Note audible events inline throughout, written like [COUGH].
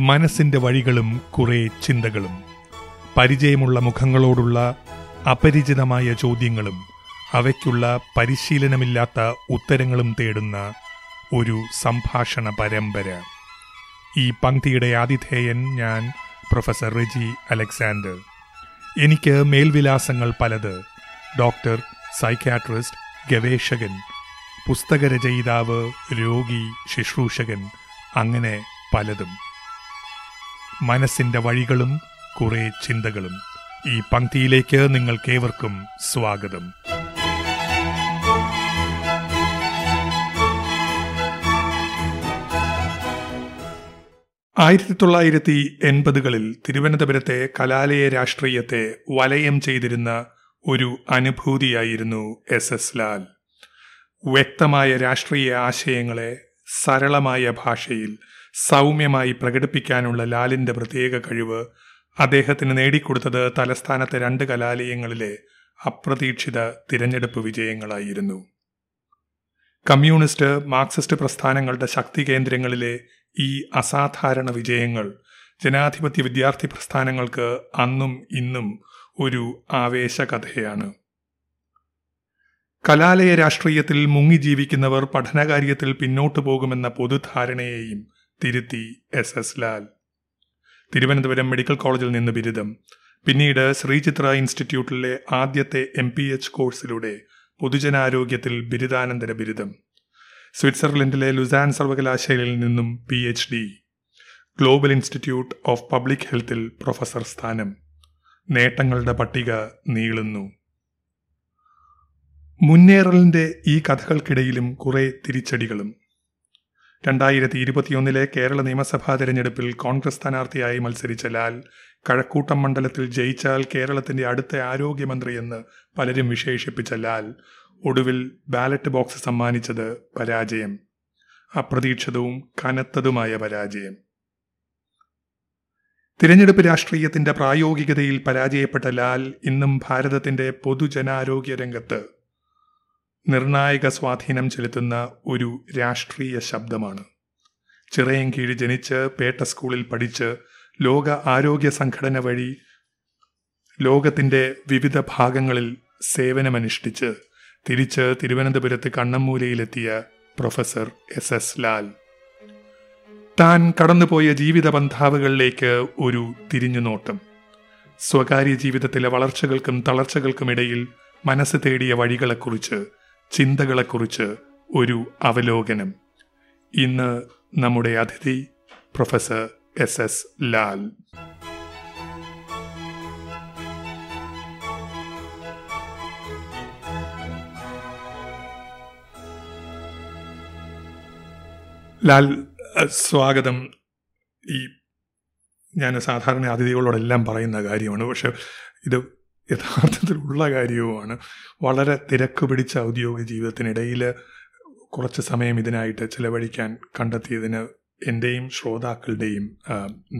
മനസ്സിന്റെ വഴികളും കുറെ ചിന്തകളും. പരിചയമുള്ള മുഖങ്ങളോടുള്ള അപരിചിതമായ ചോദ്യങ്ങളും അവയ്ക്കുള്ള പരിശീലനമില്ലാത്ത ഉത്തരങ്ങളും തേടുന്ന ഒരു സംഭാഷണ പരമ്പര. ഈ പങ്ക്തിയുടെ ആതിഥേയൻ ഞാൻ പ്രൊഫസർ റെജി അലക്സാണ്ടർ. എനിക്ക് മേൽവിലാസങ്ങൾ പലത്. ഡോക്ടർ സൈക്യാട്രിസ്റ്റ് ഗവേഷകൻ പുസ്തകരചയിതാവ് രോഗി ശുശ്രൂഷകൻ അങ്ങനെ പലതും. മനസ്സിന്റെ വഴികളും കുറെ ചിന്തകളും. ഈ പങ്ക്തിയിലേക്ക് നിങ്ങൾക്കേവർക്കും സ്വാഗതം. ആയിരത്തി തൊള്ളായിരത്തി എൺപതുകളിൽ തിരുവനന്തപുരത്തെ കലാലയ രാഷ്ട്രീയത്തെ വലയം ചെയ്തിരുന്ന ഒരു അനുഭൂതിയായിരുന്നു എസ് എസ് ലാൽ. വ്യക്തമായ രാഷ്ട്രീയ ആശയങ്ങളെ സരളമായ ഭാഷയിൽ സൗമ്യമായി പ്രകടിപ്പിക്കാനുള്ള ലാലിന്റെ പ്രത്യേക കഴിവ് അദ്ദേഹത്തിന് നേടിക്കൊടുത്തത് തലസ്ഥാനത്തെ രണ്ട് കലാലയങ്ങളിലെ അപ്രതീക്ഷിത തിരഞ്ഞെടുപ്പ് വിജയങ്ങളായിരുന്നു. കമ്മ്യൂണിസ്റ്റ് മാർക്സിസ്റ്റ് പ്രസ്ഥാനങ്ങളുടെ ശക്തി കേന്ദ്രങ്ങളിലെ ഈ അസാധാരണ വിജയങ്ങൾ ജനാധിപത്യ വിദ്യാർത്ഥി പ്രസ്ഥാനങ്ങൾക്ക് അന്നും ഇന്നും ഒരു ആവേശകഥയാണ്. കലാലയ രാഷ്ട്രീയത്തിൽ മുങ്ങി ജീവിക്കുന്നവർ പഠനകാര്യത്തിൽ പിന്നോട്ടു പോകുമെന്ന പൊതുധാരണയെയും തിരുത്തി S S Lal. Thiruvananthapuram medical കോളേജിൽ നിന്ന് ബിരുദം. പിന്നീട് ശ്രീചിത്ര ഇൻസ്റ്റിറ്റ്യൂട്ടിലെ ആദ്യത്തെ എം പി എച്ച് കോഴ്സിലൂടെ പൊതുജനാരോഗ്യത്തിൽ ബിരുദാനന്തര ബിരുദം. സ്വിറ്റ്സർലൻഡിലെ ലുസാൻ സർവകലാശാലയിൽ നിന്നും P H D. Global institute of public ഹെൽത്തിൽ professor സ്ഥാനം. നേട്ടങ്ങളുടെ പട്ടിക നീളുന്നു. മുന്നേറലിന്റെ ഈ കഥകൾക്കിടയിലും കുറേ തിരിച്ചടികളും. രണ്ടായിരത്തി ഇരുപത്തിയൊന്നിലെ കേരള നിയമസഭാ തെരഞ്ഞെടുപ്പിൽ കോൺഗ്രസ് സ്ഥാനാർത്ഥിയായി മത്സരിച്ച ലാൽ കഴക്കൂട്ടം മണ്ഡലത്തിൽ ജയിച്ചാൽ കേരളത്തിന്റെ അടുത്ത ആരോഗ്യമന്ത്രിയെന്ന് പലരും വിശേഷിപ്പിച്ച ലാൽ ഒടുവിൽ ബാലറ്റ് ബോക്സ് സമ്മാനിച്ചത് പരാജയം. അപ്രതീക്ഷിതവും കനത്തതുമായ പരാജയം. തിരഞ്ഞെടുപ്പ് രാഷ്ട്രീയത്തിന്റെ പ്രായോഗികതയിൽ പരാജയപ്പെട്ട ലാൽ ഇന്നും ഭാരതത്തിന്റെ പൊതുജനാരോഗ്യ രംഗത്ത് നിർണായക സ്വാധീനം ചെലുത്തുന്ന ഒരു രാഷ്ട്രീയ ശബ്ദമാണ്. ചിറയൻകീഴ് ജനിച്ച് പേട്ട സ്കൂളിൽ പഠിച്ച് ലോക ആരോഗ്യ സംഘടന വഴി ലോകത്തിന്റെ വിവിധ ഭാഗങ്ങളിൽ സേവനമനുഷ്ഠിച്ച് തിരിച്ച് തിരുവനന്തപുരത്ത് കണ്ണമ്മൂലയിലെത്തിയ പ്രൊഫസർ എസ് എസ് ലാൽ. താൻ കടന്നുപോയ ജീവിത പന്ഥാവുകളിലേക്ക് ഒരു തിരിഞ്ഞുനോട്ടം. സ്വകാര്യ ജീവിതത്തിലെ വളർച്ചകൾക്കും തളർച്ചകൾക്കുമിടയിൽ മനസ്സ് തേടിയ വഴികളെക്കുറിച്ച് ചിന്തകളെക്കുറിച്ച് ഒരു അവലോകനം. ഇന്ന് നമ്മുടെ അതിഥി professor S S Lal. Lal സ്വാഗതം. ഈ ഞാൻ സാധാരണ അതിഥികളോടെല്ലാം പറയുന്ന കാര്യമാണ്. പക്ഷെ ഇത് യഥാർത്ഥത്തിലുള്ള കാര്യവുമാണ്. വളരെ തിരക്ക് പിടിച്ച ഔദ്യോഗിക ജീവിതത്തിനിടയിൽ കുറച്ച് സമയം ഇതിനായിട്ട് ചിലവഴിക്കാൻ കണ്ടെത്തിയതിന് എന്റെയും ശ്രോതാക്കളുടെയും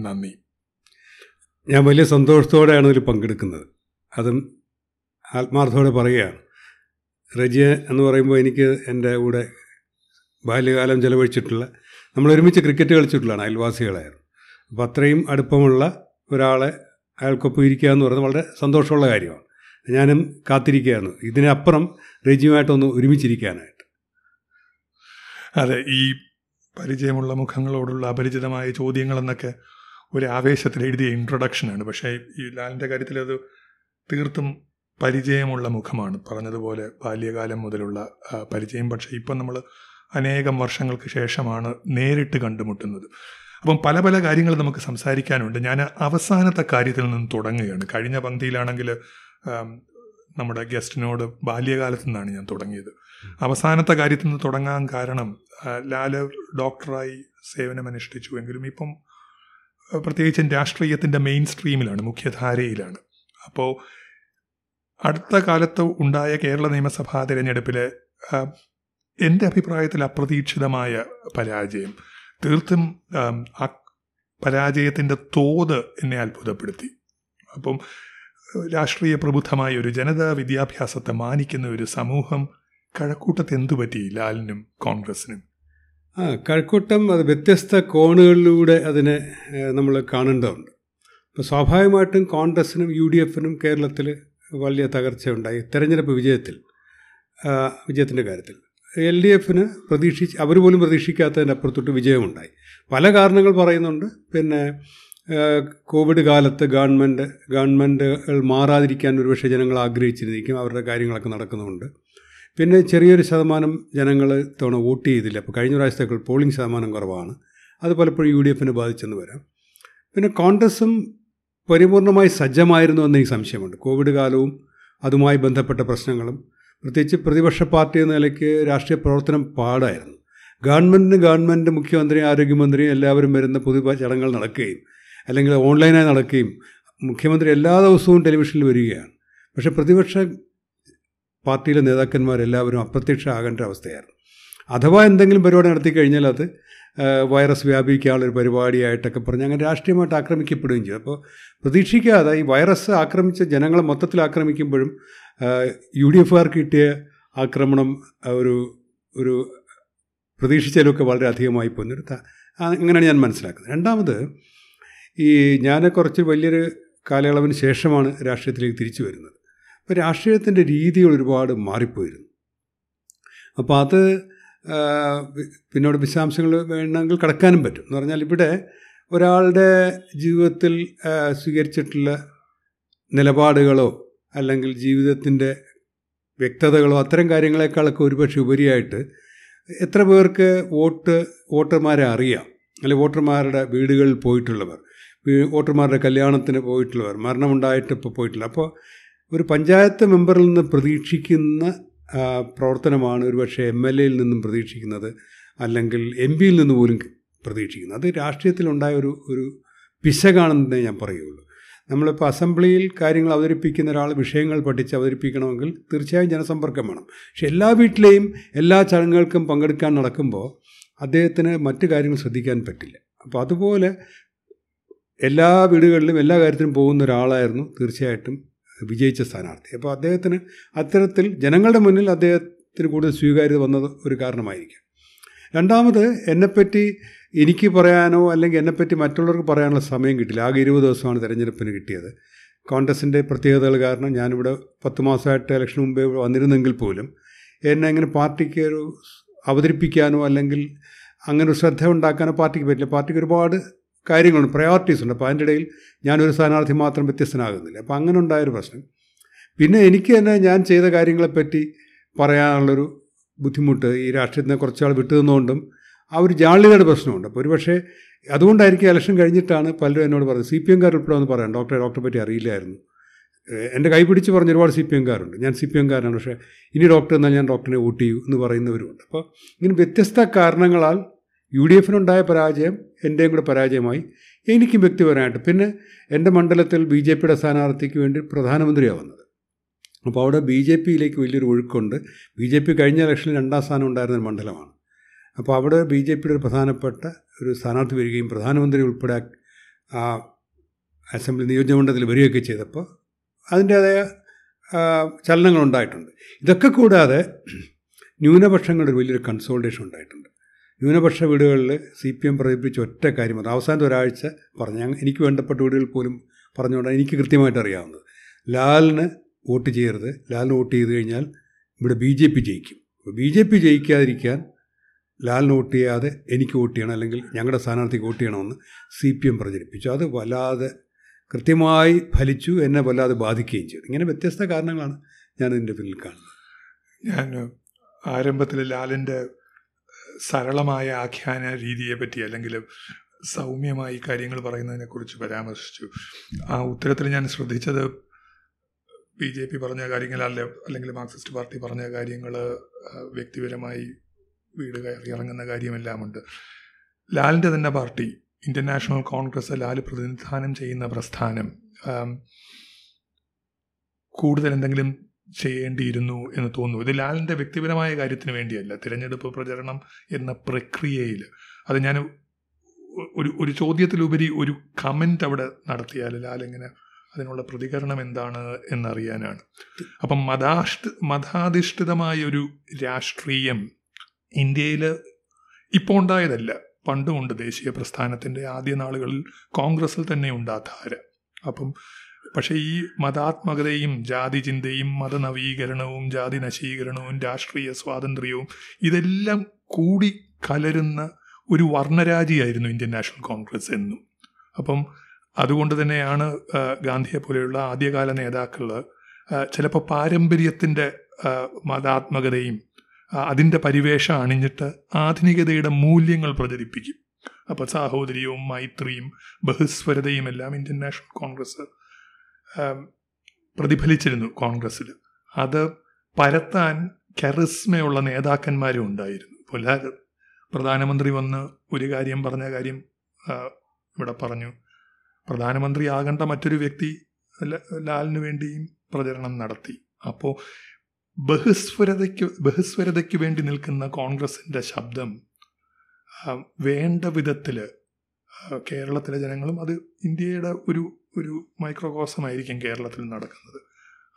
നന്ദി. ഞാൻ വലിയ സന്തോഷത്തോടെയാണ് ഇതിൽ പങ്കെടുക്കുന്നത്. അതും ആത്മാർത്ഥത്തോടെ പറയുകയാണ്. റജിയ എന്ന് പറയുമ്പോൾ എനിക്ക് എന്റെ കൂടെ ബാല്യകാലം ചിലവഴിച്ചിട്ടുള്ള നമ്മൾ ഒരുമിച്ച് ക്രിക്കറ്റ് കളിച്ചിട്ടുള്ളതാണ് അയൽവാസികളായിരുന്നു. അപ്പോൾ അത്രയും അടുപ്പമുള്ള ഒരാളെ അയാൾക്കൊപ്പം ഇരിക്കുക എന്ന് പറയുന്നത് വളരെ സന്തോഷമുള്ള കാര്യമാണ്. ഞാനും കാത്തിരിക്കുകയായിരുന്നു ഇതിനപ്പുറം റെജിയുമായിട്ടൊന്ന് ഒരുമിച്ചിരിക്കാനായിട്ട്. അതെ ഈ പരിചയമുള്ള മുഖങ്ങളോടുള്ള അപരിചിതമായ ചോദ്യങ്ങളെന്നൊക്കെ ഒരു ആവേശത്തിൽ എഴുതിയ ഇൻട്രൊഡക്ഷനാണ് പക്ഷേ ഈ ലാലിന്റെ കാര്യത്തിൽ അത് തീർത്തും പരിചയമുള്ള മുഖമാണ്. പറഞ്ഞതുപോലെ ബാല്യകാലം മുതലുള്ള പരിചയം. പക്ഷേ ഇപ്പം നമ്മൾ അനേകം വർഷങ്ങൾക്ക് ശേഷമാണ് നേരിട്ട് കണ്ടുമുട്ടുന്നത്. അപ്പം പല പല കാര്യങ്ങൾ നമുക്ക് സംസാരിക്കാനുണ്ട്. ഞാൻ അവസാനത്തെ കാര്യത്തിൽ നിന്ന് തുടങ്ങുകയാണ്. കഴിഞ്ഞ പങ്ക്തിയിലാണെങ്കിൽ നമ്മുടെ ഗസ്റ്റിനോട് ബാല്യകാലത്തു നിന്നാണ് ഞാൻ തുടങ്ങിയത്. അവസാനത്തെ കാര്യത്തിൽ നിന്ന് തുടങ്ങാൻ കാരണം ലാൽ ഡോക്ടറായി സേവനമനുഷ്ഠിച്ചു എങ്കിലും ഇപ്പം പ്രത്യേകിച്ചും രാഷ്ട്രീയത്തിന്റെ മെയിൻ സ്ട്രീമിലാണ് മുഖ്യധാരയിലാണ്. അപ്പോൾ അടുത്ത കാലത്ത് ഉണ്ടായ കേരള നിയമസഭാ തിരഞ്ഞെടുപ്പിലെ എന്റെ അഭിപ്രായത്തിൽ അപ്രതീക്ഷിതമായ പരാജയം തീർത്തും ആ പരാജയത്തിന്റെ തോത് എന്നെ അത്ഭുതപ്പെടുത്തി. അപ്പം രാഷ്ട്രീയ പ്രബുദ്ധമായ ഒരു ജനത വിദ്യാഭ്യാസത്തെ മാനിക്കുന്ന ഒരു സമൂഹം കഴക്കൂട്ടത്ത് എന്തു പറ്റി ലാലിനും കോൺഗ്രസിനും? ആ കഴക്കൂട്ടം അത് വ്യത്യസ്ത കോണുകളിലൂടെ അതിനെ നമ്മൾ കാണേണ്ടതുണ്ട്. അപ്പോൾ സ്വാഭാവികമായിട്ടും കോൺഗ്രസിനും യു ഡി എഫിനും കേരളത്തിൽ വലിയ തകർച്ചയുണ്ടായി. തെരഞ്ഞെടുപ്പ് വിജയത്തിൽ വിജയത്തിന്റെ കാര്യത്തിൽ. എൽ ഡി എഫിന് പ്രതീക്ഷിച്ച് അവർ പോലും പ്രതീക്ഷിക്കാത്തതിന്റെ അപ്പുറത്തോട്ട് വിജയമുണ്ടായി. പല കാരണങ്ങൾ പറയുന്നുണ്ട്. പിന്നെ കോവിഡ് കാലത്ത് ഗവൺമെന്റ് ഗവൺമെന്റുകൾ മാറാതിരിക്കാൻ ഒരുപക്ഷെ ജനങ്ങൾ ആഗ്രഹിച്ചിരുന്നിരിക്കും അവരുടെ കാര്യങ്ങളൊക്കെ നടക്കുന്നുണ്ട്. പിന്നെ ചെറിയൊരു ശതമാനം ജനങ്ങൾ തവണ വോട്ട് ചെയ്തില്ല. അപ്പോൾ കഴിഞ്ഞ പ്രാവശ്യത്തേക്കൾ പോളിംഗ് ശതമാനം കുറവാണ്. അത് പലപ്പോഴും യു ഡി എഫിനെ ബാധിച്ചെന്ന് വരാം. പിന്നെ കോൺഗ്രസും പരിപൂർണമായി സജ്ജമായിരുന്നു എന്ന് എനിക്ക് സംശയമുണ്ട്. കോവിഡ് കാലവും അതുമായി ബന്ധപ്പെട്ട പ്രശ്നങ്ങളും പ്രത്യേകിച്ച് പ്രതിപക്ഷ പാർട്ടി എന്ന നിലയ്ക്ക് രാഷ്ട്രീയ പ്രവർത്തനം പാടായിരുന്നു. ഗവൺമെന്റിന് ഗവൺമെന്റ് മുഖ്യമന്ത്രിയും ആരോഗ്യമന്ത്രിയും എല്ലാവരും വരുന്ന പുതിയ ചടങ്ങുകൾ നടക്കുകയും അല്ലെങ്കിൽ ഓൺലൈനായി നടക്കുകയും മുഖ്യമന്ത്രി എല്ലാ ദിവസവും ടെലിവിഷനിൽ വരികയാണ്. പക്ഷേ പ്രതിപക്ഷ പാർട്ടിയിലെ നേതാക്കന്മാരെല്ലാവരും അപ്രത്യക്ഷമാകേണ്ട അവസ്ഥയായിരുന്നു. അഥവാ എന്തെങ്കിലും പരിപാടി നടത്തി കഴിഞ്ഞാൽ അത് വൈറസ് വ്യാപിക്കാനുള്ളൊരു പരിപാടിയായിട്ടൊക്കെ പറഞ്ഞ് അങ്ങനെ രാഷ്ട്രീയമായിട്ട് ആക്രമിക്കപ്പെടുകയും ചെയ്തു. അപ്പോൾ പ്രതീക്ഷിക്കാതെ ഈ വൈറസ് ആക്രമിച്ച ജനങ്ങളെ മൊത്തത്തിൽ ആക്രമിക്കുമ്പോഴും യു ഡി എഫുകാർക്ക് കിട്ടിയ ആക്രമണം ഒരു ഒരു പ്രതീക്ഷിച്ചതിലൊക്കെ വളരെ അധികമായി പോകുന്നൊരു അങ്ങനെയാണ് ഞാൻ മനസ്സിലാക്കുന്നത്. രണ്ടാമത് ഈ ഞാൻ കുറച്ച് വലിയൊരു കാലയളവിന് ശേഷമാണ് രാഷ്ട്രീയത്തിലേക്ക് തിരിച്ചു വരുന്നത്. അപ്പോൾ രാഷ്ട്രീയത്തിന്റെ രീതികൾ ഒരുപാട് മാറിപ്പോയിരുന്നു. അപ്പോൾ അത് പിന്നോട് വിശദാംശങ്ങൾ വേണമെങ്കിൽ കടക്കാനും പറ്റും. എന്ന് പറഞ്ഞാൽ ഇവിടെ ഒരാളുടെ ജീവിതത്തിൽ സ്വീകരിച്ചിട്ടുള്ള നിലപാടുകളോ അല്ലെങ്കിൽ ജീവിതത്തിന്റെ വ്യക്തതകളോ അത്തരം കാര്യങ്ങളെക്കാളൊക്കെ ഒരുപക്ഷെ ഉപരിയായിട്ട് എത്ര പേർക്ക് വോട്ട് വോട്ടർമാരെ അറിയാം. അല്ലെങ്കിൽ വോട്ടർമാരുടെ വീടുകളിൽ പോയിട്ടുള്ളവർ വോട്ടർമാരുടെ കല്യാണത്തിന് പോയിട്ടുള്ളവർ മരണമുണ്ടായിട്ട് ഇപ്പോൾ അപ്പോൾ ഒരു പഞ്ചായത്ത് മെമ്പറിൽ നിന്ന് പ്രതീക്ഷിക്കുന്ന പ്രവർത്തനമാണ് ഒരുപക്ഷെ എം എൽ എയിൽ നിന്നും പ്രതീക്ഷിക്കുന്നത് അല്ലെങ്കിൽ എം പിയിൽ നിന്ന് പോലും പ്രതീക്ഷിക്കുന്നത്. അത് രാഷ്ട്രീയത്തിലുണ്ടായ ഒരു ഒരു പിശകാണെന്നേ ഞാൻ പറയുള്ളൂ. നമ്മളിപ്പോൾ അസംബ്ലിയിൽ കാര്യങ്ങൾ അവതരിപ്പിക്കുന്ന ഒരാൾ വിഷയങ്ങൾ പഠിച്ച് അവതരിപ്പിക്കണമെങ്കിൽ തീർച്ചയായും ജനസമ്പർക്കം വേണം. പക്ഷെ എല്ലാ വീട്ടിലെയും എല്ലാ ചടങ്ങുകൾക്കും പങ്കെടുക്കാൻ നടക്കുമ്പോൾ അദ്ദേഹത്തിന് മറ്റു കാര്യങ്ങൾ ശ്രദ്ധിക്കാൻ പറ്റില്ല. അപ്പോൾ അതുപോലെ എല്ലാ വീടുകളിലും എല്ലാ കാര്യത്തിനും പോകുന്ന ഒരാളായിരുന്നു തീർച്ചയായിട്ടും വിജയിച്ച സ്ഥാനാർത്ഥി. അപ്പോൾ അദ്ദേഹത്തിന് അത്തരത്തിൽ ജനങ്ങളുടെ മുന്നിൽ അദ്ദേഹത്തിന് കൂടുതൽ സ്വീകാര്യത വന്നത് ഒരു കാരണമായിരിക്കും. രണ്ടാമത് എന്നെപ്പറ്റി എനിക്ക് പറയാനോ അല്ലെങ്കിൽ എന്നെപ്പറ്റി മറ്റുള്ളവർക്ക് പറയാനുള്ള സമയം കിട്ടില്ല. ആകെ ഇരുപത് ദിവസമാണ് തിരഞ്ഞെടുപ്പിന് കിട്ടിയത്. കോൺഗ്രസിന്റെ പ്രത്യേകതകൾ കാരണം ഞാനിവിടെ പത്ത് മാസമായിട്ട് ഇലക്ഷന് മുമ്പേ വന്നിരുന്നെങ്കിൽ പോലും എന്നെ അങ്ങനെ പാർട്ടിക്ക് ഒരു അവതരിപ്പിക്കാനോ അല്ലെങ്കിൽ അങ്ങനെ ഒരു ശ്രദ്ധ ഉണ്ടാക്കാനോ പാർട്ടിക്ക് പറ്റില്ല. പാർട്ടിക്ക് ഒരുപാട് കാര്യങ്ങളുണ്ട് പ്രയോറിറ്റീസ് ഉണ്ട്. അപ്പോൾ അതിന്റെ ഇടയിൽ ഞാനൊരു സ്ഥാനാർത്ഥി മാത്രം വ്യത്യസ്തനാകുന്നില്ല. അപ്പോൾ അങ്ങനെ ഉണ്ടായൊരു പ്രശ്നം. പിന്നെ എനിക്ക് തന്നെ ഞാൻ ചെയ്ത കാര്യങ്ങളെപ്പറ്റി പറയാനുള്ളൊരു ബുദ്ധിമുട്ട് ഈ രാഷ്ട്രീയത്തിനെ കുറച്ചാൾ വിട്ടുനിന്നുകൊണ്ടും ആ ഒരു ജാള്യതയുടെ പ്രശ്നമുണ്ട്. അപ്പോൾ ഒരുപക്ഷെ അതുകൊണ്ടായിരിക്കും ഇലക്ഷൻ കഴിഞ്ഞിട്ടാണ് പലരും എന്നോട് പറഞ്ഞത് സി പി എംകാർ ഉൾപ്പെടെ ഒന്ന് പറയാം ഡോക്ടറെ ഡോക്ടറെ പറ്റി അറിയില്ലായിരുന്നു. എന്റെ കൈ പിടിച്ച് പറഞ്ഞ ഒരുപാട് സി പി എംകാരുണ്ട് ഞാൻ സി പി എംകാരനാണ് പക്ഷേ ഇനി ഡോക്ടർ എന്നാൽ ഞാൻ ഡോക്ടറിനെ വോട്ട് ചെയ്യൂ എന്ന് പറയുന്നവരുമുണ്ട്. അപ്പോൾ ഇങ്ങനെ വ്യത്യസ്ത കാരണങ്ങളാൽ യു ഡി എഫിനുണ്ടായ പരാജയം എന്റെയും കൂടെ പരാജയമായി. എനിക്കും വ്യക്തിപരമായിട്ട്. പിന്നെ എന്റെ മണ്ഡലത്തിൽ ബി ജെ പിയുടെ സ്ഥാനാർത്ഥിക്ക് വേണ്ടി പ്രധാനമന്ത്രിയാണ് വന്നത് അപ്പോൾ അവിടെ ബി ജെ പിയിലേക്ക് വലിയൊരു ഒഴുക്കുണ്ട്. ബി ജെ പി കഴിഞ്ഞ ഇലക്ഷനിൽ രണ്ടാം സ്ഥാനം ഉണ്ടായിരുന്ന മണ്ഡലമാണ്. അപ്പോൾ അവിടെ ബി ജെ പിയുടെ ഒരു പ്രധാനപ്പെട്ട ഒരു സ്ഥാനാർത്ഥി വരികയും പ്രധാനമന്ത്രി ഉൾപ്പെടെ ആ അസംബ്ലി നിയോജകമണ്ഡലത്തിൽ വരികയൊക്കെ ചെയ്തപ്പോൾ അതിന്റേതായ ചലനങ്ങളുണ്ടായിട്ടുണ്ട്. ഇതൊക്കെ കൂടാതെ ന്യൂനപക്ഷങ്ങളുടെ വലിയൊരു കൺസോൾട്ടേഷൻ ഉണ്ടായിട്ടുണ്ട്. ന്യൂനപക്ഷ വീടുകളിൽ സി പി എം പ്രചരിപ്പിച്ച ഒറ്റ കാര്യം അത് അവസാനത്തെ ഒരാഴ്ച പറഞ്ഞു എനിക്ക് വേണ്ടപ്പെട്ട വീടുകളിൽ പോലും പറഞ്ഞുകൊണ്ട് എനിക്ക് കൃത്യമായിട്ട് അറിയാവുന്നത്. ലാലിന് വോട്ട് ചെയ്യരുത്. ലാലിന് വോട്ട് ചെയ്ത് കഴിഞ്ഞാൽ ഇവിടെ ബി ജെ പി ജയിക്കും. ബി ജെ പി ജയിക്കാതിരിക്കാൻ ലാലിന് വോട്ട് ചെയ്യാതെ എനിക്ക് വോട്ട് ചെയ്യണം അല്ലെങ്കിൽ ഞങ്ങളുടെ സ്ഥാനാർത്ഥിക്ക് വോട്ട് ചെയ്യണമെന്ന് സി പി എം പ്രചരിപ്പിച്ചു. അത് വല്ലാതെ കൃത്യമായി ഫലിച്ചു എന്നെ വല്ലാതെ ബാധിക്കുകയും ചെയ്തു. ഇങ്ങനെ വ്യത്യസ്ത കാരണങ്ങളാണ് ഞാൻ ഇതിന്റെ പിന്നിൽ കാണുന്നത്. ഞാൻ ആരംഭത്തിൽ ലാലിന്റെ സരളമായ ആഖ്യാന രീതിയെ പറ്റി അല്ലെങ്കിൽ സൗമ്യമായി കാര്യങ്ങൾ പറയുന്നതിനെക്കുറിച്ച് പരാമർശിച്ചു. ആ ഉത്തരത്തിൽ ഞാൻ ശ്രദ്ധിച്ചത് ബി ജെ പി പറഞ്ഞ കാര്യങ്ങൾ അല്ല അല്ലെങ്കിൽ മാർക്സിസ്റ്റ് പാർട്ടി പറഞ്ഞ കാര്യങ്ങൾ വ്യക്തിപരമായി വീട് കയറി ഇറങ്ങുന്ന കാര്യമെല്ലാമുണ്ട്. ലാലിന്റെ തന്നെ party Indian National Congress Lal പ്രതിനിധാനം ചെയ്യുന്ന പ്രസ്ഥാനം. കൂടുതൽ എന്തെങ്കിലും ചെയ്യേണ്ടിയിരുന്നു എന്ന് തോന്നുന്നു. ഇത് ലാലിന്റെ വ്യക്തിപരമായ കാര്യത്തിന് വേണ്ടിയല്ല. തിരഞ്ഞെടുപ്പ് പ്രചരണം എന്ന പ്രക്രിയയിൽ അത് ഞാൻ ഒരു ഒരു ചോദ്യത്തിലുപരി ഒരു കമന്റ് അവിടെ നടത്തിയാൽ ലാൽ എങ്ങനെ അതിനുള്ള പ്രതികരണം എന്താണ് എന്നറിയാനാണ്. അപ്പം മതാഷ്ഠ മതാധിഷ്ഠിതമായ ഒരു രാഷ്ട്രീയം ഇന്ത്യയിൽ ഇപ്പോൾ ഉണ്ടായതല്ല. പണ്ടുമുണ്ട് ദേശീയ പ്രസ്ഥാനത്തിന്റെ ആദ്യ നാളുകളിൽ കോൺഗ്രസ്സിൽ തന്നെ ഉണ്ട് ആ അപ്പം പക്ഷേ ഈ മതാത്മകതയും ജാതി ചിന്തയും മതനവീകരണവും ജാതി നശീകരണവും രാഷ്ട്രീയ സ്വാതന്ത്ര്യവും ഇതെല്ലാം കൂടി കലരുന്ന ഒരു വർണരാജിയായിരുന്നു ഇന്ത്യൻ നാഷണൽ കോൺഗ്രസ് എന്നും. അപ്പം അതുകൊണ്ട് തന്നെയാണ് ഗാന്ധിയെ പോലെയുള്ള ആദ്യകാല നേതാക്കൾ ചിലപ്പോൾ പാരമ്പര്യത്തിന്റെ മതാത്മകതയും അതിന്റെ പരിവേഷം അണിഞ്ഞിട്ട് ആധുനികതയുടെ മൂല്യങ്ങൾ പ്രചരിപ്പിക്കും. അപ്പോൾ സാഹോദര്യവും മൈത്രിയും ബഹുസ്വരതയും എല്ലാം ഇന്ത്യൻ നാഷണൽ കോൺഗ്രസ് പ്രതിഫലിച്ചിരുന്നു കോൺഗ്രസ്സിൽ അത് പരത്താൻ കെറിസ്മയുള്ള നേതാക്കന്മാരും ഉണ്ടായിരുന്നു. പുലാത് പ്രധാനമന്ത്രി വന്ന് ഒരു കാര്യം പറഞ്ഞ കാര്യം ഇവിടെ പറഞ്ഞു. പ്രധാനമന്ത്രി ആകേണ്ട മറ്റൊരു വ്യക്തി ലാലിന് വേണ്ടിയും പ്രചരണം നടത്തി. അപ്പോൾ ബഹുസ്വരതയ്ക്ക് ബഹുസ്വരതയ്ക്ക് വേണ്ടി നിൽക്കുന്ന കോൺഗ്രസിന്റെ ശബ്ദം വേണ്ട വിധത്തിൽ കേരളത്തിലെ ജനങ്ങളും അത് ഇന്ത്യയുടെ ഒരു ഒരു മൈക്രോകോസമായിരിക്കും കേരളത്തിൽ നടക്കുന്നത്.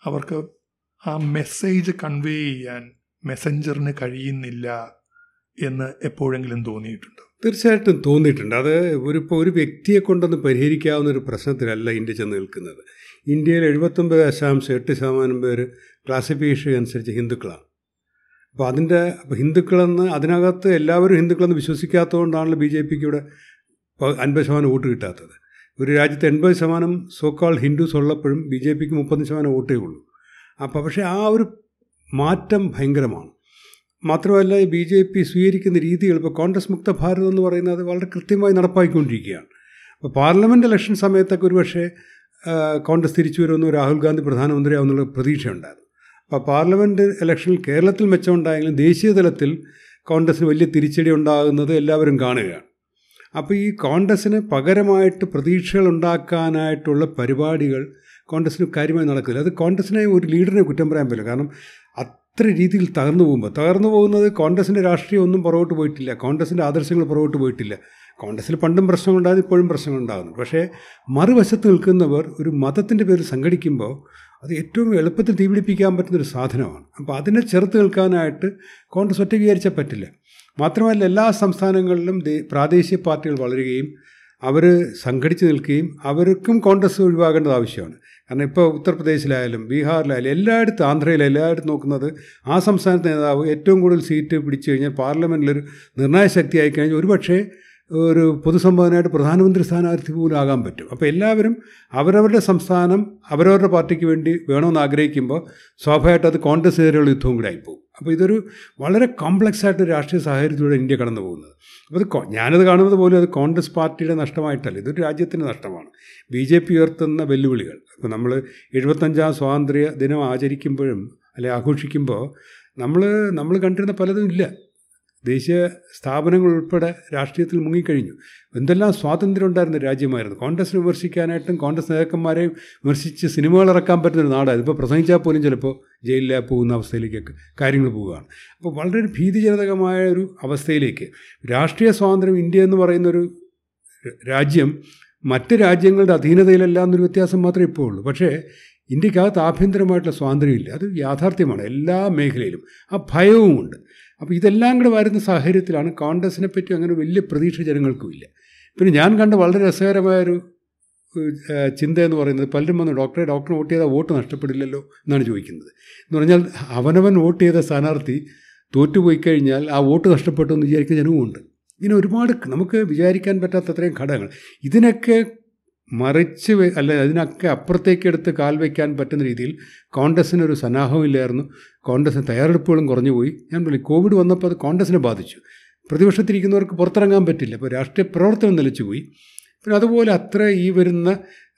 അവർക്ക് ആ മെസ്സേജ് കൺവേ ചെയ്യാൻ മെസ്സഞ്ചറിന് കഴിയുന്നില്ല എന്ന് എപ്പോഴെങ്കിലും തോന്നിയിട്ടുണ്ട്. തീർച്ചയായിട്ടും തോന്നിയിട്ടുണ്ട്. അത് ഒരു ഇപ്പോൾ ഒരു വ്യക്തിയെ കൊണ്ടൊന്ന് പരിഹരിക്കാവുന്ന ഒരു പ്രശ്നത്തിലല്ല ഇന്ത്യ ചെന്ന് നിൽക്കുന്നത്. ഇന്ത്യയിൽ എഴുപത്തൊമ്പത് ദശാംശം എട്ട് ശതമാനം പേര് ക്ലാസിഫിക്കേഷൻ അനുസരിച്ച് ഹിന്ദുക്കളാണ്. അപ്പോൾ അതിന്റെ അപ്പോൾ ഹിന്ദുക്കളെന്ന് അതിനകത്ത് എല്ലാവരും ഹിന്ദുക്കളെന്ന് വിശ്വസിക്കാത്തതുകൊണ്ടാണല്ലോ ബി ജെ പിക്ക് ഇവിടെ അൻപത് ശതമാനം വോട്ട് കിട്ടാത്തത്. ഒരു രാജ്യത്ത് എൺപത് ശതമാനം സോക്കാൾ ഹിന്ദുസ് ഉള്ളപ്പോഴും ബി ജെ പിക്ക് മുപ്പത് ശതമാനം വോട്ടേ ഉള്ളൂ. അപ്പോൾ പക്ഷേ ആ ഒരു മാറ്റം ഭയങ്കരമാണ്. മാത്രമല്ല ബി ജെ പി സ്വീകരിക്കുന്ന രീതികൾ ഇപ്പോൾ കോൺഗ്രസ് മുക്ത ഭാരതം എന്ന് പറയുന്നത് വളരെ കൃത്യമായി നടപ്പാക്കിക്കൊണ്ടിരിക്കുകയാണ്. അപ്പോൾ പാർലമെന്റ് ഇലക്ഷൻ സമയത്തൊക്കെ ഒരു പക്ഷേ കോൺഗ്രസ് തിരിച്ചു വരുമെന്ന് രാഹുൽ ഗാന്ധി പ്രധാനമന്ത്രിയാവുന്നുള്ള പ്രതീക്ഷയുണ്ടായിരുന്നു. അപ്പോൾ പാർലമെന്റ് ഇലക്ഷനിൽ കേരളത്തിൽ മെച്ചമുണ്ടായെങ്കിലും ദേശീയ തലത്തിൽ കോൺഗ്രസ്സിന് വലിയ തിരിച്ചടി ഉണ്ടാകുന്നത് എല്ലാവരും കാണുകയാണ്. അപ്പോൾ ഈ കോൺഗ്രസ്സിന് പകരമായിട്ട് പ്രതീക്ഷകൾ ഉണ്ടാക്കാനായിട്ടുള്ള പരിപാടികൾ കോൺഗ്രസ്സിന് കാര്യമായി നടക്കില്ല. അത് കോൺഗ്രസ്സിനെ ഒരു ലീഡറിനെ കുറ്റം പറയാൻ പറ്റില്ല. കാരണം അത്ര രീതിയിൽ തകർന്നു പോകുമ്പോൾ തകർന്നു പോകുന്നത് കോൺഗ്രസിന്റെ രാഷ്ട്രീയം ഒന്നും പുറകോട്ട് പോയിട്ടില്ല. കോൺഗ്രസിന്റെ ആദർശങ്ങൾ പുറകോട്ട് പോയിട്ടില്ല. കോൺഗ്രസ്സിൽ പണ്ടും പ്രശ്നങ്ങളുണ്ടായത് ഇപ്പോഴും പ്രശ്നങ്ങളുണ്ടാകുന്നു പക്ഷേ മറുവശത്ത് നിൽക്കുന്നവർ ഒരു മതത്തിന്റെ പേരിൽ സംഘടിക്കുമ്പോൾ അത് ഏറ്റവും എളുപ്പത്തിൽ തീപിടിപ്പിക്കാൻ പറ്റുന്നൊരു സാധനമാണ്. അപ്പോൾ അതിനെ ചെറുത്ത് നിൽക്കാനായിട്ട് കോൺഗ്രസ് ഒറ്റ വിചാരിച്ചാൽ പറ്റില്ല. മാത്രമല്ല എല്ലാ സംസ്ഥാനങ്ങളിലും പ്രാദേശിക പാർട്ടികൾ വളരുകയും അവർ സംഘടിച്ച് നിൽക്കുകയും അവർക്കും കോൺഗ്രസ് ഒഴിവാകേണ്ടത് ആവശ്യമാണ്. കാരണം ഇപ്പോൾ ഉത്തർപ്രദേശിലായാലും ബീഹാറിലായാലും എല്ലായിടത്തും ആന്ധ്രയിലും എല്ലായിടത്തും നോക്കുന്നത് ആ സംസ്ഥാനത്തെ നേതാവ് ഏറ്റവും കൂടുതൽ സീറ്റ് പിടിച്ചു കഴിഞ്ഞാൽ പാർലമെന്റിലൊരു നിർണായക ശക്തി ആയിക്കഴിഞ്ഞാൽ ഒരുപക്ഷേ ഒരു പൊതുസംബോധനയായിട്ട് പ്രധാനമന്ത്രി സ്ഥാനാർത്ഥി പോലും ആകാൻ പറ്റും. അപ്പോൾ എല്ലാവരും അവരവരുടെ സംസ്ഥാനം അവരവരുടെ പാർട്ടിക്ക് വേണ്ടി വേണമെന്ന് ആഗ്രഹിക്കുമ്പോൾ സ്വാഭാവികമായിട്ട് അത് കോൺഗ്രസ് എതിരെയുള്ള യുദ്ധവും കൂടെ ആയിപ്പോകും അപ്പോൾ ഇതൊരു വളരെ കോംപ്ലക്സ് ആയിട്ട് രാഷ്ട്രീയ സാഹചര്യത്തിലൂടെ ഇന്ത്യ കടന്നു പോകുന്നത്. അപ്പോൾ അത് ഞാനത് കാണുന്നത് പോലും അത് കോൺഗ്രസ് പാർട്ടിയുടെ നഷ്ടമായിട്ടല്ല. ഇതൊരു രാജ്യത്തിന്റെ നഷ്ടമാണ്. ബി ജെ പി ഉയർത്തുന്ന വെല്ലുവിളികൾ. ഇപ്പോൾ നമ്മൾ എഴുപത്തഞ്ചാം സ്വാതന്ത്ര്യ ദിനം ആചരിക്കുമ്പോഴും അല്ലെ ആഘോഷിക്കുമ്പോൾ നമ്മൾ നമ്മൾ കണ്ടിരുന്ന പലതും ഇല്ല. ദേശീയ സ്ഥാപനങ്ങൾ ഉൾപ്പെടെ രാഷ്ട്രീയത്തിൽ മുങ്ങിക്കഴിഞ്ഞു. എന്തെല്ലാം സ്വാതന്ത്ര്യം ഉണ്ടായിരുന്ന രാജ്യമായിരുന്നു. കോൺഗ്രസ് വിമർശിക്കാനായിട്ടും കോൺഗ്രസ് നേതാക്കന്മാരെയും വിമർശിച്ച് സിനിമകൾ ഇറക്കാൻ പറ്റുന്ന ഒരു ഇപ്പോൾ പ്രസംഗിച്ചാൽ പോലും ചിലപ്പോൾ ജയിലിൽ പോകുന്ന അവസ്ഥയിലേക്കൊക്കെ കാര്യങ്ങൾ പോവുകയാണ്. അപ്പോൾ വളരെ ഒരു ഭീതിജനകമായ ഒരു അവസ്ഥയിലേക്ക് രാഷ്ട്രീയ സ്വാതന്ത്ര്യം ഇന്ത്യ എന്ന് പറയുന്നൊരു രാജ്യം മറ്റ് രാജ്യങ്ങളുടെ അധീനതയിലല്ല എന്നൊരു വ്യത്യാസം മാത്രമേ ഇപ്പോൾ ഉള്ളൂ. പക്ഷേ ഇന്ത്യക്കകത്ത് ആഭ്യന്തരമായിട്ടുള്ള സ്വാതന്ത്ര്യമില്ല. അത് യാഥാർത്ഥ്യമാണ്. എല്ലാ മേഖലയിലും ആ ഭയവുമുണ്ട്. അപ്പോൾ ഇതെല്ലാം കൂടെ വരുന്ന സാഹചര്യത്തിലാണ് കോൺഗ്രസിനെ പറ്റി അങ്ങനെ വലിയ പ്രതീക്ഷ ജനങ്ങൾക്കുമില്ല പിന്നെ ഞാൻ കണ്ട വളരെ രസകരമായൊരു ചിന്ത എന്ന് പറയുന്നത് പലരും വന്ന് ഡോക്ടറെ ഡോക്ടറെ വോട്ട് ചെയ്താൽ വോട്ട് നഷ്ടപ്പെടില്ലല്ലോ എന്നാണ് ചോദിക്കുന്നത്. എന്ന് പറഞ്ഞാൽ അവനവൻ വോട്ട് ചെയ്ത സ്ഥാനാർത്ഥി തോറ്റുപോയി കഴിഞ്ഞാൽ ആ വോട്ട് നഷ്ടപ്പെട്ടു എന്ന് വിചാരിക്കുന്ന ജനവുമുണ്ട്. ഇങ്ങനെ ഒരുപാട് നമുക്ക് വിചാരിക്കാൻ പറ്റാത്ത അത്രയും ഘടകങ്ങൾ. ഇതിനൊക്കെ മറിച്ച് അല്ല അതിനൊക്കെ അപ്പുറത്തേക്ക് എടുത്ത് കാൽ വയ്ക്കാൻ പറ്റുന്ന രീതിയിൽ കോൺഗ്രസ്സിനൊരു സന്നാഹമില്ലായിരുന്നു കോൺഗ്രസിന് തയ്യാറെടുപ്പുകളും കുറഞ്ഞു പോയി ഞാൻ പറഞ്ഞു കോവിഡ് വന്നപ്പോൾ അത് കോൺഗ്രസിനെ ബാധിച്ചു. പ്രതിപക്ഷത്തിരിക്കുന്നവർക്ക് പുറത്തിറങ്ങാൻ പറ്റില്ല. അപ്പോൾ രാഷ്ട്രീയ പ്രവർത്തനം നിലച്ചുപോയി. പിന്നെ അതുപോലെ അത്ര ഈ വരുന്ന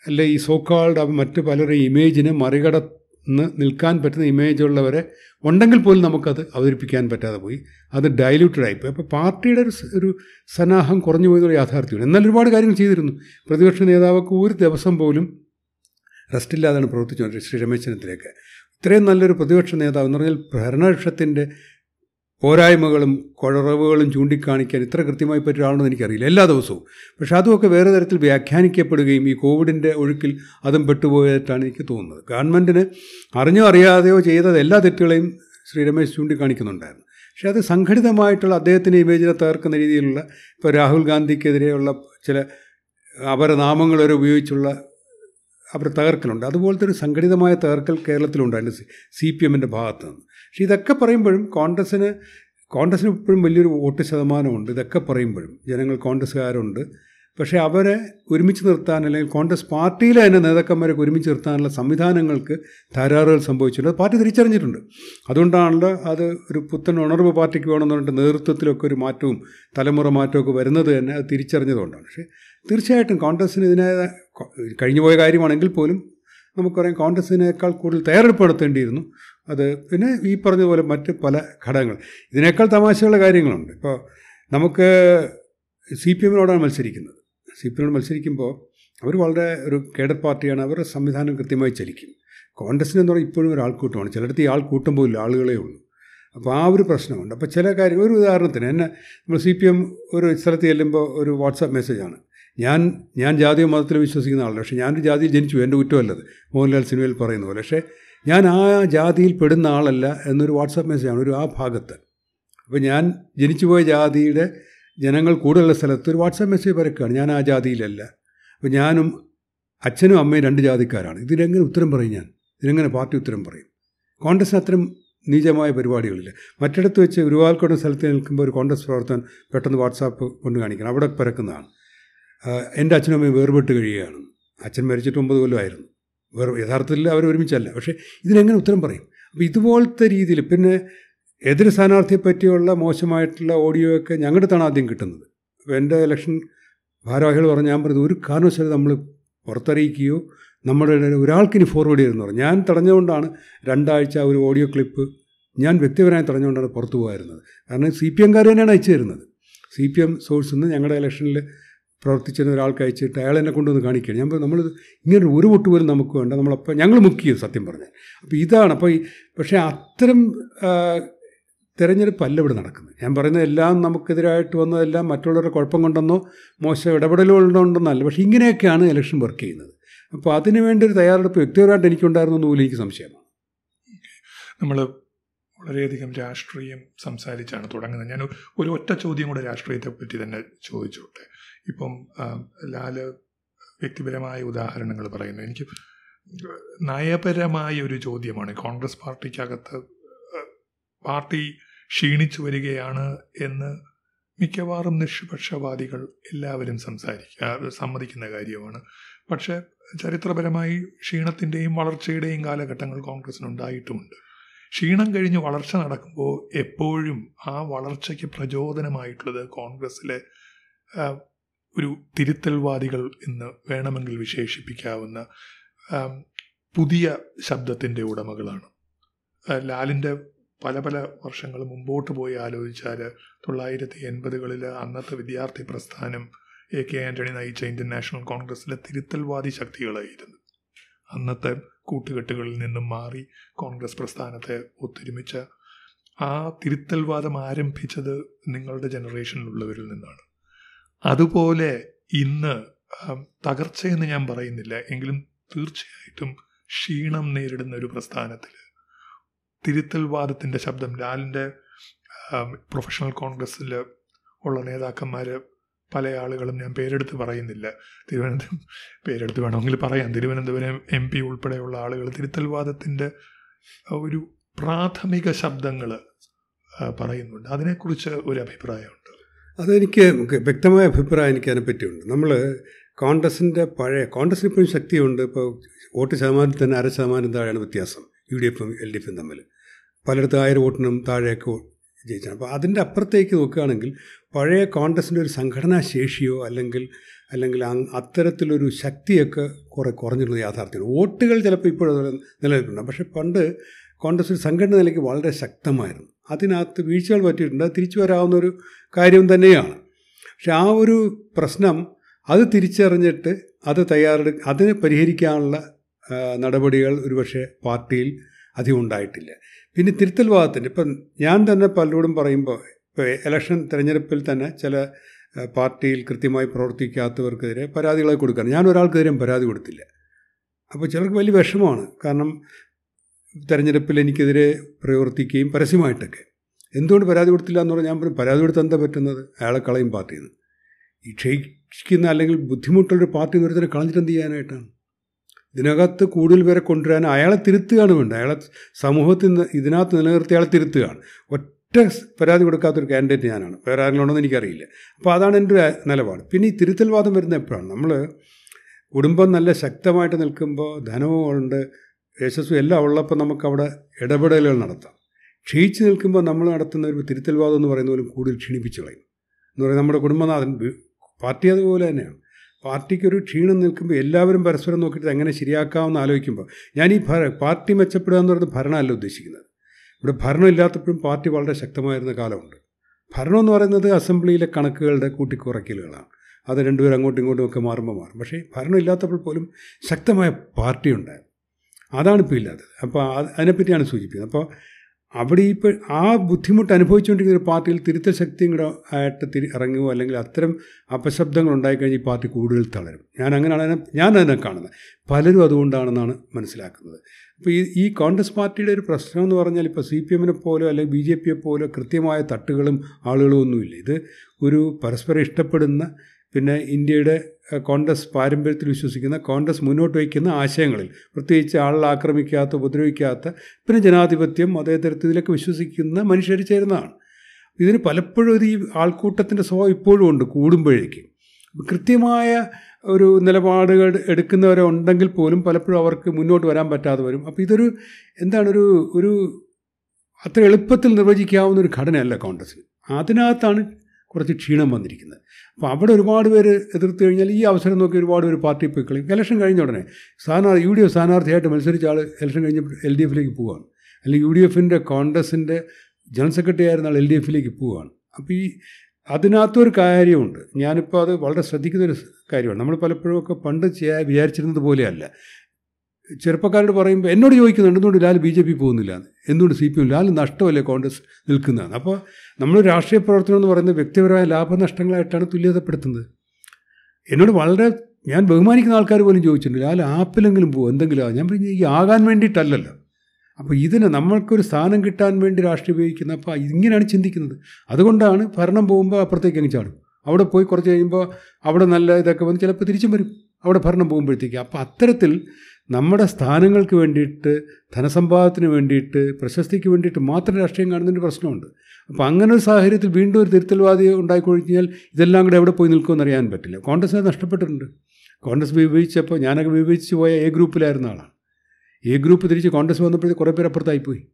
അല്ലെ ഈ സോക്കാൾഡ് മറ്റ് പലരുടെ ഇമേജിനെ മറികടന്ന് നിൽക്കാൻ പറ്റുന്ന ഇമേജ് ഉള്ളവരെ ഉണ്ടെങ്കിൽ പോലും നമുക്കത് അവതരിപ്പിക്കാൻ പറ്റാതെ പോയി. അത് ഡയലൂട്ടഡ് ആയിപ്പോയി അപ്പോൾ പാർട്ടിയുടെ ഒരു ഒരു സന്നാഹം കുറഞ്ഞു പോയതൊരു യാഥാർത്ഥ്യമാണ്. എന്നാൽ ഒരുപാട് കാര്യങ്ങൾ ചെയ്തിരുന്നു. പ്രതിപക്ഷ നേതാവൊക്കെ ഒരു ദിവസം പോലും റെസ്റ്റ് ഇല്ലാതെയാണ് പ്രവർത്തിച്ചുകൊണ്ടിരുന്നത് ശ്രീ രമേശ് ചെന്നിത്തലയൊക്കെ. ഇത്രയും നല്ലൊരു പ്രതിപക്ഷ നേതാവ് എന്ന് പറഞ്ഞാൽ ഭരണപക്ഷത്തിന്റെ പോരായ്മകളും കുഴറവുകളും ചൂണ്ടിക്കാണിക്കാൻ ഇത്ര കൃത്യമായി പറ്റിയ എനിക്കറിയില്ല എല്ലാ ദിവസവും. പക്ഷേ അതുമൊക്കെ വേറെ തരത്തിൽ വ്യാഖ്യാനിക്കപ്പെടുകയും ഈ കോവിഡിന്റെ ഒഴുക്കിൽ അതും പെട്ടുപോയതായിട്ടാണ് എനിക്ക് തോന്നുന്നത്. ഗവൺമെന്റിന് അറിഞ്ഞോ അറിയാതെയോ ചെയ്തത് എല്ലാ തെറ്റുകളെയും ശ്രീ രമേശ് ചൂണ്ടിക്കാണിക്കുന്നുണ്ടായിരുന്നു. പക്ഷേ അത് സംഘടിതമായിട്ടുള്ള അദ്ദേഹത്തിന്റെ ഇമേജിനെ തകർക്കുന്ന രീതിയിലുള്ള ഇപ്പോൾ രാഹുൽ ഗാന്ധിക്കെതിരെയുള്ള ചില അപരനാമങ്ങൾ വരെ ഉപയോഗിച്ചുള്ള അവർ തകർക്കലുണ്ട്. അതുപോലത്തെ ഒരു സംഘടിതമായ തകർക്കൽ കേരളത്തിലുണ്ടായിരുന്നു സി പി എമ്മിന്റെ ഭാഗത്തു നിന്ന് പക്ഷേ ഇതൊക്കെ പറയുമ്പോഴും കോൺഗ്രസ്സിന് കോൺഗ്രസ്സിന് ഇപ്പോഴും വലിയൊരു വോട്ട് ശതമാനമുണ്ട്. ഇതൊക്കെ പറയുമ്പോഴും ജനങ്ങൾ കോൺഗ്രസ്സുകാരുണ്ട്. പക്ഷേ അവരെ ഒരുമിച്ച് നിർത്താൻ അല്ലെങ്കിൽ കോൺഗ്രസ് പാർട്ടിയിലെ തന്നെ നേതാക്കന്മാരൊക്കെ ഒരുമിച്ച് നിർത്താനുള്ള സംവിധാനങ്ങൾക്ക് തകരാറുകൾ സംഭവിച്ചിട്ടുണ്ട്. പാർട്ടി തിരിച്ചറിഞ്ഞിട്ടുണ്ട്. അതുകൊണ്ടാണല്ലോ അത് ഒരു പുത്തൻ ഉണർവ് പാർട്ടിക്ക് വേണമെന്ന് പറഞ്ഞിട്ട് നേതൃത്വത്തിലൊക്കെ ഒരു മാറ്റവും തലമുറ മാറ്റമൊക്കെ വരുന്നത് തന്നെ അത് തിരിച്ചറിഞ്ഞതുകൊണ്ടാണ്. പക്ഷേ തീർച്ചയായിട്ടും കോൺഗ്രസ്സിന് ഇതിനെ കഴിഞ്ഞു പോയ കാര്യമാണെങ്കിൽ പോലും നമുക്കറിയാം കോൺഗ്രസിനേക്കാൾ കൂടുതൽ തയ്യാറെടുപ്പെടുത്തേണ്ടിയിരുന്നു അത് പിന്നെ ഈ പറഞ്ഞതുപോലെ മറ്റ് പല ഘടകങ്ങൾ. ഇതിനേക്കാൾ തമാശയുള്ള കാര്യങ്ങളുണ്ട്. ഇപ്പോൾ നമുക്ക് സി പി എമ്മിനോടാണ് മത്സരിക്കുന്നത്. സി പി എമ്മിനോട് മത്സരിക്കുമ്പോൾ അവർ വളരെ ഒരു കേഡർ പാർട്ടിയാണ്. അവരുടെ സംവിധാനം കൃത്യമായി ചലിക്കും. കോൺഗ്രസ്സിന് എന്ന് പറഞ്ഞാൽ ഇപ്പോഴും ഒരു ആൾക്കൂട്ടമാണ്. ചിലയിടത്ത് ഈ ആൾക്കൂട്ടം പോലും ആളുകളേ ഉള്ളൂ. അപ്പോൾ ആ ഒരു പ്രശ്നമുണ്ട്. അപ്പോൾ ചില കാര്യങ്ങൾ ഒരു ഉദാഹരണത്തിന് എന്നെ നമ്മൾ സി പി എം ഒരു സ്ഥലത്ത് ചെല്ലുമ്പോൾ ഒരു വാട്സാപ്പ് മെസ്സേജാണ് ഞാൻ ഞാൻ ജാതിയോ മതത്തിലോ വിശ്വസിക്കുന്ന ആളല്ല. പക്ഷേ ഞാനൊരു ജാതിയിൽ ജനിച്ചു. എന്റെ കുറ്റമല്ലത്. മോഹൻലാൽ സിനിമയിൽ പറയുന്ന പോലെ. പക്ഷേ ഞാൻ ആ ജാതിയിൽ പെടുന്ന ആളല്ല എന്നൊരു വാട്സാപ്പ് ആണ് ഒരു ആ ഭാഗത്ത്. അപ്പോൾ ഞാൻ ജനിച്ചുപോയ ജാതിയുടെ ജനങ്ങൾ കൂടുതലുള്ള സ്ഥലത്ത് ഒരു വാട്സാപ്പ് മെസ്സേജ് പരക്കുകയാണ്. ഞാൻ ആ ജാതിയിലല്ല. അപ്പോൾ ഞാനും അച്ഛനും അമ്മയും രണ്ട് ജാതിക്കാരാണ്. ഇതിനെങ്ങനെ ഉത്തരം പറയും ഞാൻ? ഇതിനെങ്ങനെ പാർട്ടി ഉത്തരം പറയും? കോൺഗ്രസ്സിന് അത്തരം നീചമായ പരിപാടികളില്ല. മറ്റിടത്ത് വെച്ച് ഗുരുവാൽക്കോട് സ്ഥലത്ത് നിൽക്കുമ്പോൾ ഒരു കോൺഗ്രസ് പ്രവർത്തകൻ പെട്ടെന്ന് വാട്സാപ്പ് കൊണ്ട് കാണിക്കണം. അവിടെ പരക്കുന്നതാണ്. എന്റെ അച്ഛനും അമ്മയും വേർപെട്ട് കഴിയുകയാണ്. അച്ഛൻ മരിച്ചിട്ട് ഒമ്പത് കൊല്ലമായിരുന്നു. വേറെ യഥാർത്ഥത്തിൽ അവർ ഒരുമിച്ചല്ല. പക്ഷേ ഇതിനെങ്ങനെ ഉത്തരം പറയും? അപ്പോൾ ഇതുപോലത്തെ രീതിയിൽ പിന്നെ എതിർ സ്ഥാനാർത്ഥിയെ പറ്റിയുള്ള മോശമായിട്ടുള്ള ഓഡിയോ ഒക്കെ ഞങ്ങളുടെ അടുത്താണ് ആദ്യം കിട്ടുന്നത്. അപ്പോൾ എന്റെ ഇലക്ഷൻ ഭാരവാഹികൾ പറഞ്ഞ് ഞാൻ പറഞ്ഞത് ഒരു കാരണവശാലും നമ്മൾ പുറത്തറിയിക്കുകയോ നമ്മുടെ ഒരാൾക്കിനി ഫോർവേഡ് ചെയ്തെന്ന് പറഞ്ഞു. ഞാൻ തടഞ്ഞുകൊണ്ടാണ് രണ്ടാഴ്ച ഒരു ഓഡിയോ ക്ലിപ്പ് ഞാൻ വ്യക്തിപരമായി തടഞ്ഞുകൊണ്ടാണ് പുറത്തു പോകാറുന്നത് കാരണം സി പി എംകാർ തന്നെയാണ് അയച്ചു തരുന്നത്. സി പി എം സോഴ്സിൽ നിന്ന് ഞങ്ങളുടെ ഇലക്ഷനിൽ പ്രവർത്തിച്ചിരുന്ന ഒരാൾക്ക് അയച്ചിട്ട് അയാൾ എന്നെ കൊണ്ടുവന്ന് കാണിക്കുകയാണ്. ഞാൻ നമ്മൾ ഇങ്ങനെ ഒരു വോട്ട് പോലും നമുക്ക് വേണ്ട. നമ്മളപ്പോൾ ഞങ്ങൾ മുക്കിയത് സത്യം പറഞ്ഞാൽ. അപ്പോൾ ഇതാണ് അപ്പോൾ ഈ പക്ഷേ അത്തരം തിരഞ്ഞെടുപ്പല്ല ഇവിടെ നടക്കുന്നത്. ഞാൻ പറയുന്ന എല്ലാം നമുക്കെതിരായിട്ട് വന്നതെല്ലാം മറ്റുള്ളവരുടെ കുഴപ്പം കൊണ്ടെന്നോ മോശം ഇടപെടലുകളുണ്ടെന്നല്ല പക്ഷേ ഇങ്ങനെയൊക്കെയാണ് ഇലക്ഷൻ വർക്ക് ചെയ്യുന്നത്. അപ്പോൾ അതിനു വേണ്ടി ഒരു തയ്യാറെടുപ്പ് വ്യക്തിപരമായിട്ട് എനിക്കുണ്ടായിരുന്നു പോലും എനിക്ക് സംശയമാണ്. നമ്മൾ വളരെയധികം രാഷ്ട്രീയം സംസാരിച്ചാണ് തുടങ്ങുന്നത്. ഞാൻ ഒരു ഒറ്റ ചോദ്യം കൂടെ രാഷ്ട്രീയത്തെ പറ്റി തന്നെ ചോദിച്ചോട്ടെ? ഇപ്പം ലാൽ വ്യക്തിപരമായ ഉദാഹരണങ്ങൾ പറയുന്നു. എനിക്ക് നയപരമായ ഒരു ചോദ്യമാണ്. കോൺഗ്രസ് പാർട്ടിക്കകത്ത് പാർട്ടി ക്ഷീണിച്ചു വരികയാണ് എന്ന് മിക്കവാറും നിഷ്പക്ഷവാദികൾ എല്ലാവരും സംസാരിക്കുക സമ്മതിക്കുന്ന കാര്യമാണ്. പക്ഷേ ചരിത്രപരമായി ക്ഷീണത്തിന്റെയും വളർച്ചയുടെയും കാലഘട്ടങ്ങൾ കോൺഗ്രസിനുണ്ടായിട്ടുമുണ്ട് ക്ഷീണം കഴിഞ്ഞ് വളർച്ച നടക്കുമ്പോൾ എപ്പോഴും ആ വളർച്ചയ്ക്ക് പ്രചോദനമായിട്ടുള്ളത് കോൺഗ്രസ്സിലെ ഒരു തിരുത്തൽവാദികൾ എന്ന് വേണമെങ്കിൽ വിശേഷിപ്പിക്കാവുന്ന പുതിയ ശബ്ദത്തിന്റെ ഉടമകളാണ്. ലാലിന്റെ പല പല വർഷങ്ങൾ മുമ്പോട്ട് പോയി ആലോചിച്ചാൽ തൊള്ളായിരത്തി എൺപതുകളിൽ അന്നത്തെ വിദ്യാർത്ഥി പ്രസ്ഥാനം എ കെ ആന്റണി നയിച്ച ഇന്ത്യൻ നാഷണൽ കോൺഗ്രസ്സിലെ തിരുത്തൽവാദി ശക്തികളായിരുന്നു. അന്നത്തെ കൂട്ടുകെട്ടുകളിൽ നിന്നും മാറി കോൺഗ്രസ് പ്രസ്ഥാനത്തെ ഒത്തൊരുമിച്ച ആ തിരുത്തൽവാദം ആരംഭിച്ചത് നിങ്ങളുടെ ജനറേഷനിലുള്ളവരിൽ നിന്നാണ്. അതുപോലെ ഇന്ന് തകർച്ചയെന്ന് ഞാൻ പറയുന്നില്ല. എങ്കിലും തീർച്ചയായിട്ടും ക്ഷീണം നേരിടുന്ന ഒരു പ്രസ്ഥാനത്തിൽ തിരുത്തൽവാദത്തിന്റെ ശബ്ദം ലാലിന്റെ പ്രൊഫഷണൽ കോൺഗ്രസ്സിൽ ഉള്ള നേതാക്കന്മാർ പല ആളുകളും ഞാൻ പേരെടുത്ത് പറയുന്നില്ല. തിരുവനന്തപുരം പേരെടുത്ത് വേണമെങ്കിൽ പറയാം. തിരുവനന്തപുരം എം പി ഉൾപ്പെടെയുള്ള ആളുകൾ തിരുത്തൽവാദത്തിന്റെ ഒരു പ്രാഥമിക ശബ്ദങ്ങൾ പറയുന്നുണ്ട്. അതിനെക്കുറിച്ച് ഒരു അഭിപ്രായമുണ്ട്. അതെനിക്ക് വ്യക്തമായ അഭിപ്രായം എനിക്ക് അതിനെപ്പറ്റിയുണ്ട്. നമ്മൾ കോൺഗ്രസിന്റെ പഴയ കോൺഗ്രസിന് ഇപ്പോഴും ശക്തിയുണ്ട്. ഇപ്പോൾ വോട്ട് ശതമാനത്തിൽ തന്നെ അര ശതമാനം താഴെയാണ് വ്യത്യാസം. യു ഡി എഫും എൽ ഡി എഫും തമ്മിൽ പലയിടത്തും ആയിരം വോട്ടിനും താഴെയൊക്കെ ജയിച്ചാണ്. അപ്പോൾ അതിന്റെ അപ്പുറത്തേക്ക് നോക്കുകയാണെങ്കിൽ പഴയ കോൺഗ്രസിന്റെ ഒരു സംഘടനാ ശേഷിയോ അല്ലെങ്കിൽ അല്ലെങ്കിൽ അത്തരത്തിലൊരു ശക്തിയൊക്കെ കുറേ കുറഞ്ഞിട്ടുള്ളത് യാഥാർത്ഥ്യമാണ്. വോട്ടുകൾ ചിലപ്പോൾ ഇപ്പോഴും നിലനിൽക്കുന്നുണ്ട് പക്ഷേ പണ്ട് കോൺഗ്രസ് ഒരു സംഘടന നിലയ്ക്ക് വളരെ ശക്തമായിരുന്നു. അതിനകത്ത് വീഴ്ചകൾ പറ്റിയിട്ടുണ്ട്. തിരിച്ചു വരാവുന്ന ഒരു കാര്യം തന്നെയാണ്. പക്ഷെ ആ ഒരു പ്രശ്നം അത് തിരിച്ചറിഞ്ഞിട്ട് അത് തയ്യാറെടു അതിനെ പരിഹരിക്കാനുള്ള നടപടികൾ ഒരുപക്ഷെ പാർട്ടിയിൽ അധികം ഉണ്ടായിട്ടില്ല. പിന്നെ തിരുത്തൽ വാദത്തിന് ഇപ്പം ഞാൻ തന്നെ പലരോടും പറയുമ്പോൾ ഇപ്പോൾ ഇലക്ഷൻ തിരഞ്ഞെടുപ്പിൽ തന്നെ ചില പാർട്ടിയിൽ കൃത്യമായി പ്രവർത്തിക്കാത്തവർക്കെതിരെ പരാതികളെ കൊടുക്കണം ഞാൻ ഒരാൾക്കെതിരെയും പരാതി കൊടുത്തില്ല. അപ്പോൾ ചിലർക്ക് വലിയ വിഷമമാണ്. കാരണം തെരഞ്ഞെടുപ്പിൽ എനിക്കെതിരെ പ്രവർത്തിക്കുകയും പരസ്യമായിട്ടൊക്കെ. എന്തുകൊണ്ട് പരാതി കൊടുത്തില്ല എന്ന് പറഞ്ഞാൽ ഞാൻ പറഞ്ഞു പരാതി കൊടുത്ത് എന്താ പറ്റുന്നത്? അയാളെ കളയും പാർട്ടിയിൽ നിന്ന് ഈ ക്ഷയിക്കുന്ന അല്ലെങ്കിൽ ബുദ്ധിമുട്ടുള്ളൊരു പാർട്ടി നിർത്തനെ കളഞ്ഞിട്ട് എന്ത് ചെയ്യാനായിട്ടാണ്? ഇതിനകത്ത് കൂടുതൽ പേരെ കൊണ്ടുവരാൻ അയാളെ തിരുത്തുകയാണ് വേണ്ടത്. അയാളെ സമൂഹത്തിൽ നിന്ന് ഇതിനകത്ത് നിലനിർത്തി അയാളെ തിരുത്തുകയാണ്. ഒറ്റ പരാതി കൊടുക്കാത്തൊരു കാൻഡിഡേറ്റ് ഞാനാണ്. വേറെ ആരെങ്കിലും ഉണ്ടോ എന്ന് എനിക്കറിയില്ല. അപ്പോൾ അതാണ് എന്റെ ഒരു നിലപാട്. പിന്നെ ഈ തിരുത്തൽവാദം വരുന്ന എപ്പോഴാണ്? നമ്മൾ കുടുംബം നല്ല ശക്തമായിട്ട് നിൽക്കുമ്പോൾ ധനവും ഉണ്ട് യശസ്സും എല്ലാം ഉള്ളപ്പോൾ നമുക്കവിടെ ഇടപെടലുകൾ നടത്താം. ക്ഷയിച്ച് നിൽക്കുമ്പോൾ നമ്മൾ നടത്തുന്ന ഒരു തിരുത്തൽവാദം എന്ന് പറയുന്ന പോലും കൂടുതൽ ക്ഷീണിപ്പിച്ചു കളയും. എന്ന് പറയുന്നത് നമ്മുടെ കുടുംബനാഥൻ പാർട്ടി അതുപോലെ തന്നെയാണ്. പാർട്ടിക്കൊരു ക്ഷീണം നിൽക്കുമ്പോൾ എല്ലാവരും പരസ്പരം നോക്കിയിട്ട് എങ്ങനെ ശരിയാക്കാമെന്ന് ആലോചിക്കുമ്പോൾ ഞാൻ ഈ പാർട്ടി മെച്ചപ്പെടുക എന്ന് പറയുന്നത് ഭരണമല്ല ഉദ്ദേശിക്കുന്നത്. ഇവിടെ ഭരണം ഇല്ലാത്തപ്പോഴും പാർട്ടി വളരെ ശക്തമായിരുന്ന കാലമുണ്ട്. ഭരണം എന്ന് പറയുന്നത് അസംബ്ലിയിലെ കണക്കുകളുടെ കൂട്ടിക്കുറയ്ക്കലുകളാണ്. അത് രണ്ടുപേരും അങ്ങോട്ടും ഇങ്ങോട്ടും ഒക്കെ മാറുമ്പോൾ മാറും. പക്ഷേ ഭരണം ഇല്ലാത്തപ്പോൾ പോലും ശക്തമായ പാർട്ടി അതാണ് ഇപ്പോൾ ഇല്ലാത്തത്. അപ്പോൾ അതിനെപ്പറ്റിയാണ് സൂചിപ്പിക്കുന്നത്. അപ്പോൾ അവിടെ ഇപ്പോൾ ആ ബുദ്ധിമുട്ട് അനുഭവിച്ചുകൊണ്ടിരിക്കുന്ന ഒരു പാർട്ടിയിൽ തിരുത്തൽ ശക്തിയും കൂടെ ആയിട്ട് തിരി ഇറങ്ങുമോ അല്ലെങ്കിൽ അത്തരം അപശബ്ദങ്ങൾ ഉണ്ടായിക്കഴിഞ്ഞ് ഈ പാർട്ടി കൂടുതൽ തളരും. ഞാൻ അങ്ങനെയാണ് അതിനെ ഞാൻ അതിനെ കാണുന്നത്. പലരും അതുകൊണ്ടാണെന്നാണ് മനസ്സിലാക്കുന്നത്. അപ്പോൾ ഈ ഈ കോൺഗ്രസ് പാർട്ടിയുടെ ഒരു പ്രശ്നം എന്ന് പറഞ്ഞാൽ ഇപ്പോൾ സി പി എമ്മിനെ പോലോ അല്ലെങ്കിൽ ബി ജെ പിയെ പോലോ കൃത്യമായ തട്ടുകളും ആളുകളും ഒന്നുമില്ല. ഇത് ഒരു പരസ്പരം ഇഷ്ടപ്പെടുന്ന പിന്നെ ഇന്ത്യയുടെ കോൺഗ്രസ് പാരമ്പര്യത്തിൽ വിശ്വസിക്കുന്ന കോൺഗ്രസ് മുന്നോട്ട് വയ്ക്കുന്ന ആശയങ്ങളിൽ പ്രത്യേകിച്ച് ആളുകൾ ആക്രമിക്കാത്ത ഉപദ്രവിക്കാത്ത പിന്നെ ജനാധിപത്യം അതേ ഇതിലൊക്കെ വിശ്വസിക്കുന്ന മനുഷ്യർ ചേരുന്നതാണ്. ഇതിന് പലപ്പോഴും ഒരു ഈ ആൾക്കൂട്ടത്തിന്റെ സ്വഭാവം ഇപ്പോഴും ഉണ്ട് കൂടുമ്പോഴേക്ക്. കൃത്യമായ ഒരു നിലപാടുകൾ എടുക്കുന്നവരുണ്ടെങ്കിൽ പോലും പലപ്പോഴും അവർക്ക് മുന്നോട്ട് വരാൻ പറ്റാതെ വരും. അപ്പോൾ ഇതൊരു എന്താണ് ഒരു ഒരു അത്ര എളുപ്പത്തിൽ നിർവചിക്കാവുന്ന ഒരു ഘടനയല്ല കോൺഗ്രസ്സിന് അതിനകത്താണ് കുറച്ച് ക്ഷീണം വന്നിരിക്കുന്നത്. അപ്പോൾ അവിടെ ഒരുപാട് പേര് എതിർത്ത് കഴിഞ്ഞാൽ ഈ അവസരം നോക്കി ഒരുപാട് പേര് പാർട്ടി പോയി കളയും ഇലക്ഷൻ കഴിഞ്ഞ ഉടനെ സ്ഥാനാർത്ഥി യു ഡി എഫ് സ്ഥാനാർത്ഥിയായിട്ട് മത്സരിച്ച ആൾ ഇലക്ഷൻ കഴിഞ്ഞപ്പോൾ എൽ ഡി എഫിലേക്ക് പോവുകയാണ്. അല്ലെങ്കിൽ യു ഡി എഫിന്റെ കോൺഗ്രസിന്റെ ജനറൽ സെക്രട്ടറി ആയിരുന്ന ആൾ എൽ ഡി എഫിലേക്ക് പോവുകയാണ്. അപ്പോൾ ഈ അതിനകത്തൊരു കാര്യമുണ്ട്. ഞാനിപ്പോൾ അത് വളരെ ശ്രദ്ധിക്കുന്നൊരു കാര്യമാണ്. നമ്മൾ പലപ്പോഴും ഒക്കെ പണ്ട് ചെയ്യാൻ വിചാരിച്ചിരുന്നത് പോലെയല്ല. ചെറുപ്പക്കാരോട് പറയുമ്പോൾ എന്നോട് ചോദിക്കുന്നുണ്ട് എന്തുകൊണ്ട് ലാൽ ബി ജെ പി പോകുന്നില്ല? എന്തുകൊണ്ട് സി പി എം ലാൽ നഷ്ടമല്ലേ കോൺഗ്രസ് നിൽക്കുന്നതാണ് അപ്പോൾ നമ്മൾ രാഷ്ട്രീയ പ്രവർത്തനം എന്ന് പറയുന്നത് വ്യക്തിപരമായ ലാഭനഷ്ടങ്ങളായിട്ടാണ് തുല്യതപ്പെടുത്തുന്നത്. എന്നോട് വളരെ ഞാൻ ബഹുമാനിക്കുന്ന ആൾക്കാർ പോലും ചോദിച്ചിട്ടുണ്ട് ലാൽ ആപ്പിലെങ്കിലും പോകും എന്തെങ്കിലും ഞാൻ പറഞ്ഞു ഈ ആകാൻ വേണ്ടിയിട്ടല്ലല്ലോ. അപ്പോൾ ഇതിന് നമ്മൾക്കൊരു സ്ഥാനം കിട്ടാൻ വേണ്ടി രാഷ്ട്രീയം ഉപയോഗിക്കുന്ന അപ്പോൾ ഇങ്ങനെയാണ് ചിന്തിക്കുന്നത്. അതുകൊണ്ടാണ് ഭരണം പോകുമ്പോൾ അപ്പുറത്തേക്ക് അങ്ങ് ചാടും. അവിടെ പോയി കുറച്ച് കഴിയുമ്പോൾ അവിടെ നല്ല ഇതൊക്കെ വന്ന് ചിലപ്പോൾ തിരിച്ചും വരും. അവിടെ ഭരണം പോകുമ്പോഴത്തേക്ക്. അപ്പോൾ അത്തരത്തിൽ നമ്മുടെ സ്ഥാനങ്ങൾക്ക് വേണ്ടിയിട്ട് ധനസമ്പാദത്തിന് വേണ്ടിയിട്ട് പ്രശസ്തിക്ക് വേണ്ടിയിട്ട് മാത്രം രാഷ്ട്രീയം കാണുന്നതിന്റെ പ്രശ്നമുണ്ട്. അപ്പോൾ അങ്ങനെ ഒരു സാഹചര്യത്തിൽ വീണ്ടും ഒരു തിരുത്തൽവാദി ഉണ്ടായിക്കൊഴിഞ്ഞാൽ ഇതെല്ലാം കൂടെ എവിടെ പോയി നിൽക്കുമെന്ന് അറിയാൻ പറ്റില്ല. കോൺഗ്രസ് നഷ്ടപ്പെട്ടിട്ടുണ്ട്. കോൺഗ്രസ് വിഭജിച്ചപ്പോൾ ഞാനൊക്കെ വിഭജിച്ച് പോയ എ ഗ്രൂപ്പിലായിരുന്ന ആളാണ്. എ ഗ്രൂപ്പ് തിരിച്ച് കോൺഗ്രസ് വന്നപ്പോഴത്തേക്ക് കുറേ പേര് അപ്പുറത്തായിപ്പോയി.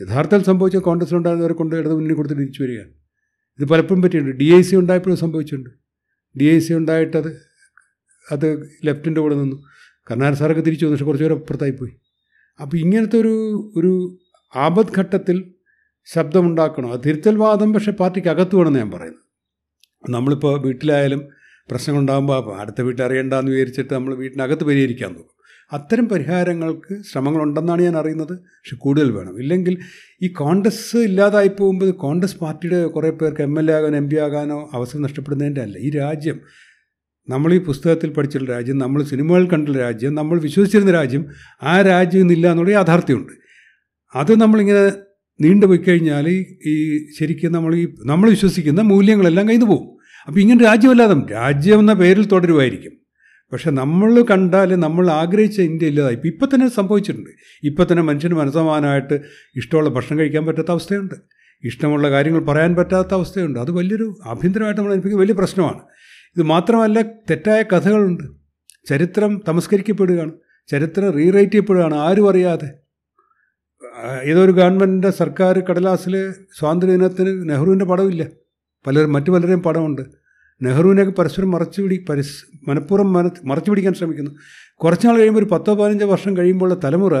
യഥാർത്ഥത്തിൽ സംഭവിച്ച കോൺഗ്രസ് ഉണ്ടായിരുന്നവരെ കൊണ്ട് ഇടത് മുന്നിൽ കൊടുത്ത് തിരിച്ചു വരികയാണ്. ഇത് പലപ്പോഴും പറ്റിയിട്ടുണ്ട്. ഡി ഐ സി ഉണ്ടായപ്പോഴും സംഭവിച്ചിട്ടുണ്ട്. ഡി ഐ സി ഉണ്ടായിട്ടത് അത് ലെഫ്റ്റിന്റെ കൂടെ നിന്നു. കർണാടക സാറൊക്കെ തിരിച്ചു വന്നു പക്ഷെ കുറച്ച് പേര് അപ്പുറത്തായി പോയി. അപ്പോൾ ഇങ്ങനത്തെ ഒരു ഒരു ആപത് ഘട്ടത്തിൽ ശബ്ദമുണ്ടാക്കണം? അത് തിരുത്തൽവാദം പക്ഷേ പാർട്ടിക്ക് അകത്തു വേണമെന്ന് ഞാൻ പറയുന്നത്. നമ്മളിപ്പോൾ വീട്ടിലായാലും പ്രശ്നങ്ങളുണ്ടാകുമ്പോൾ അടുത്ത വീട്ടിൽ അറിയണ്ടെന്ന് വിചാരിച്ചിട്ട് നമ്മൾ വീട്ടിനകത്ത് പരിഹരിക്കാൻ നോക്കും. അത്തരം പരിഹാരങ്ങൾക്ക് ശ്രമങ്ങളുണ്ടെന്നാണ് ഞാൻ അറിയുന്നത്. പക്ഷെ കൂടുതൽ വേണം. ഇല്ലെങ്കിൽ ഈ കോൺഗ്രസ് ഇല്ലാതായി പോകുമ്പോൾ കോൺഗ്രസ് പാർട്ടിയുടെ കുറേ പേർക്ക് എം എൽ എ ആകാനോ എം പി ആകാനോ അവസരം നഷ്ടപ്പെടുന്നതിന്റെ അല്ല. ഈ രാജ്യം നമ്മൾ ഈ പുസ്തകത്തിൽ പഠിച്ചിട്ടുള്ള രാജ്യം നമ്മൾ സിനിമകൾ കണ്ടുള്ള രാജ്യം നമ്മൾ വിശ്വസിച്ചിരുന്ന രാജ്യം ആ രാജ്യം ഇന്നില്ല എന്നുള്ള യാഥാർത്ഥ്യമുണ്ട്. അത് നമ്മളിങ്ങനെ നീണ്ടുപോയി കഴിഞ്ഞാൽ ഈ ശരിക്കും നമ്മൾ ഈ നമ്മൾ വിശ്വസിക്കുന്ന മൂല്യങ്ങളെല്ലാം കയ്യിൽ പോകും. അപ്പോൾ ഇങ്ങനെ രാജ്യമല്ലാതെ രാജ്യം എന്ന പേരിൽ തുടരുമായിരിക്കും. പക്ഷെ നമ്മൾ കണ്ടാൽ നമ്മൾ ആഗ്രഹിച്ച ഇന്ത്യ ഇല്ലാതായി. ഇപ്പം ഇപ്പം തന്നെ സംഭവിച്ചിട്ടുണ്ട്. ഇപ്പം തന്നെ മനുഷ്യന് മനസ്സമാനമായിട്ട് ഇഷ്ടമുള്ള ഭക്ഷണം കഴിക്കാൻ പറ്റാത്ത അവസ്ഥയുണ്ട്. ഇഷ്ടമുള്ള കാര്യങ്ങൾ പറയാൻ പറ്റാത്ത അവസ്ഥയുണ്ട്. അത് വലിയൊരു ആഭ്യന്തരമായിട്ട് നമ്മൾ എനിക്ക് വലിയ പ്രശ്നമാണ്. ഇത് മാത്രമല്ല തെറ്റായ കഥകളുണ്ട്. ചരിത്രം തമസ്കരിക്കപ്പെടുകയാണ്. ചരിത്രം റീറൈറ്റ് ചെയ്യപ്പെടുകയാണ്. ആരും അറിയാതെ. ഏതൊരു ഗവൺമെന്റിന്റെ സർക്കാർ കടലാസിൽ സ്വാതന്ത്ര്യദിനത്തിന് നെഹ്റുവിന്റെ പടമില്ല. പല മറ്റു പലരുടെയും പടമുണ്ട്. നെഹ്റുവിനെയൊക്കെ പരസ്പരം മറച്ചു പിടി പരസ് മനഃപൂർവം മന മറച്ചു പിടിക്കാൻ ശ്രമിക്കുന്നു. കുറച്ച് നാൾ കഴിയുമ്പോൾ ഒരു പത്തോ പതിനഞ്ചോ വർഷം കഴിയുമ്പോൾ തലമുറ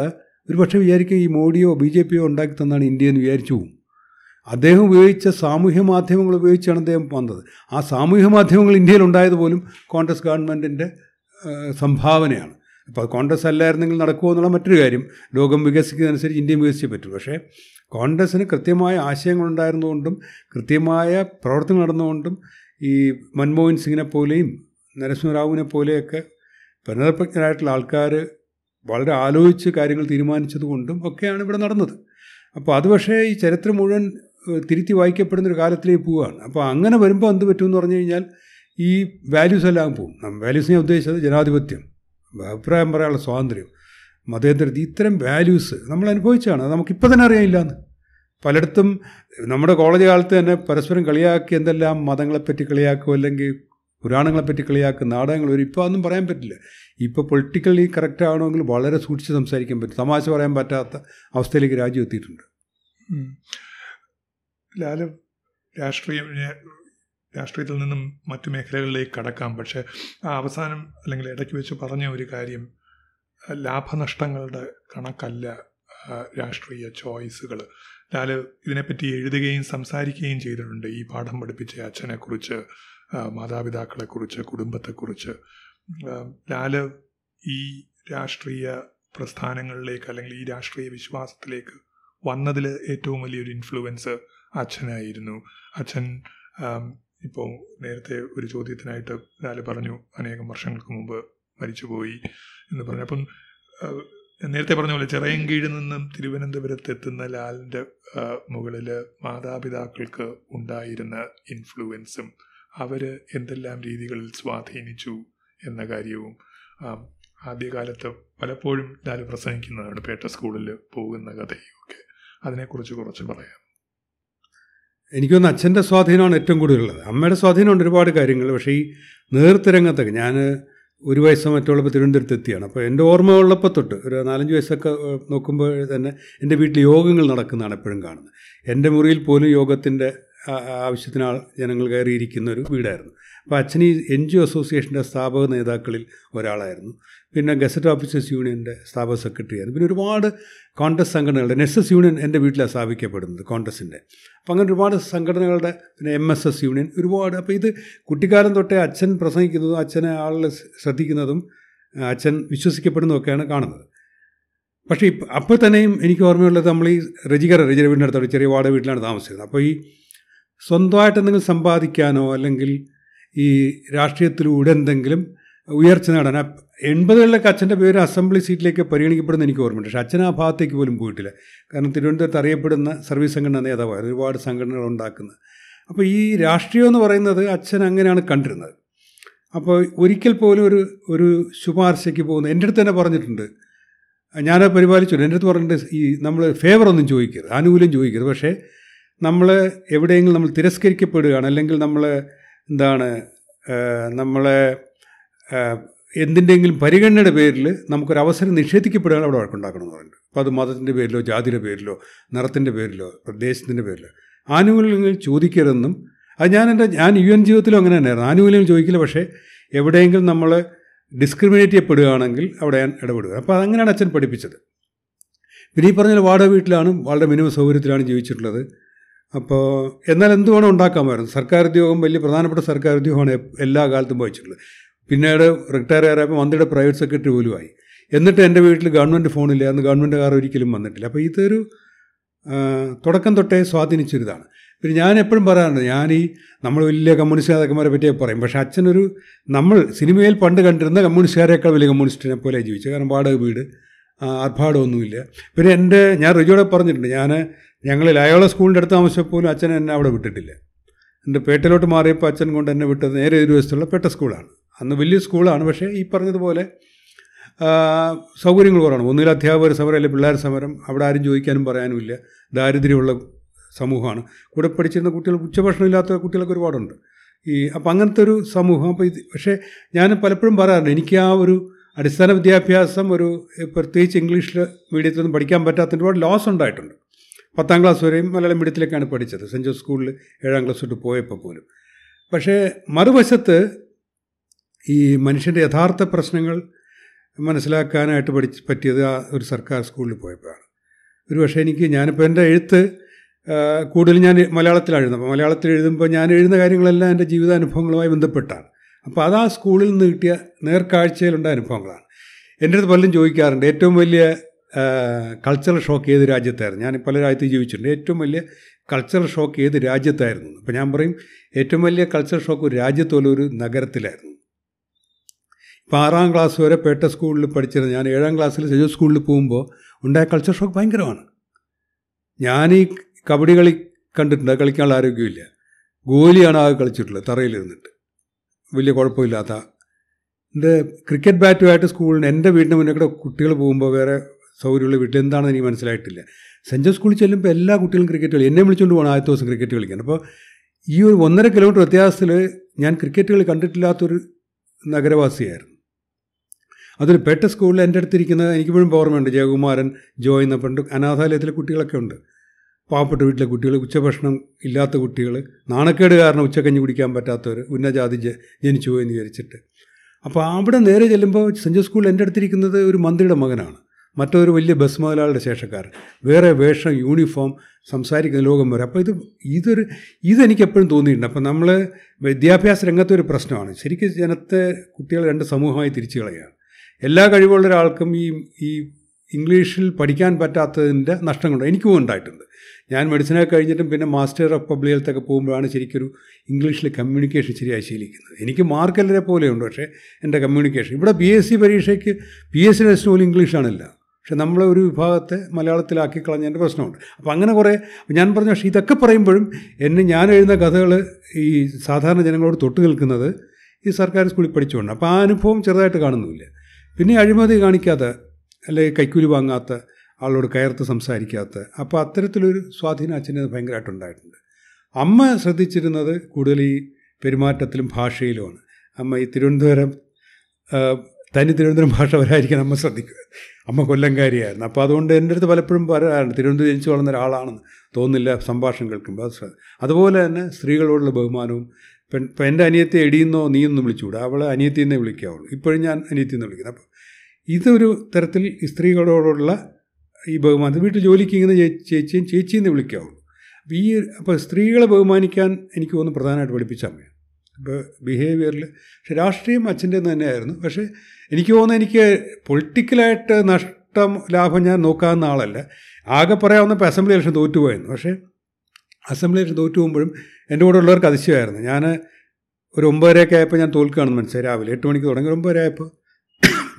ഒരു പക്ഷേ വിചാരിക്കും ഈ മോഡിയോ ബി ജെ പിയോ ഉണ്ടാക്കി തന്നാണ് ഇന്ത്യ എന്ന് വിചാരിച്ചു പോകും. അദ്ദേഹം ഉപയോഗിച്ച സാമൂഹ്യ മാധ്യമങ്ങൾ ഉപയോഗിച്ചാണ് അദ്ദേഹം വന്നത്. ആ സാമൂഹ്യ മാധ്യമങ്ങൾ ഇന്ത്യയിൽ ഉണ്ടായത് പോലും കോൺഗ്രസ് ഗവൺമെന്റിന്റെ സംഭാവനയാണ്. അപ്പോൾ കോൺഗ്രസ് അല്ലായിരുന്നെങ്കിൽ നടക്കുമോ എന്നുള്ള മറ്റൊരു കാര്യം. ലോകം വികസിക്കുന്നതനുസരിച്ച് ഇന്ത്യയും വികസിച്ചേ പറ്റൂ. പക്ഷേ കോൺഗ്രസ്സിന് കൃത്യമായ ആശയങ്ങളുണ്ടായിരുന്നുകൊണ്ടും കൃത്യമായ പ്രവർത്തനം നടന്നുകൊണ്ടും ഈ മൻമോഹൻ സിംഗിനെ പോലെയും നരസിംഹറാവുവിനെ പോലെയൊക്കെ പുനരപ്രജ്ഞരായിട്ടുള്ള ആൾക്കാർ വളരെ ആലോചിച്ച് കാര്യങ്ങൾ തീരുമാനിച്ചതുകൊണ്ടും ഒക്കെയാണ് ഇവിടെ നടന്നത്. അപ്പോൾ അത് പക്ഷേ ഈ ചരിത്രം മുഴുവൻ തിരുത്തി വായിക്കപ്പെടുന്ന ഒരു കാലത്തിലേക്ക് പോവുകയാണ്. അപ്പോൾ അങ്ങനെ വരുമ്പോൾ എന്ത് പറ്റുമെന്ന് പറഞ്ഞു കഴിഞ്ഞാൽ ഈ വാല്യൂസ് എല്ലാം പോകും ഞാൻ ഉദ്ദേശിച്ചത് ജനാധിപത്യം അഭിപ്രായം പറയാനുള്ള സ്വാതന്ത്ര്യം മതേന്ദ്ര ഇത്തരം വാല്യൂസ് നമ്മൾ അനുഭവിച്ചാണ് അത് നമുക്കിപ്പോൾ തന്നെ അറിയാനില്ല എന്ന് പലയിടത്തും നമ്മുടെ കോളേജ് കാലത്ത് തന്നെ പരസ്പരം കളിയാക്കി എന്തെല്ലാം മതങ്ങളെപ്പറ്റി കളിയാക്കും അല്ലെങ്കിൽ പുരാണങ്ങളെപ്പറ്റി കളിയാക്കും നാടകങ്ങൾ വരും ഇപ്പോൾ ഒന്നും പറയാൻ പറ്റില്ല. ഇപ്പോൾ പൊളിറ്റിക്കലി കറക്റ്റ് ആവണമെങ്കിൽ വളരെ സൂക്ഷിച്ച് സംസാരിക്കാൻ പറ്റും. തമാശ പറയാൻ പറ്റാത്ത അവസ്ഥയിലേക്ക് രാജ്യം എത്തിയിട്ടുണ്ട്. ലാൽ രാഷ്ട്രീയം രാഷ്ട്രീയത്തിൽ നിന്നും മറ്റു മേഖലകളിലേക്ക് കടക്കാം. പക്ഷേ ആ അവസാനം അല്ലെങ്കിൽ ഇടയ്ക്ക് വെച്ച് പറഞ്ഞ ഒരു കാര്യം ലാഭനഷ്ടങ്ങളുടെ കണക്കല്ല രാഷ്ട്രീയ ചോയ്സുകൾ. ലാൽ ഇതിനെപ്പറ്റി എഴുതുകയും സംസാരിക്കുകയും ചെയ്തിട്ടുണ്ട്. ഈ പാഠം പഠിപ്പിച്ച അച്ഛനെക്കുറിച്ച് മാതാപിതാക്കളെക്കുറിച്ച് കുടുംബത്തെക്കുറിച്ച്. ലാൽ ഈ രാഷ്ട്രീയ പ്രസ്ഥാനങ്ങളിലേക്ക് അല്ലെങ്കിൽ ഈ രാഷ്ട്രീയ വിശ്വാസത്തിലേക്ക് വന്നതിൽ ഏറ്റവും വലിയൊരു ഇൻഫ്ലുവൻസ് അച്ഛനായിരുന്നു. അച്ഛൻ ഇപ്പോൾ നേരത്തെ ഒരു ചോദ്യത്തിനായിട്ട് ലാൽ പറഞ്ഞു അനേകം വർഷങ്ങൾക്ക് മുമ്പ് മരിച്ചുപോയി എന്ന് പറഞ്ഞു. അപ്പം നേരത്തെ പറഞ്ഞ പോലെ ചിറയൻകീഴിൽ നിന്നും തിരുവനന്തപുരത്ത് എത്തുന്ന ലാലിന്റെ മുകളിൽ മാതാപിതാക്കൾക്ക് ഉണ്ടായിരുന്ന ഇൻഫ്ലുവൻസും അവർ എന്തെല്ലാം രീതികളിൽ സ്വാധീനിച്ചു എന്ന കാര്യവും ആദ്യകാലത്ത് പലപ്പോഴും ലാൽ പ്രസംഗിക്കുന്നതാണ് പേട്ട സ്കൂളിൽ പോകുന്ന കഥയും ഒക്കെ അതിനെക്കുറിച്ച് കുറച്ച് പറയാം. എനിക്കൊന്ന് അച്ഛന്റെ സ്വാധീനമാണ് ഏറ്റവും കൂടുതലുള്ളത്. അമ്മയുടെ സ്വാധീനമുണ്ട് ഒരുപാട് കാര്യങ്ങൾ. പക്ഷേ ഈ നേതൃത്വ രംഗത്തൊക്കെ ഞാൻ ഒരു വയസ്സോ മറ്റുള്ളപ്പോൾ തിരുവനന്തപുരത്ത് എത്തിയാണ്. അപ്പോൾ എന്റെ ഓർമ്മ ഉള്ളപ്പോൾ തൊട്ട് ഒരു നാലഞ്ച് വയസ്സൊക്കെ നോക്കുമ്പോൾ തന്നെ എന്റെ വീട്ടിൽ യോഗങ്ങൾ നടക്കുന്നതാണ് എപ്പോഴും കാണുന്നത്. എന്റെ മുറിയിൽ പോലും യോഗത്തിന്റെ ആവശ്യത്തിനാൾ ജനങ്ങൾ കയറിയിരിക്കുന്ന ഒരു വീടായിരുന്നു. അപ്പോൾ അച്ഛൻ ഈ എൻ ജി ഒ അസോസിയേഷന്റെ സ്ഥാപക നേതാക്കളിൽ ഒരാളായിരുന്നു. പിന്നെ ഗസറ്റ് ഓഫീസേഴ്സ് യൂണിയന്റെ സ്ഥാപക സെക്രട്ടറി ആയിരുന്നു പിന്നെ ഒരുപാട് കോൺഗ്രസ് സംഘടനകളുടെ എൻ എസ് എസ് യൂണിയൻ എന്റെ വീട്ടിലാണ് സ്ഥാപിക്കപ്പെടുന്നത് കോൺഗ്രസിന്റെ. അപ്പം അങ്ങനെ ഒരുപാട് സംഘടനകളുടെ പിന്നെ എം എസ് എസ് യൂണിയൻ ഒരുപാട്. അപ്പോൾ ഇത് കുട്ടിക്കാലം തൊട്ടേ അച്ഛൻ പ്രസംഗിക്കുന്നതും അച്ഛനെ ആളുകൾ ശ്രദ്ധിക്കുന്നതും അച്ഛൻ വിശ്വസിക്കപ്പെടുന്നതൊക്കെയാണ് കാണുന്നത്. പക്ഷേ ഇപ്പം അപ്പോൾ തന്നെയും എനിക്ക് ഓർമ്മയുള്ളത് നമ്മൾ ഈ രജികര രചിര വീടിന്റെ അടുത്തോടെ ചെറിയ വാടക വീട്ടിലാണ് താമസിക്കുന്നത് അപ്പോൾ ഈ സ്വന്തമായിട്ട് എന്തെങ്കിലും സമ്പാദിക്കാനോ അല്ലെങ്കിൽ ഈ രാഷ്ട്രീയത്തിലൂടെ എന്തെങ്കിലും ഉയർച്ച നേടാൻ. എൺപതുകളിലൊക്കെ അച്ഛന്റെ പേര് അസംബ്ലി സീറ്റിലേക്ക് പരിഗണിക്കപ്പെടുന്ന എനിക്ക് ഓർമ്മയുണ്ട്. പക്ഷേ അച്ഛൻ ആ ഭാഗത്തേക്ക് പോലും പോയിട്ടില്ല. കാരണം തിരുവനന്തപുരത്ത് അറിയപ്പെടുന്ന സർവീസ് സംഘടന നേതാവായി ഒരുപാട് സംഘടനകൾ ഉണ്ടാക്കുന്നത്. അപ്പോൾ ഈ രാഷ്ട്രീയം എന്ന് പറയുന്നത് അച്ഛൻ അങ്ങനെയാണ് കണ്ടിരുന്നത്. അപ്പോൾ ഒരിക്കൽ പോലും ഒരു ഒരു ശുപാർശയ്ക്ക് പോകുന്ന എന്റെ അടുത്ത് തന്നെ പറഞ്ഞിട്ടുണ്ട്. ഞാൻ പരിപാലിച്ചു. എന്റെ അടുത്ത് പറഞ്ഞിട്ട് ഈ നമ്മൾ ഫേവർ ഒന്നും ചോദിക്കരുത് ആനുകൂല്യം ചോദിക്കരുത്. പക്ഷേ നമ്മൾ എവിടെയെങ്കിലും നമ്മൾ തിരസ്കരിക്കപ്പെടുകയാണ് അല്ലെങ്കിൽ നമ്മൾ എന്താണ് നമ്മളെ എന്തിന്റെങ്കിലും പരിഗണനയുടെ പേരിൽ നമുക്കൊരു അവസരം നിഷേധിക്കപ്പെടുകയാണ് അവിടെ വഴക്കുണ്ടാക്കണം എന്ന് പറയുന്നത് അപ്പോൾ അത് മതത്തിന്റെ പേരിലോ ജാതിയുടെ പേരിലോ നിറത്തിന്റെ പേരിലോ പ്രദേശത്തിന്റെ പേരിലോ. ആനുകൂല്യങ്ങൾ ചോദിക്കരുതെന്നും അത് ഞാൻ എന്റെ ഞാൻ യു എൻ ജീവിതത്തിലും അങ്ങനെ തന്നെയായിരുന്നു. ആനുകൂല്യം ചോദിക്കില്ല പക്ഷേ എവിടെയെങ്കിലും നമ്മൾ ഡിസ്ക്രിമിനേറ്റ് ചെയ്യപ്പെടുകയാണെങ്കിൽ അവിടെ ഞാൻ ഇടപെടുക. അപ്പോൾ അതങ്ങനെയാണ് അച്ഛൻ പഠിപ്പിച്ചത്. പിന്നെ ഈ പറഞ്ഞ വാടക വീട്ടിലാണ് വളരെ മിനിമം സൗകര്യത്തിലാണ് ജീവിച്ചിട്ടുള്ളത്. അപ്പോൾ എന്നാൽ എന്ത് വേണം ഉണ്ടാക്കാമായിരുന്നു? സർക്കാർ ഉദ്യോഗം വലിയ പ്രധാനപ്പെട്ട സർക്കാർ ഉദ്യോഗമാണ് എല്ലാ കാലത്തും വഹിച്ചിട്ടുള്ളത് പിന്നീട് റിട്ടയർ ആയപ്പോൾ മന്ത്രിയുടെ പ്രൈവറ്റ് സെക്രട്ടറി പോലും ആയി. എന്നിട്ട് എന്റെ വീട്ടിൽ ഗവൺമെന്റ് ഫോണില്ല അന്ന് ഗവൺമെന്റ് കാർ ഒരിക്കലും വന്നിട്ടില്ല. അപ്പോൾ ഇതൊരു തുടക്കം തൊട്ടേ സ്വാധീനിച്ചൊരിതാണ്. പിന്നെ ഞാൻ എപ്പോഴും പറയാറുണ്ട് ഞാൻ ഈ നമ്മൾ വലിയ കമ്മ്യൂണിസ്റ്റ് നേതാക്കന്മാരെ പറ്റിയൊക്കെ പറയും. പക്ഷേ അച്ഛനൊരു നമ്മൾ സിനിമയിൽ പണ്ട് കണ്ടിരുന്ന കമ്മ്യൂണിസ്റ്റുകാരേക്കാൾ വലിയ കമ്മ്യൂണിസ്റ്റിനെ പോലെ ജീവിച്ചു കാരണം വാടക വീട് ആർഭാടമൊന്നുമില്ല. പിന്നെ എന്റെ ഞാൻ റിജോടെ പറഞ്ഞിട്ടുണ്ട് ഞാൻ ഞങ്ങൾ ലയോള സ്കൂളിന്റെ അടുത്ത് താമസിച്ചപ്പോലും അച്ഛൻ എന്നെ അവിടെ വിട്ടിട്ടില്ല. എന്റെ പേട്ടയിലോട്ട് മാറിയപ്പോൾ അച്ഛൻ കൊണ്ട് എന്നെ വിട്ടത് നേരെ ഒരു വശത്തുള്ള പേട്ട സ്കൂളാണ്. അന്ന് വലിയ സ്കൂളാണ്. പക്ഷേ ഈ പറഞ്ഞതുപോലെ സൗകര്യങ്ങൾ കുറവാണ്. ഒന്നുകിൽ അധ്യാപകർ സമരം അല്ലെങ്കിൽ പിള്ളേർ സമരം അവിടെ ആരും ചോദിക്കാനും പറയാനുമില്ല. ദാരിദ്ര്യമുള്ള സമൂഹമാണ്. കൂടെ പഠിച്ചിരുന്ന കുട്ടികൾ ഉച്ചഭക്ഷണം ഇല്ലാത്ത കുട്ടികളൊക്കെ ഒരുപാടുണ്ട്. ഈ അപ്പം അങ്ങനത്തെ ഒരു സമൂഹം. അപ്പോൾ ഇത് പക്ഷേ ഞാൻ പലപ്പോഴും പറയാറുണ്ട് എനിക്ക് ആ ഒരു അടിസ്ഥാന വിദ്യാഭ്യാസം ഒരു പ്രത്യേകിച്ച് ഇംഗ്ലീഷിൽ മീഡിയത്തിലൊന്നും പഠിക്കാൻ പറ്റാത്ത ഒരുപാട് ലോസ് ഉണ്ടായിട്ടുണ്ട്. പത്താം ക്ലാസ് വരെയും മലയാളം മീഡിയത്തിലേക്കാണ് പഠിച്ചത്. സെന്റ് ജോസ് സ്കൂളിൽ ഏഴാം ക്ലാസ് തൊട്ട് പോയപ്പോൾ പോലും. പക്ഷേ മറുവശത്ത് ഈ മനുഷ്യന്റെ യഥാർത്ഥ പ്രശ്നങ്ങൾ മനസ്സിലാക്കാനായിട്ട് പഠിച്ച് പറ്റിയത് ആ ഒരു സർക്കാർ സ്കൂളിൽ പോയപ്പോഴാണ്. ഒരു പക്ഷേ എനിക്ക് ഞാനിപ്പോൾ എന്റെ എഴുത്ത് കൂടുതൽ ഞാൻ മലയാളത്തിലാണ് എഴുതുന്നത് മലയാളത്തിൽ എഴുതുമ്പോൾ ഞാൻ എഴുതുന്ന കാര്യങ്ങളെല്ലാം എന്റെ ജീവിതാനുഭവങ്ങളുമായി ബന്ധപ്പെട്ടാണ്. അപ്പോൾ അത് ആ സ്കൂളിൽ നിന്ന് കിട്ടിയ നേർക്കാഴ്ചയിലുണ്ടായ അനുഭവങ്ങളാണ്. എന്റെ അടുത്ത് പലരും ചോദിക്കാറുണ്ട് ഏറ്റവും വലിയ കൾച്ചറൽ ഷോക്ക് ഏത് രാജ്യത്തായിരുന്നു? ഞാൻ പല രാജ്യത്ത് ജീവിച്ചിട്ടുണ്ട്. ഏറ്റവും വലിയ കൾച്ചറൽ ഷോക്ക് ഏത് രാജ്യത്തായിരുന്നു? അപ്പോൾ ഞാൻ പറയും ഏറ്റവും വലിയ കൾച്ചറൽ ഷോക്ക് ഒരു രാജ്യത്തോലെ ഒരു നഗരത്തിലായിരുന്നു. ഇപ്പോൾ ആറാം ക്ലാസ് വരെ പേട്ട സ്കൂളിൽ പഠിച്ചിരുന്നത് ഞാൻ ഏഴാം ക്ലാസ്സിൽ സെജോ സ്കൂളിൽ പോകുമ്പോൾ ഉണ്ടായ കൾച്ചർ ഷോക്ക് ഭയങ്കരമാണ്. ഞാൻ ഈ കബഡി കളി കണ്ടിട്ടുണ്ട്. കളിക്കാനുള്ള ആരോഗ്യമില്ല ഗോലിയാണ് ആകെ കളിച്ചിട്ടുള്ളത് തറയിലിരുന്നിട്ട്. വലിയ കുഴപ്പമില്ലാത്ത. എന്റെ ക്രിക്കറ്റ് ബാറ്റുമായിട്ട് സ്കൂളിന് എന്റെ വീടിന് മുന്നേ കൂടെ കുട്ടികൾ പോകുമ്പോൾ വേറെ സൗകര്യമുള്ള വീട്ടിൽ എന്താണെന്ന് എനിക്ക് മനസ്സിലായിട്ടില്ല. സെഞ്ചർ സ്കൂളിൽ ചെല്ലുമ്പോൾ എല്ലാ കുട്ടികളും ക്രിക്കറ്റ് കളി എന്നെ വിളിച്ചുകൊണ്ട് പോകണം ആദ്യത്തെ ദിവസം ക്രിക്കറ്റ് കളിക്കാൻ. അപ്പോൾ ഈ ഒരു ഒന്നര കിലോമീറ്റർ വ്യത്യാസത്തിൽ ഞാൻ ക്രിക്കറ്റ് കളി കണ്ടിട്ടില്ലാത്തൊരു നഗരവാസിയായിരുന്നു. അതൊരു പെട്ട സ്കൂളിൽ എന്റെ അടുത്തിരിക്കുന്ന എനിക്കിപ്പോഴും ഓർമ്മയുണ്ട് ജയകുമാരൻ ജോയ് എന്ന പണ്ട് അനാഥാലയത്തിലെ കുട്ടികളൊക്കെ ഉണ്ട്. പാവപ്പെട്ട വീട്ടിലെ കുട്ടികൾ ഉച്ചഭക്ഷണം ഇല്ലാത്ത കുട്ടികൾ നാണക്കേട് കാരണം ഉച്ചക്കഞ്ഞി കുടിക്കാൻ പറ്റാത്തവർ ഉന്നജാതി ജനിച്ചു എന്ന് വിചാരിച്ചിട്ട്. അപ്പോൾ അവിടെ നേരെ ചെല്ലുമ്പോൾ സെന്റ് സ്കൂളിൽ എന്റെ അടുത്തിരിക്കുന്നത് ഒരു മന്ത്രിയുടെ മകനാണ്. മറ്റൊരു വലിയ ബസ് മുതലാളിയുടെ ശേഷക്കാരൻ. വേറെ വേഷം യൂണിഫോം സംസാരിക്കുന്ന ലോകം വരെ. അപ്പോൾ ഇത് ഇതൊരു ഇതെനിക്ക് എപ്പോഴും തോന്നിയിട്ടുണ്ട്. അപ്പോൾ നമ്മൾ വിദ്യാഭ്യാസ രംഗത്തെ ഒരു പ്രശ്നമാണ്. ശരിക്കും ജനത്തെ കുട്ടികൾ രണ്ട് സമൂഹമായി തിരിച്ചു കളയുകയാണ്. എല്ലാ കഴിവുള്ള ഒരാൾക്കും ഈ ഈ ഇംഗ്ലീഷിൽ പഠിക്കാൻ പറ്റാത്തതിന്റെ നഷ്ടങ്ങളുണ്ട്. എനിക്കും ഉണ്ടായിട്ടുണ്ട്. ഞാൻ മെഡിസിനൊക്കെ കഴിഞ്ഞിട്ടും പിന്നെ മാസ്റ്റർ ഓഫ് പബ്ലിക് ഹെൽത്തൊക്കെ പോകുമ്പോഴാണ് ശരിക്കൊരു ഇംഗ്ലീഷിൽ കമ്മ്യൂണിക്കേഷൻ ശരിയായി ശീലിക്കുന്നത്. എനിക്ക് മാർക്ക് എല്ലാവരെ പോലെയുണ്ട്. പക്ഷേ എന്റെ കമ്മ്യൂണിക്കേഷൻ ഇവിടെ പി എസ് സി പരീക്ഷയ്ക്ക് പി എസ് സി ടെസ്റ്റ് പോലും ഇംഗ്ലീഷാണില്ല. പക്ഷെ നമ്മളെ ഒരു വിഭാഗത്തെ മലയാളത്തിലാക്കി കളഞ്ഞതിന്റെ പ്രശ്നമുണ്ട്. അപ്പോൾ അങ്ങനെ കുറേ ഞാൻ പറഞ്ഞ പക്ഷേ ഇതൊക്കെ പറയുമ്പോഴും എന്നെ ഞാൻ എഴുതുന്ന കഥകൾ ഈ സാധാരണ ജനങ്ങളോട് തൊട്ട് നിൽക്കുന്നത് ഈ സർക്കാർ സ്കൂളിൽ പഠിച്ചുകൊണ്ട്. അപ്പോൾ ആ അനുഭവം ചെറുതായിട്ട് കാണുന്നുമില്ല. പിന്നെ അഴിമതി കാണിക്കാത്ത അല്ലെങ്കിൽ കൈക്കൂലി വാങ്ങാത്ത ആളോട് കയർത്ത് സംസാരിക്കാത്ത അപ്പോൾ അത്തരത്തിലൊരു സ്വാധീനം അച്ഛന് ഭയങ്കരമായിട്ടുണ്ടായിട്ടുണ്ട് അമ്മ ശ്രദ്ധിച്ചിരുന്നത് കൂടുതൽ ഈ പെരുമാറ്റത്തിലും ഭാഷയിലുമാണ്. അമ്മ ഈ തിരുവനന്തപുരം തനി തിരുവനന്തപുരം ഭാഷ വരായിരിക്കാൻ അമ്മ ശ്രദ്ധിക്കുക. അമ്മ കൊല്ലംകാരിയായിരുന്നു. അപ്പോൾ അതുകൊണ്ട് എന്റെ അടുത്ത് പലപ്പോഴും പറയാറുണ്ട് തിരുവനന്തപുരം ജനിച്ചു വളർന്ന ഒരാളാണെന്ന് തോന്നുന്നില്ല സംഭാഷണം കേൾക്കുമ്പോൾ. അത് അതുപോലെ തന്നെ സ്ത്രീകളോടുള്ള ബഹുമാനവും പെൺ ഇപ്പം എന്റെ അനിയത്തെ എടിയെന്നോ ഒന്നും വിളിച്ചുകൂടാ. അവളെ അനിയത്തിയെന്നേ വിളിക്കാവുള്ളൂ. ഇപ്പോഴും ഞാൻ അനിയത്തിയെന്ന് വിളിക്കുന്നത് അപ്പം ഇതൊരു തരത്തിൽ സ്ത്രീകളോടുള്ള ഈ ബഹുമാനം വീട്ടിൽ ജോലിക്ക് ഇങ്ങനെ ചേച്ചിയും ചേച്ചിയെന്ന് വിളിക്കാവുള്ളൂ. അപ്പോൾ ഈ അപ്പോൾ സ്ത്രീകളെ ബഹുമാനിക്കാൻ എനിക്ക് തോന്നുന്നു പ്രധാനമായിട്ട് പഠിപ്പിച്ച അമ്മയാണ്. ഇപ്പോൾ ബിഹേവിയറിൽ പക്ഷേ രാഷ്ട്രീയം അച്ഛന്റെ തന്നെയായിരുന്നു. പക്ഷേ എനിക്ക് തോന്നുന്നു എനിക്ക് പൊളിറ്റിക്കലായിട്ട് നഷ്ടം ലാഭം ഞാൻ നോക്കാവുന്ന ആളല്ല. ആകെ പറയാവുന്ന ഇപ്പോൾ അസംബ്ലി ഇലക്ഷൻ തോറ്റുപോയെന്ന്. പക്ഷേ അസംബ്ലി ഇലക്ഷൻ തോറ്റു പോകുമ്പോഴും എന്റെ കൂടെ ഉള്ളവർക്ക് അതിശയമായിരുന്നു. ഞാൻ ഒരു ഒമ്പതരയൊക്കെ ആയപ്പോൾ ഞാൻ തോൽക്കുകയാണെന്ന് മനസ്സിലായി. രാവിലെ എട്ട് മണിക്ക് തുടങ്ങി ഒമ്പതര ആയപ്പോൾ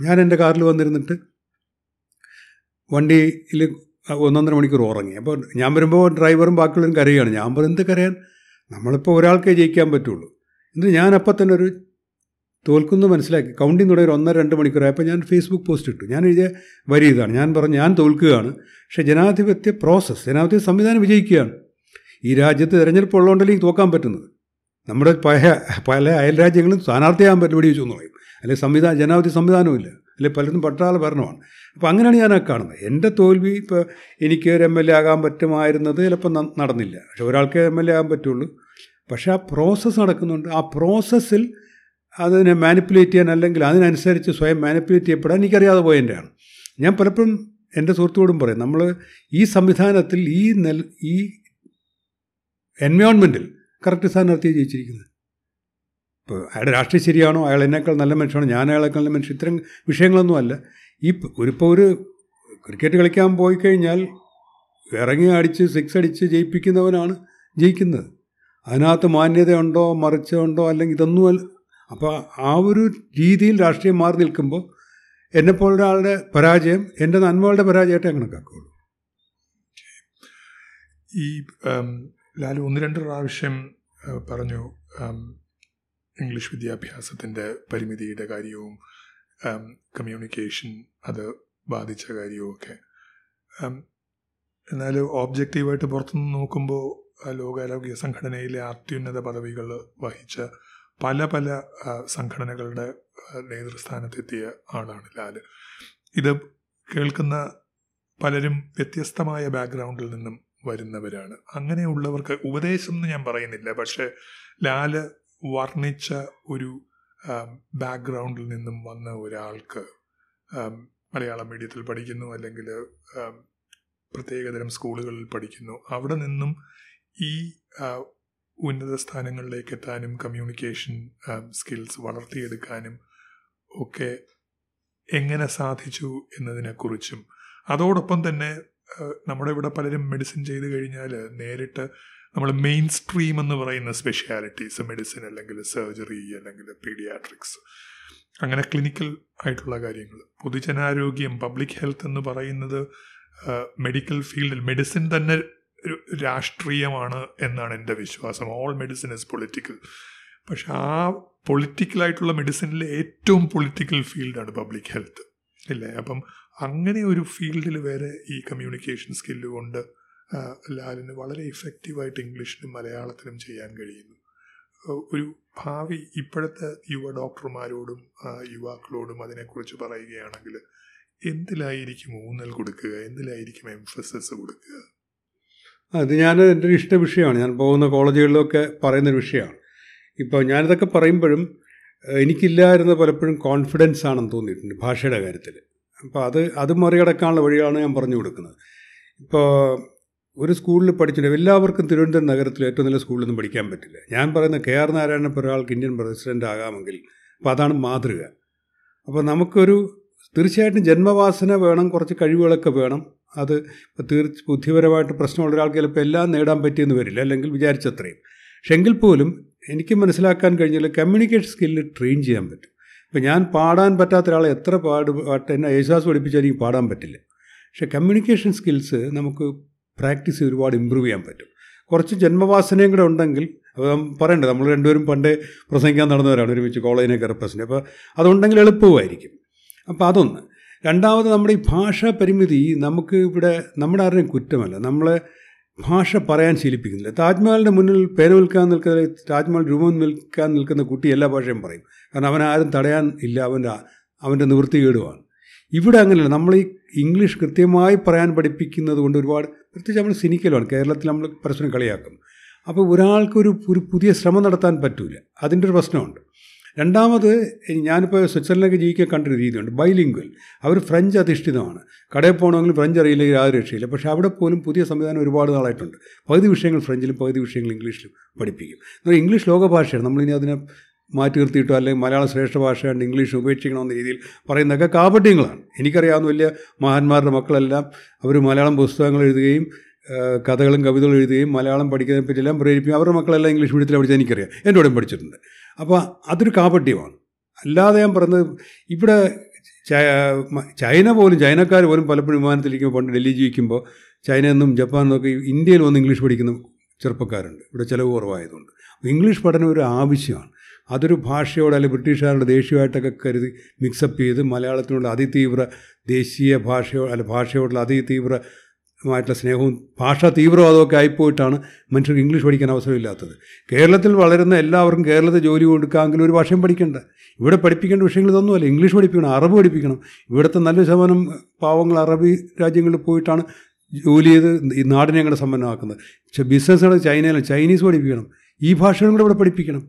ഞാൻ എന്റെ കാറിൽ വന്നിരുന്നിട്ട് വണ്ടിയിൽ ഒന്നൊന്നര മണിക്കൂർ ഉറങ്ങി. അപ്പോൾ ഞാൻ വരുമ്പോൾ ഡ്രൈവറും ബാക്കിയുള്ളവരും കരയുകയാണ്. ഞാൻ പറഞ്ഞു എന്ത് കരയാൻ? നമ്മളിപ്പോൾ ഒരാൾക്കേ ജയിക്കാൻ പറ്റുള്ളൂ. എന്നിട്ട് ഞാൻ അപ്പം തന്നെ ഒരു തോൽക്കുന്നു മനസ്സിലാക്കി. കൗണ്ടിങ് തുടങ്ങി ഒരു ഒന്നര രണ്ട് മണിക്കൂറായപ്പോൾ ഞാൻ ഫേസ്ബുക്ക് പോസ്റ്റ് ഇട്ടു. ഞാൻ എഴുതിയ വരി ഇതാണ്. ഞാൻ പറഞ്ഞു ഞാൻ തോൽക്കുകയാണ്. പക്ഷേ ജനാധിപത്യ പ്രോസസ്സ് ജനാധിപത്യ സംവിധാനം വിജയിക്കുകയാണ്. ഈ രാജ്യത്ത് തിരഞ്ഞെടുപ്പ് ഉള്ളതുകൊണ്ടല്ലേ തോക്കാൻ പറ്റുന്നത്? നമ്മുടെ പഴയ പല അയൽ രാജ്യങ്ങളും സ്ഥാനാർത്ഥിയാകാൻ പറ്റും വെടി വെച്ചു എന്ന് പറയും. അല്ലെങ്കിൽ സംവിധാനം ജനാധിപത്യ സംവിധാനമില്ല അല്ലെങ്കിൽ പലരും പട്ടാള ഭരണമാണ്. അപ്പോൾ അങ്ങനെയാണ് ഞാൻ കാണുന്നത്. എന്റെ തോൽവി ഇപ്പോൾ എനിക്ക് ഒരു എം എൽ എ ആകാൻ പറ്റുമായിരുന്നത് ചിലപ്പോൾ നടന്നില്ല. പക്ഷെ ഒരാൾക്ക് എം എൽ എ ആകാൻ പറ്റുള്ളൂ. പക്ഷേ ആ പ്രോസസ്സ് നടക്കുന്നുണ്ട്. ആ പ്രോസസ്സിൽ അതിനെ മാനിപ്പുലേറ്റ് ചെയ്യാൻ അല്ലെങ്കിൽ അതിനനുസരിച്ച് സ്വയം മാനിപ്പുലേറ്റ് ചെയ്യപ്പെടാൻ എനിക്കറിയാതെ പോയതിന്റെയാണ് ഞാൻ പലപ്പോഴും എന്റെ സുഹൃത്തുക്കളോടും പറയും നമ്മൾ ഈ സംവിധാനത്തിൽ ഈ നെൽ ഈ എൻവയോൺമെന്റിൽ കറക്റ്റ് സ്ഥാനാർത്ഥിയെ ജയിച്ചിരിക്കുന്നത്. ഇപ്പോൾ അയാളുടെ രാഷ്ട്രീയം ശരിയാണോ? അയാൾ എന്നേക്കാൾ നല്ല മനുഷ്യനാണോ? ഞാൻ അയാളേക്കാൾ നല്ല മനുഷ്യൻ ഇത്തരം വിഷയങ്ങളൊന്നും അല്ല. ഈ ഒരു ഒരിപ്പോൾ ഒരു ക്രിക്കറ്റ് കളിക്കാൻ പോയി കഴിഞ്ഞാൽ ഇറങ്ങി അടിച്ച് സിക്സ് അടിച്ച് ജയിപ്പിക്കുന്നവനാണ് ജയിക്കുന്നത്. അതിനകത്ത് മാന്യതയുണ്ടോ മറിച്ചുണ്ടോ അല്ലെങ്കിൽ ഇതൊന്നും അല്ല. അപ്പോൾ ആ ഒരു രീതിയിൽ രാഷ്ട്രീയം മാറി നിൽക്കുമ്പോൾ എന്നെപ്പോലൊരാളുടെ പരാജയം എന്റെ നന്മകളുടെ പരാജയമായിട്ടേ കണക്കാക്കുള്ളൂ ഈ ലാലു ഒന്ന് രണ്ട് പ്രാവശ്യം പറഞ്ഞു ഇംഗ്ലീഷ് വിദ്യാഭ്യാസത്തിന്റെ പരിമിതിയുടെ കാര്യവും കമ്മ്യൂണിക്കേഷൻ അത് ബാധിച്ച കാര്യവും ഒക്കെ എന്നാൽ ഓബ്ജക്റ്റീവായിട്ട് പുറത്തുനിന്ന് നോക്കുമ്പോൾ ലോകാരോഗ്യ സംഘടനയിലെ അത്യുന്നത പദവികൾ വഹിച്ച പല പല സംഘടനകളുടെ നേതൃസ്ഥാനത്തെത്തിയ ആളാണ് ലാൽ ഇത് കേൾക്കുന്ന പലരും വ്യത്യസ്തമായ ബാക്ക്ഗ്രൗണ്ടിൽ നിന്നും വരുന്നവരാണ്. അങ്ങനെയുള്ളവർക്ക് ഉപദേശം എന്ന് ഞാൻ പറയുന്നില്ല. പക്ഷെ ലാൽ വർണിച്ച ഒരു ബാക്ക്ഗ്രൗണ്ടിൽ നിന്നും വന്ന ഒരാൾക്ക് മലയാളം മീഡിയത്തിൽ പഠിക്കുന്നു അല്ലെങ്കിൽ പ്രത്യേകതരം സ്കൂളുകളിൽ പഠിക്കുന്നു. അവിടെ നിന്നും ഈ ഉന്നത സ്ഥാനങ്ങളിലേക്ക് എത്താനും കമ്മ്യൂണിക്കേഷൻ സ്കിൽസ് വളർത്തിയെടുക്കാനും ഒക്കെ എങ്ങനെ സാധിച്ചു എന്നതിനെക്കുറിച്ചും. അതോടൊപ്പം തന്നെ നമ്മുടെ ഇവിടെ പലരും മെഡിസിൻ ചെയ്ത് കഴിഞ്ഞാൽ നേരിട്ട് നമ്മൾ മെയിൻ സ്ട്രീം എന്ന് പറയുന്ന സ്പെഷ്യാലിറ്റീസ് മെഡിസിൻ അല്ലെങ്കിൽ സർജറി അല്ലെങ്കിൽ പീഡിയാട്രിക്സ് അങ്ങനെ ക്ലിനിക്കൽ ആയിട്ടുള്ള കാര്യങ്ങൾ. പൊതുജനാരോഗ്യം പബ്ലിക് ഹെൽത്ത് എന്ന് പറയുന്നത് മെഡിക്കൽ ഫീൽഡിൽ മെഡിസിൻ തന്നെ ഒരു രാഷ്ട്രീയമാണ് എന്നാണ് എന്റെ വിശ്വാസം. ഓൾ മെഡിസിൻ ഇസ് പൊളിറ്റിക്കൽ പക്ഷെ ആ പൊളിറ്റിക്കലായിട്ടുള്ള മെഡിസിനിലെ ഏറ്റവും പൊളിറ്റിക്കൽ ഫീൽഡാണ് പബ്ലിക് ഹെൽത്ത് ഇല്ലേ? അപ്പം അങ്ങനെ ഒരു ഫീൽഡിൽ വരെ ഈ കമ്മ്യൂണിക്കേഷൻ സ്കില്ല് കൊണ്ട് ലാലിന് വളരെ ഇഫക്റ്റീവായിട്ട് ഇംഗ്ലീഷിലും മലയാളത്തിലും ചെയ്യാൻ കഴിയുന്നു. ഒരു ഭാവി ഇപ്പോഴത്തെ യുവ ഡോക്ടർമാരോടും യുവാക്കളോടും അതിനെക്കുറിച്ച് പറയുകയാണെങ്കിൽ എന്തിലായിരിക്കും ഊന്നൽ കൊടുക്കുക? എന്തിലായിരിക്കും എംഫസിസ് കൊടുക്കുക? അത് ഞാൻ എന്റെ ഒരു ഇഷ്ട വിഷയമാണ്. ഞാൻ പോകുന്ന കോളേജുകളിലൊക്കെ പറയുന്നൊരു വിഷയമാണ്. ഇപ്പോൾ ഞാനിതൊക്കെ പറയുമ്പോഴും എനിക്കില്ലായിരുന്ന പലപ്പോഴും കോൺഫിഡൻസ് ആണെന്ന് തോന്നിയിട്ടുണ്ട് ഭാഷയുടെ കാര്യത്തിൽ അപ്പോൾ അത് അത് മറികടക്കാനുള്ള വഴിയാണ് ഞാൻ പറഞ്ഞു കൊടുക്കുന്നത്. ഇപ്പോൾ ഒരു സ്കൂളിൽ പഠിച്ചിട്ടുണ്ട് എല്ലാവർക്കും തിരുവനന്തപുരം നഗരത്തിൽ ഏറ്റവും നല്ല സ്കൂളിൽ ഒന്നും പഠിക്കാൻ പറ്റില്ല. ഞാൻ പറയുന്ന കെ ആർ നാരായണൻ ഒരാൾക്ക് ഇന്ത്യൻ പ്രസിഡന്റ് ആകാമെങ്കിൽ അപ്പോൾ അതാണ് മാതൃക. അപ്പോൾ നമുക്കൊരു തീർച്ചയായിട്ടും ജന്മവാസന വേണം കുറച്ച് കഴിവുകളൊക്കെ വേണം. അത് തീർച്ച ബുദ്ധിപരമായിട്ട് പ്രശ്നമുള്ള ഒരാൾക്ക് ചിലപ്പോൾ എല്ലാം നേടാൻ പറ്റിയെന്ന് വരില്ല അല്ലെങ്കിൽ വിചാരിച്ചത്രയും. പക്ഷെങ്കിൽ പോലും എനിക്ക് മനസ്സിലാക്കാൻ കഴിഞ്ഞാൽ കമ്മ്യൂണിക്കേഷൻ സ്കില്ല് ട്രെയിൻ ചെയ്യാൻ പറ്റും. ഇപ്പോൾ ഞാൻ പാടാൻ പറ്റാത്ത ഒരാളെ എത്ര പാട് പാട്ട് എന്നെ യേശുദാസ് പഠിപ്പിച്ചാൽ എനിക്ക് പാടാൻ പറ്റില്ല. പക്ഷേ കമ്മ്യൂണിക്കേഷൻ സ്കിൽസ് നമുക്ക് പ്രാക്ടീസ് ഒരുപാട് ഇമ്പ്രൂവ് ചെയ്യാൻ പറ്റും. കുറച്ച് ജന്മവാസനയും കൂടെ ഉണ്ടെങ്കിൽ അപ്പോൾ പറയണ്ടേ നമ്മൾ രണ്ടുപേരും പണ്ടേ പ്രസംഗിക്കാൻ നടന്നവരാണ് ഒരുമിച്ച് കോളേജിനൊക്കെ റെപ്രസെന്റ് അപ്പോൾ അതുണ്ടെങ്കിൽ എളുപ്പമായിരിക്കും. അപ്പോൾ അതൊന്ന്. രണ്ടാമത് നമ്മുടെ ഈ ഭാഷാ പരിമിതി നമുക്ക് ഇവിടെ നമ്മുടെ ആരുടെയും കുറ്റമല്ല. നമ്മളെ ഭാഷ പറയാൻ ശീലിപ്പിക്കുന്നില്ല. താജ്മഹലിന്റെ മുന്നിൽ പേര് വിൽക്കാൻ നിൽക്കുന്ന താജ്മഹൽ രൂപം നിൽക്കാൻ നിൽക്കുന്ന കുട്ടി എല്ലാ ഭാഷയും പറയും. കാരണം അവൻ ആരും തടയാൻ ഇല്ല അവന്റെ അവന്റെ നിവൃത്തികേടുമാണ് ഇവിടെ അങ്ങനെയല്ല. നമ്മൾ ഈ ഇംഗ്ലീഷ് കൃത്യമായി പറയാൻ പഠിപ്പിക്കുന്നത് കൊണ്ട് ഒരുപാട് പ്രത്യേകിച്ച് നമ്മൾ സിനിക്കലാണ് കേരളത്തിൽ നമ്മൾ പരസ്പരം കളിയാക്കും അപ്പോൾ ഒരാൾക്കൊരു ഒരു പുതിയ ശ്രമം നടത്താൻ പറ്റില്ല അതിന്റെ ഒരു പ്രശ്നമുണ്ട്. രണ്ടാമത് ഞാനിപ്പോൾ സ്വിറ്റ്സർലൻഡൊക്കെ ജീവിക്കാൻ കണ്ടൊരു രീതിയുണ്ട്. ബൈലിംഗ്വൽ. അവർ ഫ്രഞ്ച് അധിഷ്ഠിതമാണ്. കടയിൽ പോകണമെങ്കിലും ഫ്രഞ്ച് അറിയില്ലെങ്കിൽ യാതൊരു രക്ഷയില്ല. പക്ഷേ അവിടെ പോലും പുതിയ സംവിധാനം ഒരുപാട് നാളായിട്ടുണ്ട്. പകുതി വിഷയങ്ങൾ ഫ്രഞ്ചിലും പകുതി വിഷയങ്ങൾ ഇംഗ്ലീഷിലും പഠിപ്പിക്കും. എന്നാൽ ഇംഗ്ലീഷ് ലോകഭാഷയാണ് നമ്മളിനി അതിനെ മാറ്റി നിർത്തിയിട്ടോ അല്ലെങ്കിൽ മലയാള ശ്രേഷ്ഠ ഭാഷയാണ് ഇംഗ്ലീഷ് ഉപേക്ഷിക്കണമെന്ന രീതിയിൽ പറയുന്നതൊക്കെ കാപട്യങ്ങളാണ്. എനിക്കറിയാവുന്ന വലിയ മഹാന്മാരുടെ മക്കളെല്ലാം അവർ മലയാളം പുസ്തകങ്ങൾ എഴുതുകയും കഥകളും കവിതകളും എഴുതുകയും മലയാളം പഠിക്കുന്നതിനെ പറ്റിയെല്ലാം പ്രേരിപ്പിക്കും അവരുടെ മക്കളെല്ലാം ഇംഗ്ലീഷ് മീഡിയത്തിൽ പഠിച്ചാൽ എനിക്കറിയാം. എന്റെ പഠിച്ചിട്ടുണ്ട്. അപ്പോൾ അതൊരു കാപട്യമാണ്. അല്ലാതെ ഞാൻ പറഞ്ഞത് ഇവിടെ ചൈന പോലും ചൈനക്കാർ പോലും പലപ്പോഴും വിമാനത്തിലിരിക്കുമ്പോൾ പണ്ട് ഡൽഹി ജീവിക്കുമ്പോൾ ചൈന എന്നും ജപ്പാൻ എന്നൊക്കെ ഇന്ത്യയിൽ വന്ന് ഇംഗ്ലീഷ് പഠിക്കുന്ന ചെറുപ്പക്കാരുണ്ട്. ഇവിടെ ചിലവ് കുറവായതുകൊണ്ട്. ഇംഗ്ലീഷ് പഠനം ഒരു ആവശ്യമാണ്. അതൊരു ഭാഷയോട് അല്ലെങ്കിൽ ബ്രിട്ടീഷുകാരുടെ ദേശീയമായിട്ടൊക്കെ കരുതി മിക്സപ്പ് ചെയ്ത് മലയാളത്തിനുള്ള അതിതീവ്ര ദേശീയ ഭാഷയോ അല്ല ഭാഷയോടുള്ള അതിതീവ്രമായിട്ടുള്ള സ്നേഹവും ഭാഷാ തീവ്രവാദമൊക്കെ ആയിപ്പോയിട്ടാണ് മനുഷ്യർക്ക് ഇംഗ്ലീഷ് പഠിക്കാൻ അവസരമില്ലാത്തത്. കേരളത്തിൽ വളരുന്ന എല്ലാവർക്കും കേരളത്തിൽ ജോലി കൊടുക്കാമെങ്കിലും ഒരു ഭാഷയും പഠിക്കണ്ട. ഇവിടെ പഠിപ്പിക്കേണ്ട വിഷയങ്ങൾ ഇതൊന്നുമല്ല ഇംഗ്ലീഷ് പഠിപ്പിക്കണം അറബ് പഠിപ്പിക്കണം. ഇവിടുത്തെ നല്ല ശതമാനം പാവങ്ങൾ അറബി രാജ്യങ്ങളിൽ പോയിട്ടാണ് ജോലി ചെയ്ത് ഈ നാടിനെ ഞങ്ങളുടെ സമ്പന്നമാക്കുന്നത്. പക്ഷേ ബിസിനസ്സുകൾ ചൈനയിലും ചൈനീസ് പഠിപ്പിക്കണം. ഈ ഭാഷകളും കൂടെ ഇവിടെ പഠിപ്പിക്കണം.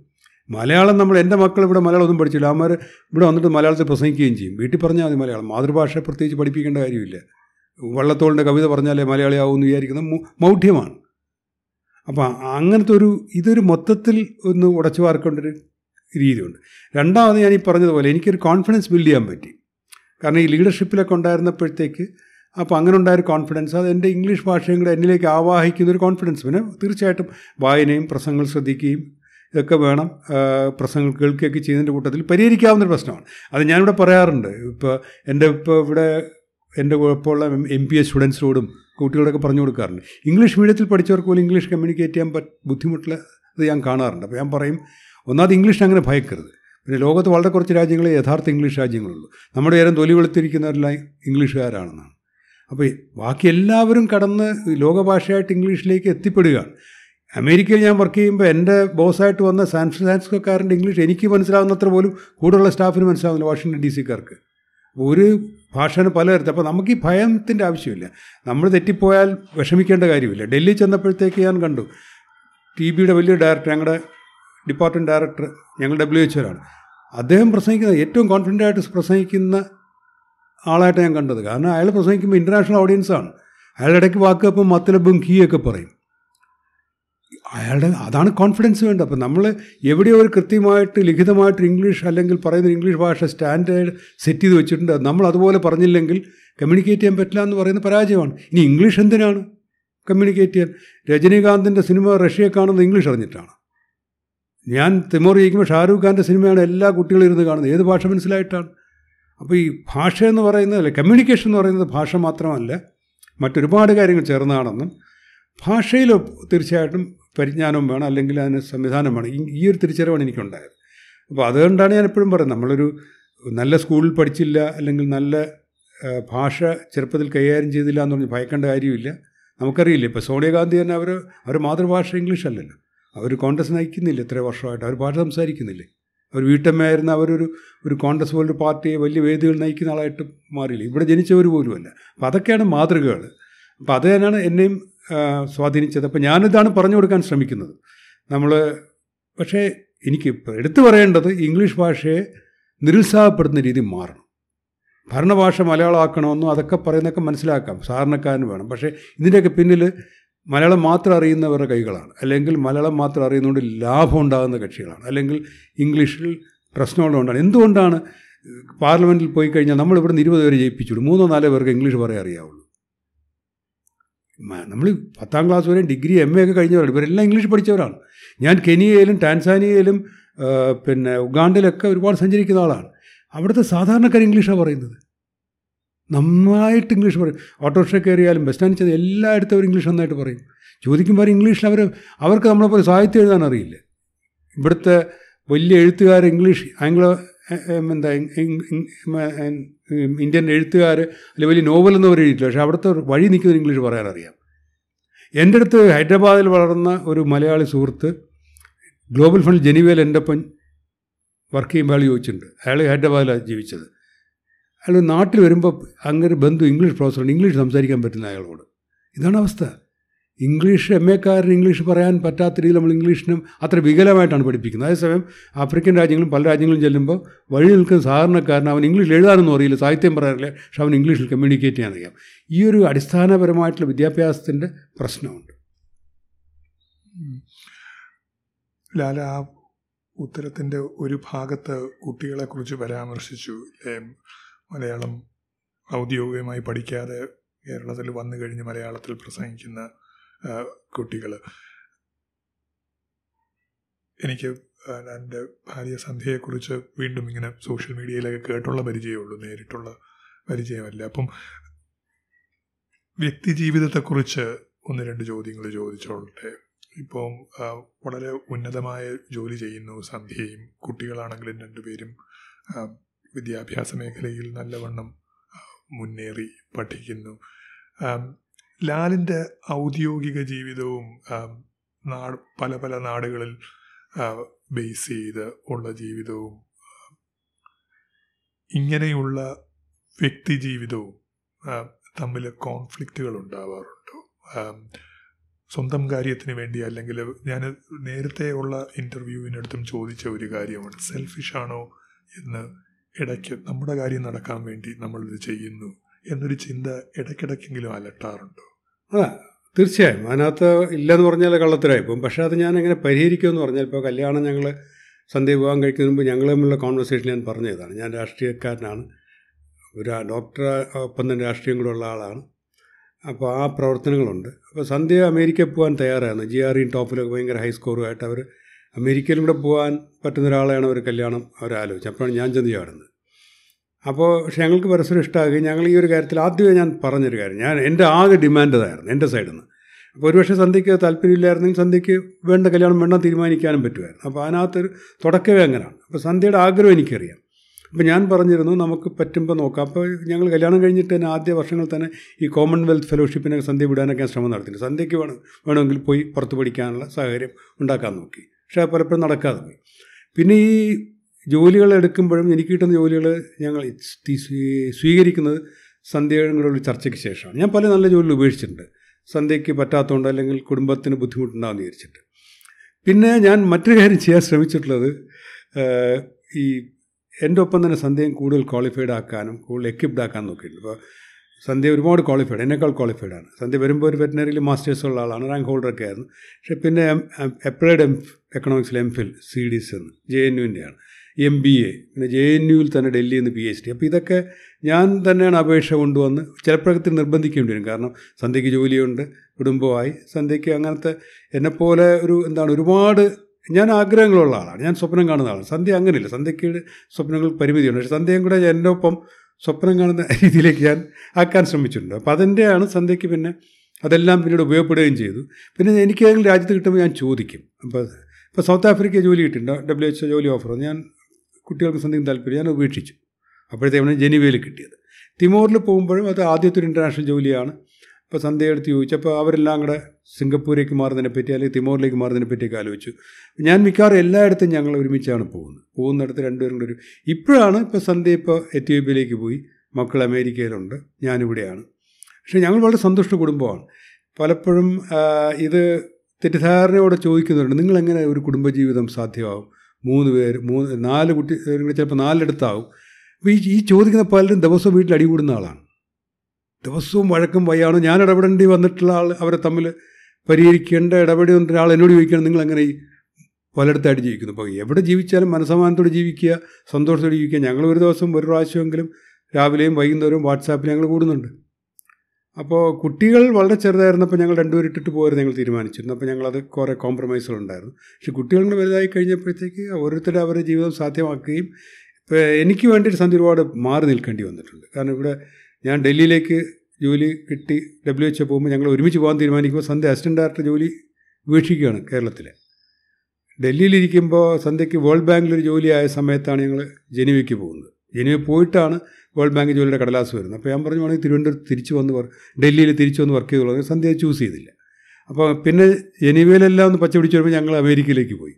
മലയാളം നമ്മൾ എന്റെ മക്കൾ ഇവിടെ മലയാളം ഒന്നും പഠിച്ചില്ല. അവന്മാർ ഇവിടെ വന്നിട്ട് മലയാളത്തിൽ പ്രസംഗിക്കുകയും ചെയ്യും. വീട്ടിൽ പറഞ്ഞാൽ മതി മലയാളം. മാതൃഭാഷയെ പ്രത്യേകിച്ച് പഠിപ്പിക്കേണ്ട കാര്യമില്ല. വള്ളത്തോളിന്റെ കവിത പറഞ്ഞാലേ മലയാളിയാവും എന്ന് വിചാരിക്കുന്നത് മൗഢ്യമാണ്. അപ്പം അങ്ങനത്തെ ഒരു ഇതൊരു മൊത്തത്തിൽ ഒന്ന് ഉടച്ചു വാർക്കേണ്ടൊരു രീതിയുണ്ട്. രണ്ടാമത് ഞാൻ ഈ പറഞ്ഞതുപോലെ എനിക്കൊരു കോൺഫിഡൻസ് ബിൽഡ് ചെയ്യാൻ പറ്റി. കാരണം ഈ ലീഡർഷിപ്പിലൊക്കെ ഉണ്ടായിരുന്നപ്പോഴത്തേക്ക് അപ്പോൾ അങ്ങനെ ഉണ്ടായൊരു കോൺഫിഡൻസ് അത് എന്റെ ഇംഗ്ലീഷ് ഭാഷയും കൂടെ എന്നിലേക്ക് ആവാഹിക്കുന്ന ഒരു കോൺഫിഡൻസ് പിന്നെ തീർച്ചയായിട്ടും വായനയും പ്രസംഗങ്ങൾ ശ്രദ്ധിക്കുകയും ഇതൊക്കെ വേണം പ്രസംഗങ്ങൾ കേൾക്കുകയൊക്കെ ചെയ്യുന്നതിന്റെ കൂട്ടത്തിൽ പരിഹരിക്കാവുന്ന ഒരു പ്രശ്നമാണ്. അത് ഞാനിവിടെ പറയാറുണ്ട്. ഇപ്പോൾ എന്റെ ഇപ്പോൾ ഇവിടെ എന്റെ കുഴപ്പമുള്ള എം പി എസ് സ്റ്റുഡൻസിനോടും കുട്ടികളൊക്കെ പറഞ്ഞു കൊടുക്കാറുണ്ട്. ഇംഗ്ലീഷ് മീഡിയത്തിൽ പഠിച്ചവർക്ക് പോലും ഇംഗ്ലീഷ് കമ്മ്യൂണിക്കേറ്റ് ചെയ്യാൻ പറ്റ ബുദ്ധിമുട്ടുള്ള ഇത് ഞാൻ കാണാറുണ്ട്. അപ്പോൾ ഞാൻ പറയും ഒന്നാമത് ഇംഗ്ലീഷ് അങ്ങനെ ഭയക്കരുത്. പിന്നെ ലോകത്ത് വളരെ കുറച്ച് രാജ്യങ്ങളെ യഥാർത്ഥ ഇംഗ്ലീഷ് രാജ്യങ്ങളുള്ളൂ നമ്മുടെ നേരം തൊലി വെളുത്തിരിക്കുന്നവരെല്ലാം ഇംഗ്ലീഷുകാരാണെന്നാണ്. അപ്പോൾ ബാക്കി എല്ലാവരും കടന്ന് ലോകഭാഷയായിട്ട് ഇംഗ്ലീഷിലേക്ക് എത്തിപ്പെടുകയാണ്. അമേരിക്കയിൽ ഞാൻ വർക്ക് ചെയ്യുമ്പോൾ എന്റെ ബോസായിട്ട് വന്ന സാൻ ഫ്രാൻസിസ്കോക്കാരന്റെ ഇംഗ്ലീഷ് എനിക്ക് മനസ്സിലാവുന്നത്ര പോലും കൂടുതലുള്ള സ്റ്റാഫിന് മനസ്സിലാവുന്നില്ല വാഷിങ്ടൺ ഡി സിക്കാർക്ക്. ഒരു ഭാഷന് പലതരത്തിൽ. അപ്പോൾ നമുക്ക് ഈ ഭയത്തിന്റെ ആവശ്യമില്ല. നമ്മൾ തെറ്റിപ്പോയാൽ വിഷമിക്കേണ്ട കാര്യമില്ല. ഡൽഹി ചെന്നപ്പോഴത്തേക്ക് ഞാൻ കണ്ടു. ടി ബിയുടെ വലിയ ഡയറക്ടർ ഞങ്ങളുടെ ഡിപ്പാർട്ട്മെന്റ് ഡയറക്ടർ ഞങ്ങൾ ഡബ്ല്യു എച്ച് ഒരാണ് അദ്ദേഹം പ്രസംഗിക്കുന്ന ഏറ്റവും കോൺഫിഡന്റ് ആയിട്ട് പ്രസംഗിക്കുന്ന ആളായിട്ട് ഞാൻ കണ്ടത്. കാരണം അയാൾ പ്രസംഗിക്കുമ്പോൾ ഇന്റർനാഷണൽ ഓഡിയൻസാണ് അയാളുടെ ഇടയ്ക്ക് വാക്കപ്പം മത്തലബും കീയൊക്കെ പറയും. അയാളുടെ അതാണ് കോൺഫിഡൻസ് വേണ്ടത്. അപ്പം നമ്മൾ എവിടെയോ ഒരു കൃത്യമായിട്ട് ലിഖിതമായിട്ട് ഇംഗ്ലീഷ് അല്ലെങ്കിൽ പറയുന്ന ഇംഗ്ലീഷ് ഭാഷ സ്റ്റാൻഡേർഡ് സെറ്റ് ചെയ്ത് വെച്ചിട്ടുണ്ട്. നമ്മൾ അതുപോലെ പറഞ്ഞില്ലെങ്കിൽ കമ്മ്യൂണിക്കേറ്റ് ചെയ്യാൻ പറ്റില്ല എന്ന് പറയുന്ന പരാജയമാണ്. ഇനി ഇംഗ്ലീഷ് എന്തിനാണ് കമ്മ്യൂണിക്കേറ്റ് ചെയ്യാൻ? രജനീകാന്തിന്റെ സിനിമ റഷ്യയെ കാണുന്നത് ഇംഗ്ലീഷ് അറിഞ്ഞിട്ടാണ്. ഞാൻ തിമോർ ചോദിക്കുമ്പോൾ ഷാരൂഖ് ഖാന്റെ സിനിമയാണ് എല്ലാ കുട്ടികളും ഇരുന്ന് കാണുന്നത്. ഏത് ഭാഷ മനസ്സിലായിട്ടാണ്? അപ്പോൾ ഈ ഭാഷ എന്ന് പറയുന്നത് അല്ലെ കമ്മ്യൂണിക്കേഷൻ എന്ന് പറയുന്നത് ഭാഷ മാത്രമല്ല മറ്റൊരുപാട് കാര്യങ്ങൾ ചേർന്നതാണെന്നും ഭാഷയിൽ തീർച്ചയായിട്ടും പരിജ്ഞാനവും വേണം അല്ലെങ്കിൽ അതിന് സംവിധാനം വേണം. ഈ- ഒരു തിരിച്ചറിവാണ് എനിക്കുണ്ടായത്. അപ്പോൾ അതുകൊണ്ടാണ് ഞാൻ എപ്പോഴും പറയുന്നത് നമ്മളൊരു നല്ല സ്കൂളിൽ പഠിച്ചില്ല അല്ലെങ്കിൽ നല്ല ഭാഷ ചെറുപ്പത്തിൽ കൈകാര്യം ചെയ്തില്ല എന്ന് പറഞ്ഞ് ഭയക്കേണ്ട കാര്യമില്ല. നമുക്കറിയില്ല ഇപ്പോൾ സോണിയാഗാന്ധി തന്നെ അവർ അവർ മാതൃഭാഷ ഇംഗ്ലീഷ് അല്ലല്ലോ. അവർ കോൺഗ്രസ് നയിക്കുന്നില്ല ഇത്ര വർഷമായിട്ട് അവർ ഭാഷ സംസാരിക്കുന്നില്ലേ? അവർ വീട്ടമ്മയായിരുന്ന അവരൊരു ഒരു കോൺഗ്രസ് പോലൊരു പാർട്ടിയെ വലിയ വേദികൾ നയിക്കുന്ന ആളായിട്ട് മാറിയില്ല? ഇവിടെ ജനിച്ചവർ പോലുമല്ല. അപ്പോൾ അതൊക്കെയാണ് മാതൃകകൾ അപ്പോൾ അത് തന്നെയാണ് എന്നെയും സ്വാധീനിച്ചത്. അപ്പോൾ ഞാനിതാണ് പറഞ്ഞു കൊടുക്കാൻ ശ്രമിക്കുന്നത്. നമ്മൾ പക്ഷേ എനിക്ക് എടുത്തു പറയേണ്ടത് ഇംഗ്ലീഷ് ഭാഷയെ നിരുത്സാഹപ്പെടുത്തുന്ന രീതി മാറണം. ഭരണഭാഷ മലയാളമാക്കണമെന്നും അതൊക്കെ പറയുന്നതൊക്കെ മനസ്സിലാക്കാം. സാധാരണക്കാരന് വേണം. പക്ഷേ ഇതിന്റെയൊക്കെ പിന്നിൽ മലയാളം മാത്രം അറിയുന്നവരുടെ കൈകളാണ്. അല്ലെങ്കിൽ മലയാളം മാത്രം അറിയുന്നതുകൊണ്ട് ലാഭം ഉണ്ടാകുന്ന കക്ഷികളാണ്. അല്ലെങ്കിൽ ഇംഗ്ലീഷിൽ പ്രശ്നങ്ങളുണ്ടാണ് എന്തുകൊണ്ടാണ് പാർലമെന്റിൽ പോയി കഴിഞ്ഞാൽ നമ്മൾ ഇവിടുന്ന് ഇരുപത് പേരെ ജയിപ്പിച്ചു മൂന്നോ നാലോ പേർക്ക് ഇംഗ്ലീഷ് പറയാൻ അറിയാവുള്ളൂ. നമ്മൾ പത്താം ക്ലാസ് വരെയും ഡിഗ്രി എം എ ഒക്കെ കഴിഞ്ഞവരാണ്. ഇവരെല്ലാം ഇംഗ്ലീഷ് പഠിച്ചവരാണ്. ഞാൻ കെനിയയിലും ടാൻസാനിയയിലും പിന്നെ ഉഗാണ്ടയിലൊക്കെ ഒരുപാട് സഞ്ചരിക്കുന്ന ആളാണ്. അവിടുത്തെ സാധാരണക്കാർ ഇംഗ്ലീഷാണ് പറയുന്നത്. നന്നായിട്ട് ഇംഗ്ലീഷ് പറയും. ഓട്ടോറിക്ഷ കയറിയാലും ബസ് സ്റ്റാൻഡിൽ ചെന്ന് എല്ലായിടത്തും അവർ ഇംഗ്ലീഷ് നന്നായിട്ട് പറയും. ചോദിക്കുമ്പോൾ ഇംഗ്ലീഷിൽ അവർ അവർക്ക് നമ്മളെപ്പോലെ സാഹിത്യം എഴുതാൻ അറിയില്ല. ഇവിടുത്തെ വലിയ എഴുത്തുകാർ ഇംഗ്ലീഷ് ആംഗ്ലോ എന്താ ഇന്ത്യൻ എഴുത്തുകാർ അല്ലെങ്കിൽ വലിയ നോവലൊന്നും അവർ എഴുതിയിട്ടില്ല. പക്ഷേ അവിടുത്തെ വഴി നിൽക്കുന്ന ഇംഗ്ലീഷ് പറയാൻ അറിയാം എന്റെ അടുത്ത് ഹൈദരാബാദിൽ വളർന്ന ഒരു മലയാളി സുഹൃത്ത് ഗ്ലോബൽ ഫണ്ട് ജനീവയിൽ എന്റെ ഒപ്പം വർക്ക് ചെയ്യുമ്പോൾ അയാൾ ചോദിച്ചിട്ടുണ്ട്. അയാൾ ഹൈദരാബാദിലാണ് ജീവിച്ചത്. അയാൾ നാട്ടിൽ വരുമ്പോൾ അങ്ങനെ ബന്ധു ഇംഗ്ലീഷ് പ്രൊഫസറുണ്ട്. ഇംഗ്ലീഷ് സംസാരിക്കാൻ പറ്റുന്ന അയാളോട്. ഇതാണ് അവസ്ഥ. ഇംഗ്ലീഷ് എം എക്കാരന് ഇംഗ്ലീഷ് പറയാൻ പറ്റാത്ത രീതിയിൽ നമ്മൾ ഇംഗ്ലീഷിനും അത്ര വികലമായിട്ടാണ് പഠിപ്പിക്കുന്നത്. അതേസമയം ആഫ്രിക്കൻ രാജ്യങ്ങളും പല രാജ്യങ്ങളും ചെല്ലുമ്പോൾ വഴി നിൽക്കുന്ന സാധാരണക്കാരൻ അവൻ ഇംഗ്ലീഷ് എഴുതാനൊന്നും അറിയില്ല സാഹിത്യം പറയാറില്ല പക്ഷെ അവൻ ഇംഗ്ലീഷിൽ കമ്മ്യൂണിക്കേറ്റ് ചെയ്യാൻ അറിയാം. ഈ ഒരു അടിസ്ഥാനപരമായിട്ടുള്ള വിദ്യാഭ്യാസത്തിന്റെ പ്രശ്നമുണ്ട്. ലാല ആ ഉത്തരത്തിന്റെ ഒരു ഭാഗത്ത് കുട്ടികളെക്കുറിച്ച് പരാമർശിച്ചു. മലയാളം ഔദ്യോഗികമായി പഠിക്കാതെ കേരളത്തിൽ വന്നു കഴിഞ്ഞ് മലയാളത്തിൽ പ്രസംഗിക്കുന്ന കുട്ടികൾ എനിക്ക് എന്റെ ഭാര്യ സന്ധ്യയെക്കുറിച്ച് വീണ്ടും ഇങ്ങനെ സോഷ്യൽ മീഡിയയിലൊക്കെ കേട്ടുള്ള പരിചയമുള്ളൂ നേരിട്ടുള്ള പരിചയമല്ല. അപ്പം വ്യക്തി ജീവിതത്തെക്കുറിച്ച് ഒന്ന് രണ്ട് ചോദ്യങ്ങൾ ചോദിച്ചോളട്ടെ ഇപ്പം വളരെ ഉന്നതമായ ജോലി ചെയ്യുന്നു സന്ധ്യയും കുട്ടികളാണെങ്കിലും രണ്ടുപേരും വിദ്യാഭ്യാസ മേഖലയിൽ നല്ലവണ്ണം മുന്നേറി പഠിക്കുന്നു. ലാലിന്റെ ഔദ്യോഗിക ജീവിതവും നാട് പല പല നാടുകളിൽ ബേസ് ചെയ്ത് ഉള്ള ജീവിതവും ഇങ്ങനെയുള്ള വ്യക്തി ജീവിതവും തമ്മിൽ കോൺഫ്ലിക്റ്റുകൾ ഉണ്ടാവാറുണ്ടോ. സ്വന്തം കാര്യത്തിന് വേണ്ടി അല്ലെങ്കിൽ ഞാൻ നേരത്തെ ഉള്ള ഇന്റർവ്യൂവിനടുത്തും ചോദിച്ച ഒരു കാര്യമാണ് സെൽഫിഷ് ആണോ എന്ന് ഇടയ്ക്ക് നമ്മുടെ കാര്യം നടക്കാൻ വേണ്ടി നമ്മളിത് ചെയ്യുന്നു. എന്നൊരു ചിന്ത ഇടയ്ക്കിടയ്ക്കെങ്കിലും അലട്ടാറുണ്ടോ? ആ തീർച്ചയായും. അതിനകത്ത് ഇല്ലെന്ന് പറഞ്ഞാൽ കള്ളത്തരായിപ്പോവും പക്ഷേ അത് ഞാൻ എങ്ങനെ പരിഹരിക്കുമെന്ന് പറഞ്ഞാൽ ഇപ്പോൾ കല്യാണം ഞങ്ങൾ സന്ധ്യ വിവാഹം കഴിക്കുന്നതിന് മുമ്പ് ഞങ്ങൾ തമ്മിലുള്ള കോൺവെർസേഷൻ ഞാൻ പറഞ്ഞതാണ്. ഞാൻ രാഷ്ട്രീയക്കാരനാണ്. ഒരു ഡോക്ടർ ഒപ്പം തന്നെ രാഷ്ട്രീയം കൂടെ ഉള്ള ആളാണ്. അപ്പോൾ ആ പ്രവർത്തനങ്ങളുണ്ട്. അപ്പോൾ സന്ധ്യ അമേരിക്കയിൽ പോകാൻ തയ്യാറായിരുന്നു. ജി ആർ ഇൻ ടോപ്പിലൊക്കെ ഭയങ്കര ഹൈ സ്കോറുമായിട്ട് അവർ അമേരിക്കയിലും കൂടെ പോകാൻ പറ്റുന്ന ഒരാളെയാണ് അവർ കല്യാണം അവർ ആലോചിച്ചത് അപ്പോഴാണ് ഞാൻ ചെന്ന് അപ്പോൾ പക്ഷെ ഞങ്ങൾക്ക് പരസ്പരം ഇഷ്ടമാകുകയും ഞങ്ങൾ ഈ ഒരു കാര്യത്തിൽ ആദ്യമേ ഞാൻ പറഞ്ഞൊരു കാര്യം. ഞാൻ എന്റെ ആകെ ഡിമാൻഡ് അതായിരുന്നു എന്റെ സൈഡിൽ നിന്ന് അപ്പോൾ ഒരുപക്ഷെ സന്ധ്യയ്ക്ക് താല്പര്യമില്ലായിരുന്നെങ്കിൽ സന്ധ്യയ്ക്ക് വേണ്ട കല്യാണം വേണ്ട തീരുമാനിക്കാനും പറ്റുമായിരുന്നു. അപ്പോൾ അതിനകത്തൊരു തുടക്കമേ അങ്ങനെയാണ്. അപ്പോൾ സന്ധ്യയുടെ ആഗ്രഹം എനിക്കറിയാം. അപ്പോൾ ഞാൻ പറഞ്ഞിരുന്നു നമുക്ക് പറ്റുമ്പോൾ നോക്കാം. അപ്പോൾ ഞങ്ങൾ കല്യാണം കഴിഞ്ഞിട്ട് തന്നെ ആദ്യ വർഷങ്ങളിൽ തന്നെ ഈ കോമൺവെൽത്ത് ഫെലോഷിപ്പിനൊക്കെ സന്ധ്യ വിടാനൊക്കെ ശ്രമം നടത്തില്ല സന്ധ്യയ്ക്ക് വേണം വേണമെങ്കിൽ പോയി പുറത്ത് പഠിക്കാനുള്ള സാഹചര്യം ഉണ്ടാക്കാൻ നോക്കി. പക്ഷേ അത് പലപ്പോഴും നടക്കാതെ പോയി. പിന്നെ ഈ ജോലികൾ എടുക്കുമ്പോഴും എനിക്ക് കിട്ടുന്ന ജോലികൾ ഞങ്ങൾ സ്വീകരിക്കുന്നത് സന്ധ്യയുടെ കൂടെ ചർച്ചയ്ക്ക് ശേഷമാണ്. ഞാൻ പല നല്ല ജോലികൾ ഉപേക്ഷിച്ചിട്ടുണ്ട്. സന്ധ്യയ്ക്ക് പറ്റാത്തതുകൊണ്ട് അല്ലെങ്കിൽ കുടുംബത്തിന് ബുദ്ധിമുട്ടുണ്ടാകുമെന്ന് വിചാരിച്ചിട്ട്. പിന്നെ ഞാൻ മറ്റൊരു കാര്യം ചെയ്യാൻ ശ്രമിച്ചിട്ടുള്ളത് ഈ എന്റെ ഒപ്പം തന്നെ സന്ധ്യയും കൂടുതൽ ക്വാളിഫൈഡ് ആക്കാനും കൂടുതൽ എക്വിപ്ഡ് ആക്കാനും നോക്കിയിട്ടുണ്ട്. ഇപ്പോൾ സന്ധ്യ ഒരുപാട് ക്വാളിഫൈഡ് എന്നേക്കാൾ ക്വാളിഫൈഡ് ആണ്. സന്ധ്യ വരുമ്പോൾ ഒരു വെറ്റിനറിയിൽ മാസ്റ്റേഴ്സ് ഉള്ള ആളാണ് റാങ്ക് ഹോൾഡറൊക്കെ ആയിരുന്നു. പക്ഷേ പിന്നെ applied M എക്കണോമിക്സിൽ M phil C D C എന്ന് ജെ എൻ യുവിന്റെയാണ് എം ബി എ പിന്നെ ജെ എൻ യുവിൽ തന്നെ ഡൽഹിയിൽ നിന്ന് പി എച്ച് ഡി അപ്പോൾ ഇതൊക്കെ ഞാൻ തന്നെയാണ് അപേക്ഷ കൊണ്ടുവന്ന് ചിലപ്പോഴത്തിൽ നിർബന്ധിക്കേണ്ടി വരും. കാരണം സന്ധ്യയ്ക്ക് ജോലിയുണ്ട് കുടുംബമായി സന്ധ്യയ്ക്ക് അങ്ങനത്തെ എന്നെപ്പോലെ ഒരു എന്താണ് ഒരുപാട് ഞാൻ ആഗ്രഹങ്ങളുള്ള ആളാണ്. ഞാൻ സ്വപ്നം കാണുന്ന ആളാണ്. സന്ധ്യ അങ്ങനെയില്ല. സന്ധ്യയ്ക്ക് സ്വപ്നങ്ങൾ പരിമിതിയുണ്ട്. പക്ഷേ സന്ധ്യയും കൂടെ എന്റെ ഒപ്പം സ്വപ്നം കാണുന്ന [LAUGHS] രീതിയിലേക്ക് ഞാൻ ആക്കാൻ ശ്രമിച്ചിട്ടുണ്ട്. അപ്പോൾ അതിന്റെയാണ് സന്ധ്യയ്ക്ക് പിന്നെ അതെല്ലാം പിന്നീട് ഉപയോഗപ്പെടുകയും ചെയ്തു. പിന്നെ എനിക്ക് ഏതെങ്കിലും രാജ്യത്ത് കിട്ടുമ്പോൾ ഞാൻ ചോദിക്കും. അപ്പോൾ ഇപ്പോൾ സൗത്ത് ആഫ്രിക്ക ജോലി കിട്ടിയിട്ടുണ്ട്. ഡബ്ല്യു എച്ച് ജോലി ഓഫർ ഞാൻ കുട്ടികൾക്ക് എന്തെങ്കിലും താല്പര്യം. ഞാൻ ഉപേക്ഷിച്ചു. അപ്പോഴത്തേക്കാണ് ജനീവയിൽ കിട്ടിയത്. തിമോറിൽ പോകുമ്പോഴും അത് ആദ്യത്തെ ഒരു ഇന്റർനാഷണൽ ജോലിയാണ്. അപ്പോൾ സന്ധ്യയെടുത്ത് ചോദിച്ചപ്പോൾ അവരെല്ലാം കൂടെ സിംഗപ്പൂരേക്ക് മാറുന്നതിനെ പറ്റി അല്ലെങ്കിൽ തിമോറിലേക്ക് മാറുന്നതിനെ പറ്റിയൊക്കെ ആലോചിച്ചു. ഞാൻ മിക്കവാറും എല്ലായിടത്തും ഞങ്ങൾ ഒരുമിച്ചാണ് പോകുന്നത്. പോകുന്നിടത്ത് രണ്ടുപേരും കൂടെ ഒരു ഇപ്പോഴാണ് ഇപ്പോൾ സന്ധ്യ ഇപ്പോൾ എത്യോപ്യയിലേക്ക് പോയി. മക്കൾ അമേരിക്കയിലുണ്ട്. ഞാനിവിടെയാണ്. പക്ഷേ ഞങ്ങൾ വളരെ സന്തുഷ്ട കുടുംബമാണ്. പലപ്പോഴും ഇത് തെറ്റിദ്ധാരണയോടെ ചോദിക്കുന്നുണ്ട്. നിങ്ങളെങ്ങനെ ഒരു കുടുംബജീവിതം സാധ്യമാവും? മൂന്ന് പേര് മൂന്ന് നാല് കുട്ടി ചിലപ്പോൾ നാലിടത്താവും. അപ്പോൾ ഈ ഈ ചോദിക്കുന്ന പലരും ദിവസവും വീട്ടിൽ അടികൂടുന്ന ആളാണ്. ദിവസവും വഴക്കും വയ്യാണോ? ഞാൻ ഇടപെടേണ്ടി വന്നിട്ടുള്ള ആൾ അവരെ തമ്മിൽ പരിഹരിക്കേണ്ട ഇടപെടി വന്നിട്ട് ആൾ എന്നോട് ചോദിക്കണം നിങ്ങൾ എങ്ങനെ ഈ പലയിടത്തായിട്ട് ജീവിക്കുന്നു? അപ്പോൾ എവിടെ ജീവിച്ചാലും മനസമാനത്തോടെ ജീവിക്കുക സന്തോഷത്തോടെ ജീവിക്കുക. ഞങ്ങൾ ഒരു ദിവസം ഒരു പ്രാവശ്യമെങ്കിലും രാവിലെയും വൈകുന്നേരവും വാട്സാപ്പിൽ ഞങ്ങൾ കൂടുന്നുണ്ട്. അപ്പോൾ കുട്ടികൾ വളരെ ചെറുതായിരുന്നപ്പോൾ ഞങ്ങൾ രണ്ടുപേരും ഇട്ടിട്ട് പോകരുത് ഞങ്ങൾ തീരുമാനിച്ചിരുന്നു. അപ്പോൾ ഞങ്ങളത് കുറേ കോംപ്രമൈസുകളുണ്ടായിരുന്നു പക്ഷേ കുട്ടികളുടെ കൂടെ വലുതായി കഴിഞ്ഞപ്പോഴത്തേക്ക് ഓരോരുത്തരും അവരുടെ ജീവിതം സാധ്യമാക്കുകയും ഇപ്പോൾ എനിക്ക് വേണ്ടിയിട്ട് സന്ധി ഒരുപാട് മാറി നിൽക്കേണ്ടി വന്നിട്ടുണ്ട്. കാരണം ഇവിടെ ഞാൻ ഡൽഹിയിലേക്ക് ജോലി കിട്ടി ഡബ്ല്യു എച്ച് പോകുമ്പോൾ ഞങ്ങൾ ഒരുമിച്ച് പോകാൻ തീരുമാനിക്കുമ്പോൾ സന്ധ്യ അസിസ്റ്റന്റ് ഡയറക്ടർ ജോലി ഉപേക്ഷിക്കുകയാണ് കേരളത്തിലെ. ഡൽഹിയിലിരിക്കുമ്പോൾ സന്ധ്യയ്ക്ക് വേൾഡ് ബാങ്കിലൊരു ജോലിയായ സമയത്താണ് ഞങ്ങൾ ജനുവയ്ക്ക് പോകുന്നത്. ജനുവ പോയിട്ടാണ് വേൾഡ് ബാങ്ക് ജോലിയുടെ കടലാസ് വരുന്നത് അപ്പോൾ ഞാൻ പറഞ്ഞു വേണമെങ്കിൽ തിരുവനന്തപുരത്ത് തിരിച്ചു വന്ന് ഡൽഹിയിൽ തിരിച്ചു വന്ന് വർക്ക് ചെയ്തോളൂ. സന്ധ്യ ചൂസ് ചെയ്തില്ല. അപ്പോൾ പിന്നെ എനിവേലെല്ലാം ഒന്ന് പച്ച പിടിച്ച് വരുമ്പോൾ ഞങ്ങൾ അമേരിക്കയിലേക്ക് പോയി.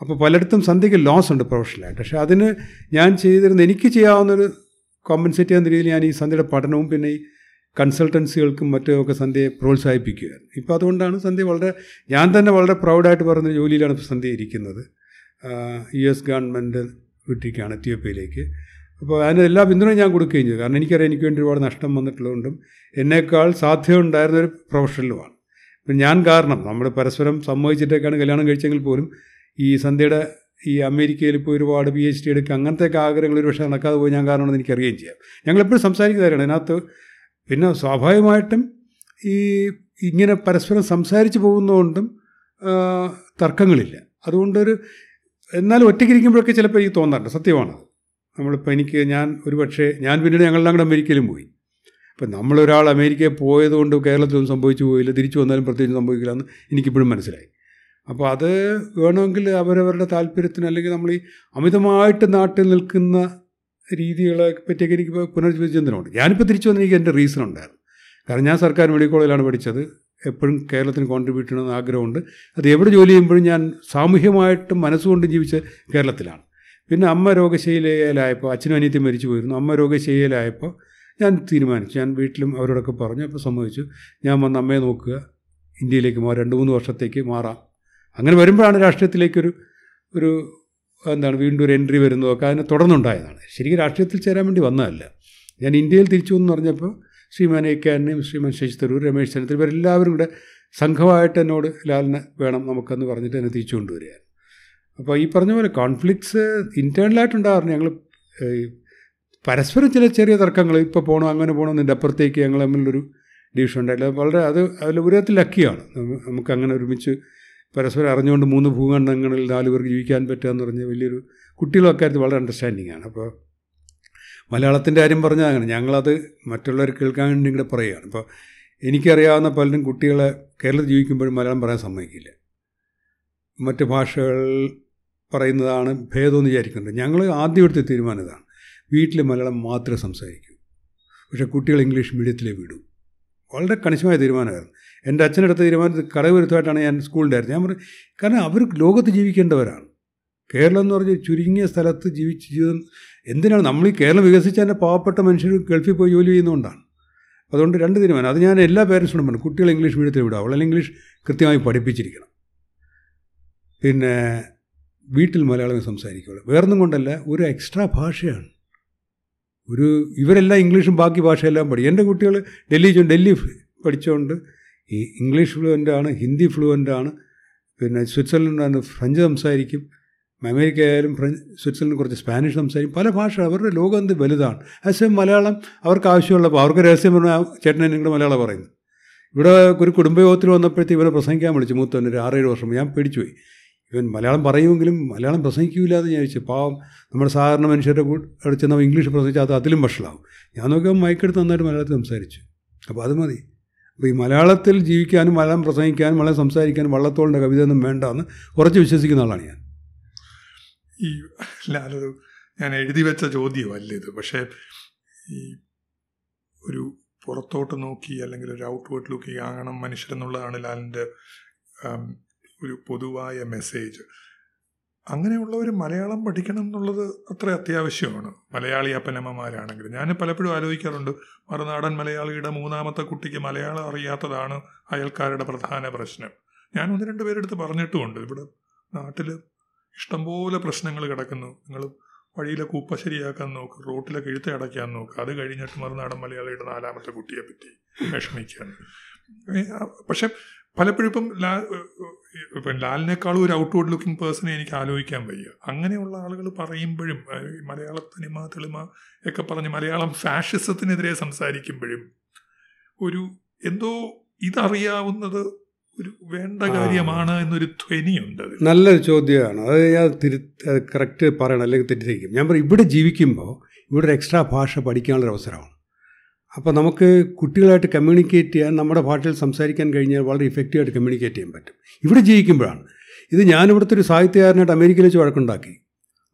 അപ്പോൾ പലയിടത്തും സന്ധ്യയ്ക്ക് ലോസ് ഉണ്ട് പ്രൊഫഷണലായിട്ട് പക്ഷേ അതിന് ഞാൻ ചെയ്തിരുന്ന എനിക്ക് ചെയ്യാവുന്നൊരു കോമ്പൻസേറ്റ് ചെയ്യുന്ന രീതിയിൽ ഞാൻ ഈ സന്ധ്യയുടെ പഠനവും പിന്നെ ഈ കൺസൾട്ടൻസികൾക്കും മറ്റുമൊക്കെ സന്ധ്യയെ പ്രോത്സാഹിപ്പിക്കുകയായിരുന്നു ഇപ്പോൾ അതുകൊണ്ടാണ് സന്ധ്യ വളരെ ഞാൻ തന്നെ വളരെ പ്രൗഡായിട്ട് പറയുന്ന ജോലിയിലാണ് ഇപ്പോൾ സന്ധ്യ ഇരിക്കുന്നത്. യു എസ് ഗവൺമെന്റ് വിട്ടിരിക്കുകയാണ് എത്യോപ്യയിലേക്ക് അപ്പോൾ അതിന് എല്ലാ പിന്തുണയും ഞാൻ കൊടുക്കുകയും ചെയ്തു. കാരണം എനിക്കറിയാം എനിക്ക് വേണ്ടി ഒരുപാട് നഷ്ടം വന്നിട്ടുള്ളതുകൊണ്ടും എന്നേക്കാൾ സാധ്യത ഉണ്ടായിരുന്ന ഒരു പ്രൊഫഷണലുമാണ്. ഇപ്പം ഞാൻ കാരണം നമ്മൾ പരസ്പരം സമ്മതിച്ചിട്ടേക്കാണ് കല്യാണം കഴിച്ചെങ്കിൽ പോലും ഈ സന്ധ്യയുടെ ഈ അമേരിക്കയിൽ ഇപ്പോൾ ഒരുപാട് പി എച്ച് ഡി എടുക്കുക അങ്ങനത്തെ ഒക്കെ ആഗ്രഹങ്ങൾ ഒരു പക്ഷേ നടക്കാതെ പോയി ഞാൻ കാരണമെന്ന് എനിക്കറിയുകയും ചെയ്യാം. ഞങ്ങളെപ്പോഴും സംസാരിക്കുന്നവരാണ് അതിനകത്ത് പിന്നെ സ്വാഭാവികമായിട്ടും ഈ ഇങ്ങനെ പരസ്പരം സംസാരിച്ച് പോകുന്നതുകൊണ്ടും തർക്കങ്ങളില്ല. അതുകൊണ്ടൊരു എന്നാലും ഒറ്റയ്ക്കിരിക്കുമ്പോഴൊക്കെ ചിലപ്പോൾ എനിക്ക് തോന്നാറുണ്ട്. സത്യമാണ് നമ്മളിപ്പോൾ എനിക്ക് ഞാൻ ഒരു പക്ഷേ ഞാൻ പിന്നീട് ഞങ്ങളെല്ലാം കൂടെ അമേരിക്കയിലും പോയി. അപ്പം നമ്മളൊരാൾ അമേരിക്കയിൽ പോയതുകൊണ്ട് കേരളത്തിലൊന്നും സംഭവിച്ചു പോയില്ല തിരിച്ചു വന്നാലും പ്രത്യേകിച്ച് സംഭവിക്കില്ല എന്ന് എനിക്കിപ്പോഴും മനസ്സിലായി. അപ്പോൾ അത് വേണമെങ്കിൽ അവരവരുടെ താല്പര്യത്തിന് അല്ലെങ്കിൽ നമ്മൾ ഈ അമിതമായിട്ട് നാട്ടിൽ നിൽക്കുന്ന രീതികളെ പറ്റിയൊക്കെ എനിക്ക് പുനർവിചിന്തനമുണ്ട്. ഞാനിപ്പോൾ തിരിച്ചു വന്ന എനിക്ക് എന്റെ റീസൺ ഉണ്ടായിരുന്നു. കാരണം ഞാൻ സർക്കാർ മെഡിക്കൽ കോളേജിലാണ് പഠിച്ചത്. എപ്പോഴും കേരളത്തിന് കോൺട്രിബ്യൂട്ട് ചെയ്യണമെന്ന് ആഗ്രഹമുണ്ട്. അത് എവിടെ ജോലി ചെയ്യുമ്പോഴും ഞാൻ സാമൂഹ്യമായിട്ടും മനസ്സുകൊണ്ട് ജീവിച്ച കേരളത്തിലാണ്. പിന്നെ അമ്മ രോഗശൈലിയിലായപ്പോൾ അച്ഛനും അനിയത്തി മരിച്ചു പോയിരുന്നു. അമ്മ രോഗശൈലിയിലായപ്പോൾ ഞാൻ തീരുമാനിച്ചു. ഞാൻ വീട്ടിലും അവരോടൊക്കെ പറഞ്ഞു അപ്പോൾ സമ്മതിച്ചു. ഞാൻ വന്ന് അമ്മയെ നോക്കുക. ഇന്ത്യയിലേക്ക് മാറാം. രണ്ട് മൂന്ന് വർഷത്തേക്ക് മാറാം. അങ്ങനെ വരുമ്പോഴാണ് രാഷ്ട്രീയത്തിലേക്കൊരു ഒരു എന്താണ് വീണ്ടും ഒരു എൻട്രി വരുന്നതൊക്കെ അതിനെ തുടർന്നുണ്ടായതാണ്. ശരിക്കും രാഷ്ട്രീയത്തിൽ ചേരാൻ വേണ്ടി വന്നതല്ല. ഞാൻ ഇന്ത്യയിൽ തിരിച്ചു എന്ന് പറഞ്ഞപ്പോൾ ശ്രീമാൻ എ കെ അന്നയും ശ്രീമാൻ ശശി തരൂർ രമേശ് ചെന്നിത്തല ഇവരെല്ലാവരും കൂടെ സംഘമായിട്ട് എന്നോട് ലാലിനെ വേണം നമുക്കെന്ന് പറഞ്ഞിട്ട് എന്നെ തിരിച്ചു കൊണ്ടുവരികയാണ്. അപ്പോൾ ഈ പറഞ്ഞ പോലെ കോൺഫ്ലിക്ട്സ് ഇന്റേണലായിട്ടുണ്ടാകാറുണ്ട് ഞങ്ങൾ പരസ്പരം ചില ചെറിയ തർക്കങ്ങൾ ഇപ്പോൾ പോകണോ അങ്ങനെ പോകണോ നിന്റെ അപ്പുറത്തേക്ക് ഞങ്ങൾ തമ്മിലൊരു ഡിവിഷൻ ഉണ്ടായില്ല. വളരെ അത് അതിൽ ഒരു ലക്കിയാണ്. നമുക്ക് അങ്ങനെ ഒരുമിച്ച് പരസ്പരം അറിഞ്ഞുകൊണ്ട് മൂന്ന് ഭൂഖണ്ഡങ്ങളിൽ നാല് പേർക്ക് ജീവിക്കാൻ പറ്റുക എന്ന് പറഞ്ഞാൽ വലിയൊരു കുട്ടികളും അക്കാര്യത്തിൽ വളരെ അണ്ടർസ്റ്റാൻഡിങ് ആണ്. അപ്പോൾ മലയാളത്തിന്റെ കാര്യം പറഞ്ഞാൽ അങ്ങനെ. ഞങ്ങളത് മറ്റുള്ളവർ കേൾക്കാൻ വേണ്ടി കൂടെ പറയുകയാണ്. അപ്പോൾ എനിക്കറിയാവുന്ന പലരും കുട്ടികളെ കേരളത്തിൽ ജീവിക്കുമ്പോഴും മലയാളം പറയാൻ സമ്മതിക്കില്ല. മറ്റ് ഭാഷകൾ പറയുന്നതാണ് ഭേദമെന്ന് വിചാരിക്കുന്നുണ്ട്. ഞങ്ങൾ ആദ്യം എടുത്ത തീരുമാനം ഇതാണ്. വീട്ടിൽ മലയാളം മാത്രമേ സംസാരിക്കൂ. പക്ഷേ കുട്ടികൾ ഇംഗ്ലീഷ് മീഡിയത്തിലേ വിടൂ. വളരെ കണിശമായ തീരുമാനമായിരുന്നു. എന്റെ അച്ഛനെടുത്ത തീരുമാനത്തിൽ കടവിരുദ്ധമായിട്ടാണ് ഞാൻ സ്കൂളിന്റെ ഞാൻ പറഞ്ഞു കാരണം അവർ ലോകത്ത് ജീവിക്കേണ്ടവരാണ്. കേരളം എന്ന് പറഞ്ഞാൽ ചുരുങ്ങിയ സ്ഥലത്ത് ജീവിച്ച് ജീവിതം എന്തിനാണ്? നമ്മൾ ഈ കേരളം വികസിച്ചതിന്റെ പാവപ്പെട്ട മനുഷ്യർ ഗൾഫിൽ പോയി ജോലി ചെയ്യുന്നതുകൊണ്ടാണ്. അതുകൊണ്ട് രണ്ട് തീരുമാനം. അത് ഞാൻ എല്ലാ പേരൻസിനോടും പറഞ്ഞു കുട്ടികൾ ഇംഗ്ലീഷ് മീഡിയത്തിൽ വിടുക അവളെ ഇംഗ്ലീഷ് കൃത്യമായി പഠിപ്പിച്ചിരിക്കണം. പിന്നെ വീട്ടിൽ മലയാളമേ സംസാരിക്കുകയുള്ളൂ. വേറൊന്നും കൊണ്ടല്ല ഒരു എക്സ്ട്രാ ഭാഷയാണ്. ഒരു ഇവരെല്ലാം ഇംഗ്ലീഷും ബാക്കി ഭാഷയെല്ലാം പഠി എന്റെ കുട്ടികൾ ഡൽഹി ഡൽഹി പഠിച്ചുകൊണ്ട് ഈ ഇംഗ്ലീഷ് ഫ്ലുവന്റ് ആണ് ഹിന്ദി ഫ്ലുവന്റ് ആണ് പിന്നെ സ്വിറ്റ്സർലൻഡാണ് ഫ്രഞ്ച് സംസാരിക്കും അമേരിക്ക ആയാലും ഫ്രഞ്ച് സ്വിറ്റ്സർലൻഡ് കുറച്ച് സ്പാനിഷ് സംസാരിക്കും പല ഭാഷ അവരുടെ ലോകം എന്ത് വലുതാണ്. അതേസമയം മലയാളം അവർക്ക് ആവശ്യമുള്ളപ്പോൾ അവർക്ക് രഹസ്യം പറഞ്ഞാൽ ചേട്ടനെ നിങ്ങളുടെ മലയാളം പറയുന്നു. ഇവിടെ ഒരു കുടുംബയോഗത്തിൽ വന്നപ്പോഴത്തേക്ക് ഇവരെ പ്രസംഗിക്കാൻ വിളിച്ചു മൂത്തവൻ ആറേഴ് വർഷം ഞാൻ പേടിച്ചു പോയി. ഇവൻ മലയാളം പറയുമെങ്കിലും മലയാളം പ്രസംഗിക്കില്ല എന്ന് ഞാൻ ചോദിച്ചു പാവം നമ്മുടെ സാധാരണ മനുഷ്യരുടെ കൂടെ ചെന്നാൽ ഇംഗ്ലീഷ് പ്രസംഗിച്ചാൽ അത് അതിലും വഷളാവും. ഞാൻ നോക്കിയാൽ മയക്കെടുത്ത് നന്നായിട്ട് മലയാളത്തിൽ സംസാരിച്ചു. അപ്പോൾ അത് മതി. അപ്പോൾ ഈ മലയാളത്തിൽ ജീവിക്കാനും മലയാളം പ്രസംഗിക്കാനും മലയാളം സംസാരിക്കാനും വള്ളത്തോളിന്റെ കവിത ഒന്നും വേണ്ട എന്ന് ഉറച്ച് വിശ്വസിക്കുന്ന ആളാണ് ഞാൻ. ഈ ലാലത് ഞാൻ എഴുതി വെച്ച ചോദ്യമല്ല ഇത്. പക്ഷേ ഈ ഒരു പുറത്തോട്ട് നോക്കി അല്ലെങ്കിൽ ഒരു ഔട്ട്വേർഡ് ലുക്കി ആകണം മനുഷ്യരെന്നുള്ളതാണ് ലാലിന്റെ ഒരു പൊതുവായ മെസ്സേജ് അങ്ങനെയുള്ളവർ മലയാളം പഠിക്കണം എന്നുള്ളത് അത്ര അത്യാവശ്യമാണ്. മലയാളി അപ്പനമ്മമാരാണെങ്കിൽ. ഞാൻ പലപ്പോഴും ആലോചിക്കാറുണ്ട് മറുനാടൻ മലയാളിയുടെ മൂന്നാമത്തെ കുട്ടിക്ക് മലയാളം അറിയാത്തതാണ് അയൽക്കാരുടെ പ്രധാന പ്രശ്നം. ഞാൻ ഒന്ന് രണ്ട് പേരെടുത്ത് പറഞ്ഞിട്ടുമുണ്ട്. ഇവിടെ നാട്ടിൽ ഇഷ്ടംപോലെ പ്രശ്നങ്ങൾ കിടക്കുന്നു. നിങ്ങൾ വഴിയിലെ കൂപ്പ ശരിയാക്കാൻ നോക്ക് റോട്ടിലെ കിഴുത്ത് അടയ്ക്കാൻ നോക്ക്. അത് കഴിഞ്ഞിട്ട് മറുനാടൻ മലയാളിയുടെ നാലാമത്തെ കുട്ടിയെ പറ്റി വിഷമിക്കുകയാണ് പക്ഷെ പലപ്പോഴും ഇപ്പം ലാ ഇപ്പം ലാലിനേക്കാളും ഒരു ഔട്ട്വേർഡ് ലുക്കിംഗ് പേഴ്സണെ എനിക്ക് ആലോചിക്കാൻ വയ്യ. അങ്ങനെയുള്ള ആളുകൾ പറയുമ്പോഴും മലയാള തനിമ തെളിമ ഒക്കെ പറഞ്ഞ് മലയാളം ഫാഷിസത്തിനെതിരെ സംസാരിക്കുമ്പോഴും ഒരു എന്തോ ഇതറിയാവുന്നത് ഒരു വേണ്ട. കാര്യമാണ് എന്നൊരു ധ്വനിയുണ്ട് നല്ലൊരു ചോദ്യമാണ്. അത് ഞാൻ തിരു കറക്റ്റ് പറയണം അല്ലെങ്കിൽ തെറ്റിദ്ധരിക്കും. ഞാൻ പറയും ഇവിടെ ജീവിക്കുമ്പോൾ ഇവിടെ ഒരു എക്സ്ട്രാ ഭാഷ പഠിക്കാനുള്ളൊരു അവസരമാണ് അപ്പോൾ നമുക്ക് കുട്ടികളായിട്ട് കമ്മ്യൂണിക്കേറ്റ് ചെയ്യാൻ നമ്മുടെ ഭാഷയിൽ സംസാരിക്കാൻ കഴിഞ്ഞാൽ വളരെ ഇഫക്റ്റീവായിട്ട് കമ്മ്യൂണിക്കേറ്റ് ചെയ്യാൻ പറ്റും. ഇവിടെ ജീവിക്കുമ്പോഴാണ്. ഇത് ഞാനിവിടുത്തെ ഒരു സാഹിത്യകാരനായിട്ട് അമേരിക്കയിൽ വെച്ച് വഴക്കുണ്ടാക്കി.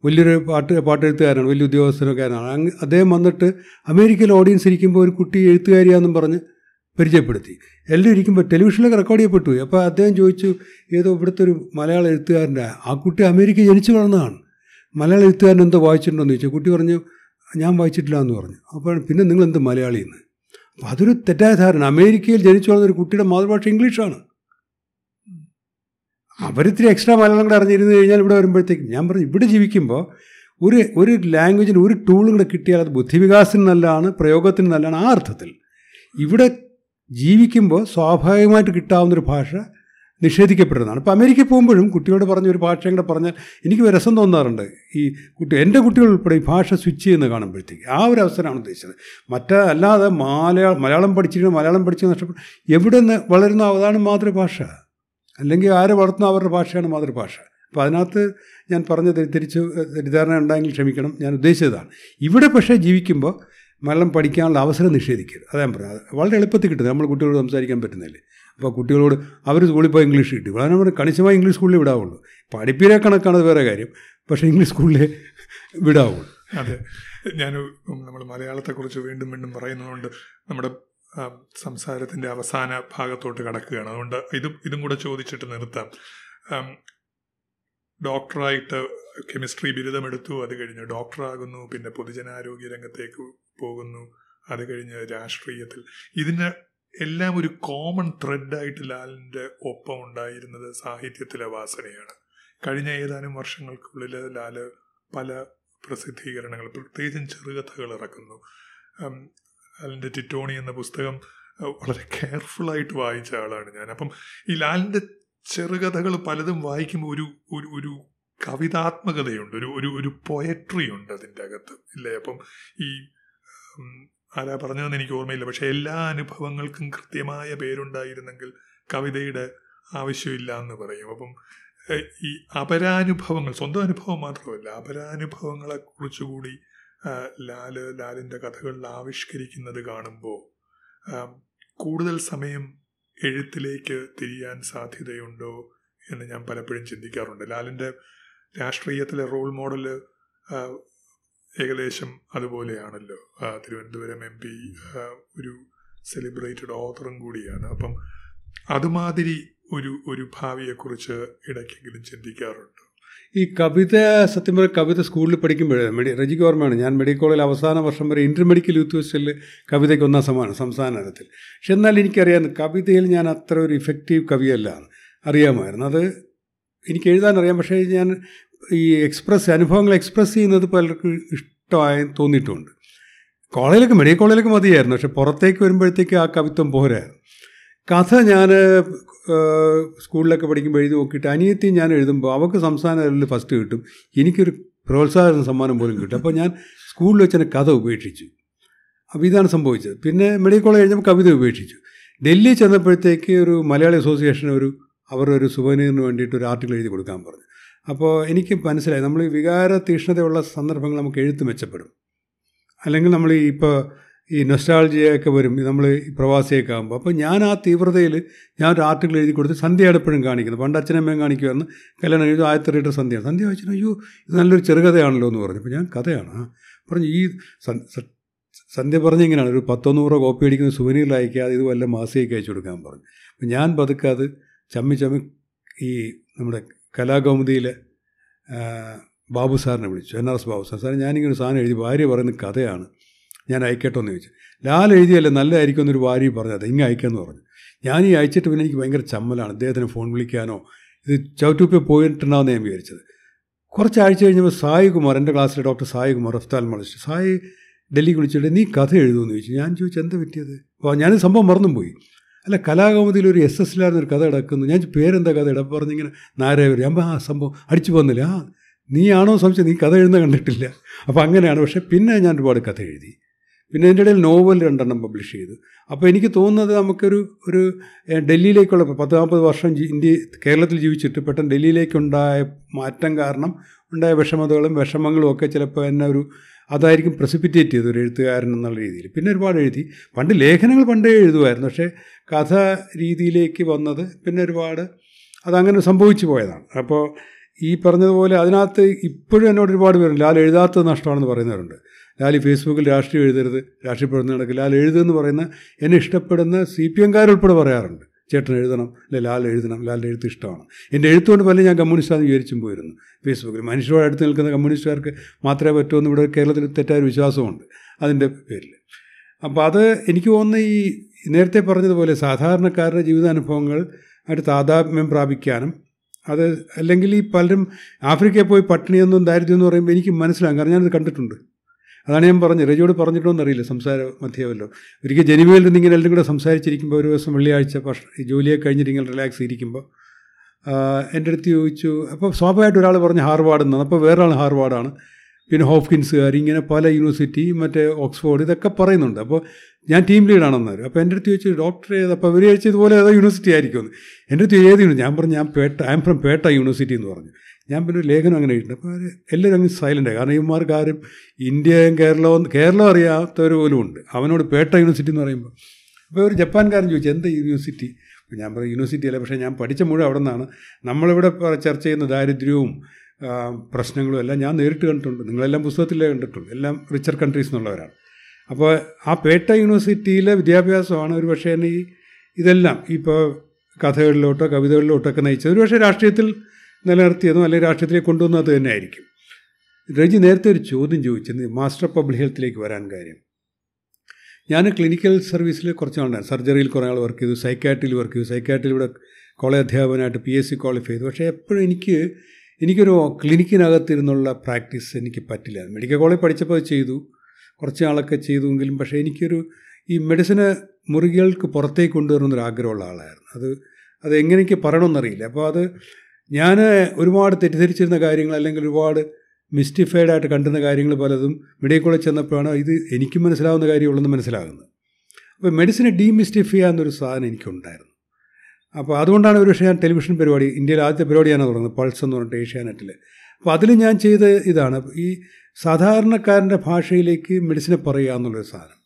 വലിയൊരു പാട്ട് പാട്ടെഴുത്തുകാരനാണ് വലിയ ഉദ്യോഗസ്ഥനൊക്കെയാണ്. അങ്ങ് അദ്ദേഹം വന്നിട്ട് അമേരിക്കയിൽ ഓഡിയൻസ് ഇരിക്കുമ്പോൾ ഒരു കുട്ടി എഴുത്തുകാരിയാണെന്നും പറഞ്ഞ് പരിചയപ്പെടുത്തി. എല്ലാം ഇരിക്കുമ്പോൾ ടെലിവിഷനിലൊക്കെ റെക്കോർഡ് ചെയ്യപ്പെട്ടു അപ്പോൾ അദ്ദേഹം ചോദിച്ചു ഏതോ ഇവിടുത്തെ ഒരു മലയാള എഴുത്തുകാരന്റെ ആ കുട്ടി അമേരിക്ക ജനിച്ചു വളർന്നതാണ്. മലയാള എഴുത്തുകാരൻ എന്തോ വായിച്ചിട്ടുണ്ടോ ചോദിച്ചു. കുട്ടി പറഞ്ഞു ഞാൻ വായിച്ചിട്ടില്ല എന്ന് പറഞ്ഞു. അപ്പോൾ പിന്നെ നിങ്ങൾ എന്ത് മലയാളി എന്ന് അപ്പോൾ അതൊരു തെറ്റായ ധാരണ. അമേരിക്കയിൽ ജനിച്ചു വന്നൊരു കുട്ടിയുടെ മാതൃഭാഷ ഇംഗ്ലീഷാണ്. അവരിത്തിരി എക്സ്ട്രാ മലയാളം കൂടെ അറിഞ്ഞിരുന്നു കഴിഞ്ഞാൽ ഇവിടെ വരുമ്പോഴത്തേക്കും ഞാൻ പറഞ്ഞു ഇവിടെ ജീവിക്കുമ്പോൾ ഒരു ഒരു ലാംഗ്വേജിന് ഒരു ടൂളും കൂടെ കിട്ടിയാൽ അത് ബുദ്ധിവികാസത്തിന് നല്ലതാണ് പ്രയോഗത്തിന് നല്ലതാണ് ആ അർത്ഥത്തിൽ. ഇവിടെ ജീവിക്കുമ്പോൾ സ്വാഭാവികമായിട്ട് കിട്ടാവുന്നൊരു ഭാഷ നിഷേധിക്കപ്പെടുന്നതാണ്. ഇപ്പോൾ അമേരിക്കയിൽ പോകുമ്പോഴും കുട്ടിയോട് പറഞ്ഞ ഒരു ഭാഷയും കൂടെ പറഞ്ഞാൽ എനിക്ക് രസം തോന്നാറുണ്ട്. ഈ കുട്ടി എന്റെ കുട്ടികൾ ഉൾപ്പെടെ ഈ ഭാഷ സ്വിച്ച് ചെയ്യുന്ന കാണുമ്പോഴത്തേക്ക് ആ ഒരു അവസരമാണ് ഉദ്ദേശിച്ചത്. മറ്റേ അല്ലാതെ മലയാളം മലയാളം പഠിച്ചിട്ട് മലയാളം പഠിച്ച് നഷ്ടപ്പെട്ടു എവിടെ നിന്ന് വളരുന്ന അതാണ് മാതൃഭാഷ. അല്ലെങ്കിൽ ആരെ വളർത്തുന്ന അവരുടെ ഭാഷയാണ് മാതൃഭാഷ. അപ്പോൾ അതിനകത്ത് ഞാൻ പറഞ്ഞ തിരിച്ച് തെറ്റിദ്ധാരണ ഉണ്ടായെങ്കിൽ ക്ഷമിക്കണം. ഞാൻ ഉദ്ദേശിച്ചതാണ്. ഇവിടെ പക്ഷേ ജീവിക്കുമ്പോൾ മലയാളം പഠിക്കാനുള്ള അവസരം നിഷേധിക്കരുത്. അതാണ് പറഞ്ഞത്. വളരെ എളുപ്പത്തിൽ കിട്ടുന്നത് നമ്മൾ കുട്ടികളോട് സംസാരിക്കാൻ പറ്റുന്നില്ലേ അപ്പോൾ കുട്ടികളോട് അവർ സ്കൂളിൽ പോയി ഇംഗ്ലീഷ് കിട്ടി. വളരെ നമ്മൾ കണിശമായി ഇംഗ്ലീഷ് സ്കൂളിൽ വിടാവുള്ളൂ. പഠിപ്പിനെ കണക്കാണ് വേറെ കാര്യം. പക്ഷേ ഇംഗ്ലീഷ് സ്കൂളിൽ വിടാവുള്ളൂ. അതെ. ഞാൻ നമ്മൾ മലയാളത്തെക്കുറിച്ച് വീണ്ടും വീണ്ടും പറയുന്നതുകൊണ്ട് നമ്മുടെ സംസാരത്തിന്റെ അവസാന ഭാഗത്തോട്ട് കടക്കുകയാണ്. അതുകൊണ്ട് ഇതും ഇതും കൂടെ ചോദിച്ചിട്ട് നിർത്താം. ഡോക്ടറായിട്ട് കെമിസ്ട്രി ബിരുദമെടുത്തു അത് കഴിഞ്ഞ് ഡോക്ടറാകുന്നു പിന്നെ പൊതുജനാരോഗ്യ രംഗത്തേക്ക് പോകുന്നു അത് കഴിഞ്ഞ് രാഷ്ട്രീയത്തിൽ. ഇതിന് എല്ലാം ഒരു കോമൺ ത്രെഡായിട്ട് ലാലിന്റെ ഒപ്പം ഉണ്ടായിരുന്നത് സാഹിത്യത്തിലെ വാസനയാണ്. കഴിഞ്ഞ ഏതാനും വർഷങ്ങൾക്കുള്ളിൽ ലാൽ പല പ്രസിദ്ധീകരണങ്ങൾ പ്രത്യേകിച്ചും ചെറുകഥകൾ ഇറക്കുന്നു. ലാലിന്റെ ടിറ്റോണി എന്ന പുസ്തകം വളരെ കെയർഫുള്ളായിട്ട് വായിച്ച ആളാണ് ഞാൻ. അപ്പം ഈ ലാലിന്റെ ചെറുകഥകൾ പലതും വായിക്കുമ്പോൾ ഒരു ഒരു ഒരു കവിതാത്മകതയുണ്ട് ഒരു ഒരു ഒരു പൊയട്രി ഉണ്ട് അതിന്റെ അകത്ത്. ഇല്ലേ? അപ്പം ഈ ആരാ പറഞ്ഞതെന്ന് എനിക്ക് ഓർമ്മയില്ല. പക്ഷെ എല്ലാ അനുഭവങ്ങൾക്കും കൃത്യമായ പേരുണ്ടായിരുന്നെങ്കിൽ കവിതയുടെ ആവശ്യമില്ല എന്ന് പറയും. അപ്പം ഈ അപരാനുഭവങ്ങൾ സ്വന്തം അനുഭവം മാത്രമല്ല അപരാനുഭവങ്ങളെ കുറിച്ചുകൂടി ലാൽ ലാലിന്റെ കഥകളിൽ ആവിഷ്കരിക്കുന്നത് കാണുമ്പോൾ കൂടുതൽ സമയം എഴുത്തിലേക്ക് തിരിയാൻ സാധ്യതയുണ്ടോ എന്ന് ഞാൻ പലപ്പോഴും ചിന്തിക്കാറുണ്ട്. ലാലിന്റെ രാഷ്ട്രീയത്തിലെ റോൾ മോഡൽ ആ, ഏകദേശം അതുപോലെയാണല്ലോ. തിരുവനന്തപുരം എം പി ഒരു സെലിബ്രേറ്റഡ് ഓത്തറും കൂടിയാണ്. അപ്പം അതുമാതിരി ഒരു ഒരു ഭാവിയെക്കുറിച്ച് ഇടയ്ക്കെങ്കിലും ചിന്തിക്കാറുണ്ട്? ഈ കവിത സത്യം പറയുക കവിത സ്കൂളിൽ പഠിക്കുമ്പോഴേ മെഡി റജിക്ക് ഓർമ്മയാണ്. ഞാൻ മെഡിക്കൽ കോളേജിൽ അവസാന വർഷം വരെ ഇന്റർ മെഡിക്കൽ യൂത്ത് ഫെസ്റ്റിൽ കവിതയ്ക്ക് ഒന്നാം സമ്മാനം സംസ്ഥാന തലത്തിൽ പക്ഷെ എന്നാൽ എനിക്കറിയാം കവിതയിൽ ഞാൻ അത്ര ഒരു ഇഫക്റ്റീവ് കവിയല്ല അറിയാമായിരുന്നു. അത് എനിക്ക് എഴുതാൻ അറിയാം. പക്ഷേ ഞാൻ ഈ എക്സ്പ്രസ് അനുഭവങ്ങൾ എക്സ്പ്രസ് ചെയ്യുന്നത് പലർക്കും ഇഷ്ടമായി തോന്നിയിട്ടുണ്ട്. കോളേജിലൊക്കെ മെഡിക്കൽ കോളേജിലൊക്കെ മതിയായിരുന്നു. പക്ഷെ പുറത്തേക്ക് വരുമ്പോഴത്തേക്ക് ആ കവിത്വം പോരായിരുന്നു കഥ ഞാൻ സ്കൂളിലൊക്കെ പഠിക്കുമ്പോൾ എഴുതി നോക്കിയിട്ട് അനിയത്തി ഞാൻ എഴുതുമ്പോൾ അവൾക്ക് സംസ്ഥാന ലെവലിൽ ഫസ്റ്റ് കിട്ടും. എനിക്കൊരു പ്രോത്സാഹന സമ്മാനം പോലും കിട്ടും. അപ്പോൾ ഞാൻ സ്കൂളിൽ വെച്ച് കഥ ഉപേക്ഷിച്ചു. അപ്പോൾ ഇതാണ് സംഭവിച്ചത്. പിന്നെ മെഡിക്കൽ കോളേജ് കഴിഞ്ഞപ്പോൾ കവിത ഉപേക്ഷിച്ചു. ഡൽഹി ചെന്നപ്പോഴത്തേക്ക് ഒരു മലയാളി അസോസിയേഷൻ ഒരു അവർ ഒരു സുവനീറിന് വേണ്ടിയിട്ട് ഒരു ആർട്ടിക്കിൾ എഴുതി കൊടുക്കാൻ പറഞ്ഞു. അപ്പോൾ എനിക്ക് മനസ്സിലായി നമ്മൾ ഈ വികാര തീഷ്ണതയുള്ള സന്ദർഭങ്ങൾ നമുക്ക് എഴുത്ത് മെച്ചപ്പെടും. അല്ലെങ്കിൽ നമ്മൾ ഈ ഇപ്പോൾ ഈ നൊസ്റ്റാൾജിയൊക്കെ വരും നമ്മൾ പ്രവാസിയൊക്കെ ആകുമ്പോൾ അപ്പോൾ ഞാൻ ആ തീവ്രതയിൽ ഞാൻ ഒരു ആർട്ടിക്കിൾ എഴുതി കൊടുത്ത് സന്ധ്യയാണ് എപ്പോഴും കാണിക്കുന്നത്. പണ്ട് അച്ഛനമ്മയും കാണിക്കുമായിരുന്നു കല്യാണം എഴുതി ആയിരത്തി സന്ധ്യയാണ് സന്ധ്യ. വായിച്ചു അയ്യോ ഇത് നല്ലൊരു ചെറുകഥയാണല്ലോ എന്ന് പറഞ്ഞു. അപ്പോൾ ഞാൻ കഥയാണ്? പറഞ്ഞു ഈ സന്ധ്യ പറഞ്ഞ ഇങ്ങനെയാണ് ഒരു പത്തോ നൂറോ കോപ്പി അടിക്കുന്ന സുവനീറിൽ അയക്കാതെ ഇത് വല്ല മാസികയ്ക്ക് അയച്ചു കൊടുക്കാൻ പറഞ്ഞു. അപ്പം ഞാൻ പതുക്കെ ചമ്മി ചമ്മി ഈ നമ്മുടെ കലാകൗമുദിയിലെ ബാബു സാറിനെ വിളിച്ചു N R S Babu sir. സാറേ ഞാനിങ്ങനെ ഒരു സാധനം എഴുതി ഭാര്യ പറയുന്ന കഥയാണ് ഞാൻ അയക്കട്ടോ എന്ന് ചോദിച്ചു. ലാൽ എഴുതിയല്ലേ നല്ലതായിരിക്കും എന്നൊരു ഭാര്യ പറഞ്ഞത് ഇങ്ങനെ അയക്കാമെന്ന് പറഞ്ഞു. ഞാൻ ഈ അയച്ചിട്ട് പിന്നെ എനിക്ക് ഭയങ്കര ചമ്മലാണ് അദ്ദേഹത്തിന് ഫോൺ വിളിക്കാനോ ഇത് ചവിട്ടൂപ്പിൽ പോയിട്ടുണ്ടാവുന്ന ഞാൻ വിചാരിച്ചത്. കുറച്ച് ആഴ്ച കഴിഞ്ഞപ്പോൾ സായി കുമാർ എന്റെ ക്ലാസ്സിലെ ഡോക്ടർ സായി കുമാർ ഒഫ്താൽമോളജിസ്റ്റ് സായി ഡൽഹിക്ക് വിളിച്ചിട്ട് നീ കഥ എഴുതുമെന്ന് ചോദിച്ചു. ഞാൻ ചോദിച്ചു എന്താ പറ്റിയത്? അപ്പോൾ ഞാൻ സംഭവം മറന്നും പോയി അല്ല കലാകൗമുദിയിൽ ഒരു എസ് എസ് ഒരു കഥ കിടക്കുന്നു. ഞാൻ പേരെന്താ കഥ ഇട പറഞ്ഞിങ്ങനെ നാരായവർ അമ്മ ആ സംഭവം അടിച്ചു വന്നില്ല ആ നീയാണോ സംശയം? നീ കഥ എഴുതുന്ന കണ്ടിട്ടില്ല. അപ്പോൾ അങ്ങനെയാണ്. പക്ഷേ പിന്നെ ഞാൻ ഒരുപാട് കഥ എഴുതി. പിന്നെ എന്റെ ഇടയിൽ നോവൽ രണ്ടെണ്ണം പബ്ലിഷ് ചെയ്തു. അപ്പോൾ എനിക്ക് തോന്നുന്നത് നമുക്കൊരു ഒരു ഡൽഹിയിലേക്കുള്ള പത്ത് നാൽപ്പത് വർഷം ഇന്ത്യ കേരളത്തിൽ ജീവിച്ചിട്ട് പെട്ടെന്ന് ഡൽഹിയിലേക്കുണ്ടായ മാറ്റം കാരണം ഉണ്ടായ വിഷമതകളും വിഷമങ്ങളും ഒക്കെ ചിലപ്പോൾ എന്നെ ഒരു അതായിരിക്കും പ്രസിപ്പിറ്റേറ്റ് ചെയ്തു ഒരു എഴുത്തുകാരൻ എന്നുള്ള രീതിയിൽ. പിന്നെ ഒരുപാട് എഴുതി. പണ്ട് ലേഖനങ്ങൾ പണ്ടേ എഴുതുമായിരുന്നു. പക്ഷേ കഥ രീതിയിലേക്ക് വന്നത് പിന്നെ ഒരുപാട് അതങ്ങനെ സംഭവിച്ചു പോയതാണ്. അപ്പോൾ ഈ പറഞ്ഞതുപോലെ അതിനകത്ത് ഇപ്പോഴും എന്നോട് ഒരുപാട് പേരുണ്ട്. ലാൽ എഴുതാത്തത് നഷ്ടമാണെന്ന് പറയുന്നവരുണ്ട്. ലാൽ ഈ ഫേസ്ബുക്കിൽ രാഷ്ട്രീയം എഴുതരുത് രാഷ്ട്രീയ പ്രവർത്തനം നടക്കില്ല. ലാൽ എഴുതുമെന്ന് പറയുന്ന എന്നെ ഇഷ്ടപ്പെടുന്ന സി പി എംകാരുൾപ്പെടെ പറയാറുണ്ട്. ചേട്ടൻ എഴുതണം അല്ലെ ലാൽ എഴുതണം ലാലിന്റെ എഴുത്ത് ഇഷ്ടമാണ്. എന്റെ എഴുത്തുകൊണ്ട് പല ഞാൻ കമ്മ്യൂണിസ്റ്റാന്ന് വിചാരിച്ചും പോയിരുന്നു. ഫേസ്ബുക്കിൽ മനുഷ്യരോട് അടുത്ത് നിൽക്കുന്ന കമ്മ്യൂണിസ്റ്റുകാർക്ക് മാത്രമേ പറ്റുമെന്ന് ഇവിടെ കേരളത്തിൽ തെറ്റായ വിശ്വാസമുണ്ട്. അതിന്റെ പേരിൽ അപ്പോൾ അത് എനിക്ക് തോന്നുന്ന ഈ നേരത്തെ പറഞ്ഞതുപോലെ സാധാരണക്കാരുടെ ജീവിതാനുഭവങ്ങൾ ആയിട്ട് താതാത്മ്യം പ്രാപിക്കാനും അത് അല്ലെങ്കിൽ ഈ പലരും ആഫ്രിക്കയിൽ പോയി പട്ടിണിയൊന്നും ദാരിദ്ര്യം എന്ന് പറയുമ്പോൾ എനിക്ക് മനസ്സിലാകും. കാരണം ഞാനത് കണ്ടിട്ടുണ്ട്. അതാണ് ഞാൻ പറഞ്ഞത്. രജയോട് പറഞ്ഞിട്ടോന്നറിയില്ല സംസാര മധ്യമല്ലോ. ഒരിക്കൽ ജനുവയിൽ നിന്ന് ഇങ്ങനെ എല്ലാം കൂടെ സംസാരിച്ചിരിക്കുമ്പോൾ ഒരു ദിവസം വെള്ളിയാഴ്ച ഭക്ഷ ഈ ജോലിയൊക്കെ കഴിഞ്ഞിട്ട് ഇങ്ങനെ റിലാക്സ് ഇരിക്കുമ്പോൾ എന്റെ അടുത്ത് ചോദിച്ചു അപ്പോൾ സ്വാഭാവികമായിട്ട് ഒരാൾ പറഞ്ഞ് ഹാർവാർഡ് എന്നാണ് അപ്പോൾ വേറൊരാൾ ഹാർവാർഡാണ്. പിന്നെ ഹോപ്കിൻസുകാർ ഇങ്ങനെ പല യൂണിവേഴ്സിറ്റി മറ്റേ ഓക്സ്ഫോർഡ് ഇതൊക്കെ പറയുന്നുണ്ട്. അപ്പോൾ ഞാൻ ടീം ലീഡാണെന്നവർ അപ്പോൾ എന്റെ അടുത്ത് ചോദിച്ചു ഡോക്ടർ ഏത് അപ്പോൾ അവർ ചോദിച്ചു ഇതുപോലെ ഏതോ യൂണിവേഴ്സിറ്റി ആയിരിക്കുമെന്ന്. എന്റെ അടുത്ത് ഏത് ഞാൻ പറഞ്ഞു ഞാൻ Pettah I'm from Pettah university എന്ന് പറഞ്ഞു. ഞാൻ പിന്നെ ഒരു ലേഖനം അങ്ങനെ എഴുതിയിട്ടുണ്ട്. അപ്പോൾ അവർ എല്ലാവരും അങ്ങ് സൈലന്റായി കാരണം ഇവന്മാർക്ക് ആരും ഇന്ത്യയും കേരളവും കേരളം അറിയാത്തവർ പോലും ഉണ്ട്. അവനോട് പേട്ട യൂണിവേഴ്സിറ്റി എന്ന് പറയുമ്പോൾ അപ്പോൾ ഒരു ജപ്പാൻകാരൻ ചോദിച്ചു എന്താ യൂണിവേഴ്സിറ്റി ഞാൻ പറയും യൂണിവേഴ്സിറ്റി അല്ല പക്ഷേ ഞാൻ പഠിച്ച മുഴുവൻ അവിടെ നിന്നാണ്. നമ്മളിവിടെ ചർച്ച ചെയ്യുന്ന ദാരിദ്ര്യവും പ്രശ്നങ്ങളും എല്ലാം ഞാൻ നേരിട്ട് കണ്ടിട്ടുണ്ട്. നിങ്ങളെല്ലാം പുസ്തകത്തിലേ കണ്ടിട്ടുള്ളൂ. എല്ലാം റിച്ചർ കൺട്രീസ് എന്നുള്ളവരാണ്. അപ്പോൾ ആ പേട്ട യൂണിവേഴ്സിറ്റിയിലെ വിദ്യാഭ്യാസമാണ് ഒരു പക്ഷേ ഈ ഇതെല്ലാം. ഇപ്പോൾ കഥകളിലോട്ടോ കവിതകളിലോട്ടോ ഒക്കെ നയിച്ചത്. ഒരു പക്ഷേ രാഷ്ട്രീയത്തിൽ നിലനിർത്തിയതും അല്ലെങ്കിൽ രാഷ്ട്രീയത്തിലേക്ക് കൊണ്ടുവന്നത് അത് തന്നെ ആയിരിക്കും രജി നേരത്തെ ഒരു ചോദ്യം ചോദിച്ചത് മാസ്റ്റർ പബ്ലിക് ഹെൽത്തിലേക്ക് വരാൻ കാര്യം. ഞാൻ ക്ലിനിക്കൽ സർവീസിൽ കുറച്ച് നാളുണ്ടായിരുന്നു സർജറിയിൽ കുറേ ആൾ വർക്ക് ചെയ്തു സൈക്കാട്രിയിൽ വർക്ക് ചെയ്തു. സൈക്കാട്രിയിൽ ഇവിടെ കോളേജ് അധ്യാപകനായിട്ട് പി എസ് സി ക്വാളിഫൈ ചെയ്തു. പക്ഷേ എപ്പോഴും എനിക്ക് എനിക്കൊരു ക്ലിനിക്കിനകത്തിരുന്നുള്ള പ്രാക്ടീസ് എനിക്ക് പറ്റില്ല. മെഡിക്കൽ കോളേജ് പഠിച്ചപ്പോൾ ചെയ്തു. കുറച്ച് ആളൊക്കെ ചെയ്തുവെങ്കിലും പക്ഷേ എനിക്കൊരു ഈ മെഡിസിന് മുറികൾക്ക് പുറത്തേക്ക് കൊണ്ടുവരുന്നൊരു ആഗ്രഹമുള്ള ആളായിരുന്നു. അത് അത് എങ്ങനെ പറയണമെന്നറിയില്ല. അപ്പോൾ അത് ഞാൻ ഒരുപാട് തെറ്റിദ്ധരിച്ചിരുന്ന കാര്യങ്ങൾ അല്ലെങ്കിൽ ഒരുപാട് മിസ്റ്റിഫൈഡ് ആയിട്ട് കണ്ടുന്ന കാര്യങ്ങൾ പലതും മെഡിക്കൽ കോളേജ് ചെന്നപ്പോഴാണ് ഇത് എനിക്കും മനസ്സിലാവുന്ന കാര്യമുള്ളെന്ന് മനസ്സിലാകുന്നത്. അപ്പോൾ മെഡിസിനെ ഡീമിസ്റ്റിഫൈ ചെയ്യാവുന്നൊരു സാധനം എനിക്കുണ്ടായിരുന്നു. അപ്പോൾ അതുകൊണ്ടാണ് ഒരു പക്ഷേ ഞാൻ ടെലിവിഷൻ പരിപാടി ഇന്ത്യയിലെ ആദ്യത്തെ പരിപാടിയാണ് തുടങ്ങുന്നത് പൾസ് എന്ന് പറഞ്ഞിട്ട് ഏഷ്യാനെറ്റിൽ അപ്പോൾ അതിൽ ഞാൻ ചെയ്ത ഇതാണ് ഈ സാധാരണക്കാരന്റെ ഭാഷയിലേക്ക് മെഡിസിനെ പറയുക എന്നുള്ളൊരു സാധനം.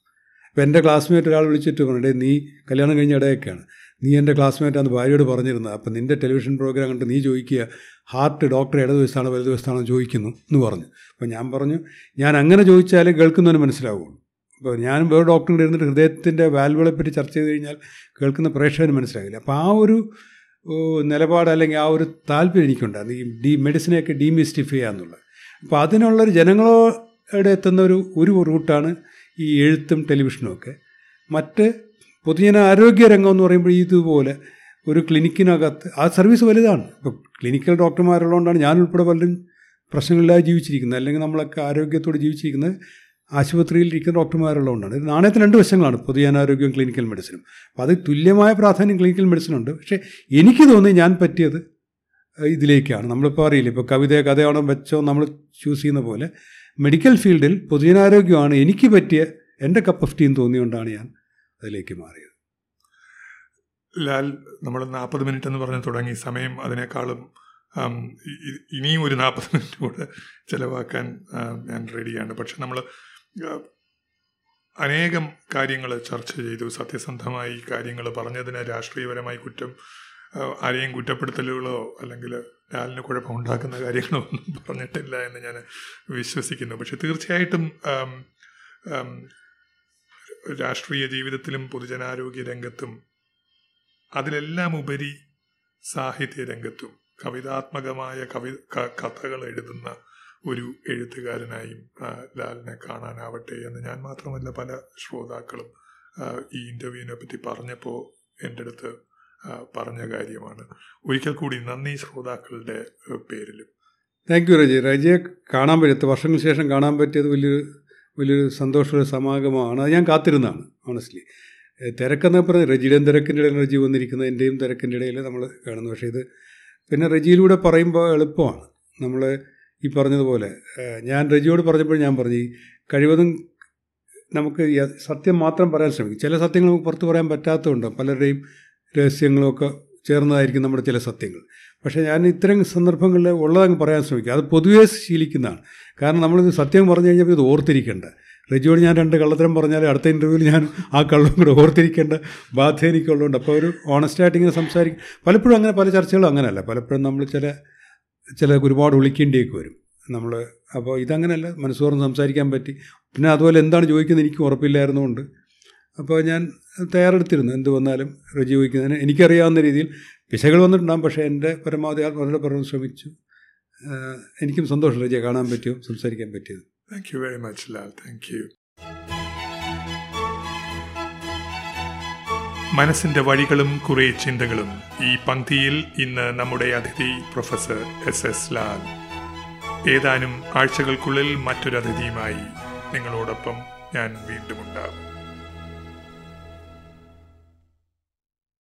ഇപ്പോൾ എന്റെ ക്ലാസ്മേറ്റ് ഒരാൾ വിളിച്ചിട്ട് പറഞ്ഞു നീ കല്യാണം കഴിഞ്ഞ ഇടയൊക്കെയാണ്. നീ എന്റെ ക്ലാസ്മേറ്റ് ക്ലാസ്മേറ്റാന്ന് ഭാര്യയോട് പറഞ്ഞിരുന്നത് അപ്പം നിന്റെ ടെലിവിഷൻ പ്രോഗ്രാം കണ്ട് നീ ചോദിക്കുക ഹാർട്ട് ഡോക്ടർ ഇടതുവശത്താണോ വലതുവശത്താണോ ചോദിക്കുന്നു എന്ന് പറഞ്ഞു. അപ്പോൾ ഞാൻ പറഞ്ഞു ഞാൻ അങ്ങനെ ചോദിച്ചാലേ കേൾക്കുന്നവന് മനസ്സിലാവുള്ളൂ. അപ്പോൾ ഞാനും വേറെ ഡോക്ടറിന്റെ ഇരുന്നിട്ട് ഹൃദയത്തിന്റെ വാൽവുകളെ പറ്റി ചർച്ച ചെയ്ത് കഴിഞ്ഞാൽ കേൾക്കുന്ന പ്രേക്ഷകന് മനസ്സിലാകില്ല അപ്പോൾ ആ ഒരു നിലപാട് അല്ലെങ്കിൽ ആ ഒരു താല്പര്യം എനിക്കുണ്ടായിരുന്നു ഈ ഡി മെഡിസിനെയൊക്കെ ഡീമിസ്റ്റിഫൈ ചെയ്യാന്നുള്ളത് അപ്പോൾ അതിനുള്ളൊരു ജനങ്ങളോടെ എത്തുന്ന ഒരു ഒരു റൂട്ടാണ് ഈ എഴുത്തും ടെലിവിഷനും ഒക്കെ. മറ്റ് പൊതുജന ആരോഗ്യ രംഗം എന്ന് പറയുമ്പോൾ ഇതുപോലെ ഒരു ക്ലിനിക്കിനകത്ത് ആ സർവീസ് വലുതാണ്. ഇപ്പോൾ ക്ലിനിക്കൽ ഡോക്ടർമാരുള്ളതുകൊണ്ടാണ് ഞാൻ ഉൾപ്പെടെ പലരും പ്രശ്നങ്ങളില്ലാതെ ജീവിച്ചിരിക്കുന്നത്. അല്ലെങ്കിൽ നമ്മളൊക്കെ ആരോഗ്യത്തോടെ ജീവിച്ചിരിക്കുന്നത് ആശുപത്രിയിൽ ഇരിക്കുന്ന ഡോക്ടർമാരുള്ളതുകൊണ്ടാണ്. ഇത് നാണയത്തിന് രണ്ട് വശങ്ങളാണ്. പൊതുജനാരോഗ്യവും ക്ലിനിക്കൽ മെഡിസിനും. അപ്പോൾ അത് തുല്യമായ പ്രാധാന്യം ക്ലിനിക്കൽ മെഡിസിനുണ്ട്. പക്ഷേ എനിക്ക് തോന്നി ഞാൻ പറ്റിയത് ഇതിലേക്കാണ്. നമ്മളിപ്പോൾ അറിയില്ല ഇപ്പോൾ കവിത കഥയാണോ വെച്ചോ നമ്മൾ ചൂസ് ചെയ്യുന്ന പോലെ മെഡിക്കൽ ഫീൽഡിൽ പൊതുജനാരോഗ്യമാണ് എനിക്ക് പറ്റിയ എന്റെ കപ്പ് ഓഫ് ടീം തോന്നിയുകൊണ്ടാണ് ഞാൻ അതിലേക്ക് മാറിയത്. ലാൽ നമ്മൾ നാൽപ്പത് മിനിറ്റ് എന്ന് പറഞ്ഞ് തുടങ്ങി. സമയം അതിനേക്കാളും ഇനിയും ഒരു നാൽപ്പത് മിനിറ്റ് കൂടെ ചിലവാക്കാൻ ഞാൻ റെഡിയാണ്. പക്ഷെ നമ്മൾ അനേകം കാര്യങ്ങൾ ചർച്ച ചെയ്തു. സത്യസന്ധമായി കാര്യങ്ങൾ പറഞ്ഞതിന് രാഷ്ട്രീയപരമായി കുറ്റം ആരെയും കുറ്റപ്പെടുത്തലുകളോ അല്ലെങ്കിൽ ലാലിന് കുഴപ്പമുണ്ടാക്കുന്ന കാര്യങ്ങളോ ഒന്നും പറഞ്ഞിട്ടില്ല എന്ന് ഞാൻ വിശ്വസിക്കുന്നു. പക്ഷെ തീർച്ചയായിട്ടും രാഷ്ട്രീയ ജീവിതത്തിലും പൊതുജനാരോഗ്യ രംഗത്തും അതിലെല്ലാം ഉപരി സാഹിത്യ രംഗത്തും കവിതാത്മകമായ കവി കഥകൾ എഴുതുന്ന ഒരു എഴുത്തുകാരനായും ലാലിനെ കാണാനാവട്ടെ എന്ന് ഞാൻ മാത്രമല്ല പല ശ്രോതാക്കളും ഈ ഇന്റർവ്യൂവിനെ പറ്റി പറഞ്ഞപ്പോൾ എന്റെ അടുത്ത് പറഞ്ഞ കാര്യമാണ്. ഒരിക്കൽ കൂടി നന്ദി ശ്രോതാക്കളുടെ പേരിലും. Thank you Reji. റജിയെ കാണാൻ പറ്റിയത് വർഷങ്ങൾക്ക് ശേഷം കാണാൻ പറ്റിയത് വലിയൊരു വലിയൊരു സന്തോഷമുള്ള സമാഗമമാണ്. അത് ഞാൻ കാത്തിരുന്നതാണ് ഓണസ്റ്റ്ലി തിരക്കെന്ന് പറഞ്ഞ് റജിയുടെയും തിരക്കിന്റെ ഇടയിൽ റജി വന്നിരിക്കുന്നത് എന്റെയും തിരക്കിന്റെ ഇടയിൽ നമ്മൾ കാണുന്നു. പക്ഷേ ഇത് പിന്നെ റജിയിലൂടെ പറയുമ്പോൾ എളുപ്പമാണ്. നമ്മൾ ഈ പറഞ്ഞതുപോലെ ഞാൻ റജിയോട് പറഞ്ഞപ്പോൾ ഞാൻ പറഞ്ഞു ഈ കഴിവതും നമുക്ക് സത്യം മാത്രം പറയാൻ ശ്രമിക്കും. ചില സത്യങ്ങൾ നമുക്ക് പുറത്ത് പറയാൻ പറ്റാത്തതുണ്ട് പലരുടെയും രഹസ്യങ്ങളൊക്കെ ചേർന്നതായിരിക്കും നമ്മുടെ ചില സത്യങ്ങൾ. പക്ഷേ ഞാൻ ഇത്തരം സന്ദർഭങ്ങളിൽ ഉള്ളതങ്ങ് പറയാൻ ശ്രമിക്കുക അത് പൊതുവേ ശീലിക്കുന്നതാണ്. കാരണം നമ്മളിത് സത്യം പറഞ്ഞു കഴിഞ്ഞാൽ ഇത് ഓർത്തിരിക്കേണ്ട. റജിയോട് ഞാൻ രണ്ട് കള്ളത്തരം പറഞ്ഞാൽ അടുത്ത ഇന്റർവ്യൂവിൽ ഞാൻ ആ കള്ളം കൂടെ ഓർത്തിരിക്കേണ്ട ബാധ്യത എനിക്കുള്ളതുകൊണ്ട്. അപ്പോൾ ഒരു ഓണസ്റ്റായിട്ട് ഇങ്ങനെ സംസാരിക്കും പലപ്പോഴും അങ്ങനെ പല ചർച്ചകളും അങ്ങനെയല്ല. പലപ്പോഴും നമ്മൾ ചില ചില ഒരുപാട് വിളിക്കേണ്ടിയൊക്കെ വരും. നമ്മൾ അപ്പോൾ ഇതങ്ങനെയല്ല. മനസ്സോറും സംസാരിക്കാൻ പറ്റി. പിന്നെ അതുപോലെ എന്താണ് ചോദിക്കുന്നത് എനിക്ക് ഉറപ്പില്ലായിരുന്നുകൊണ്ട് അപ്പോൾ ഞാൻ തയ്യാറെടുത്തിരുന്നു. എന്ത് വന്നാലും റജി ചോദിക്കുന്നതിന് എനിക്കറിയാവുന്ന രീതിയിൽ പിശകൾ വന്നിട്ടുണ്ടാകും പക്ഷേ എന്റെ പരമാവധി ആ വളരെ പറഞ്ഞു ശ്രമിച്ചു എനിക്കും സന്തോഷം രുചിയെ കാണാൻ പറ്റിയോ സംസാരിക്കാൻ പറ്റിയത് thank you very much Lal thank you മനസ്സിന്റെ വഴികളും കുറെ ചിന്തകളും ഈ പങ്ക്തിയിൽ ഇന്ന് നമ്മുടെ അതിഥി പ്രൊഫസർ എസ് എസ് ലാൽ. ഏതാനും ആഴ്ചകൾക്കുള്ളിൽ മറ്റൊരു അതിഥിയുമായി നിങ്ങളോടൊപ്പം ഞാൻ വീണ്ടും ഉണ്ടാകും.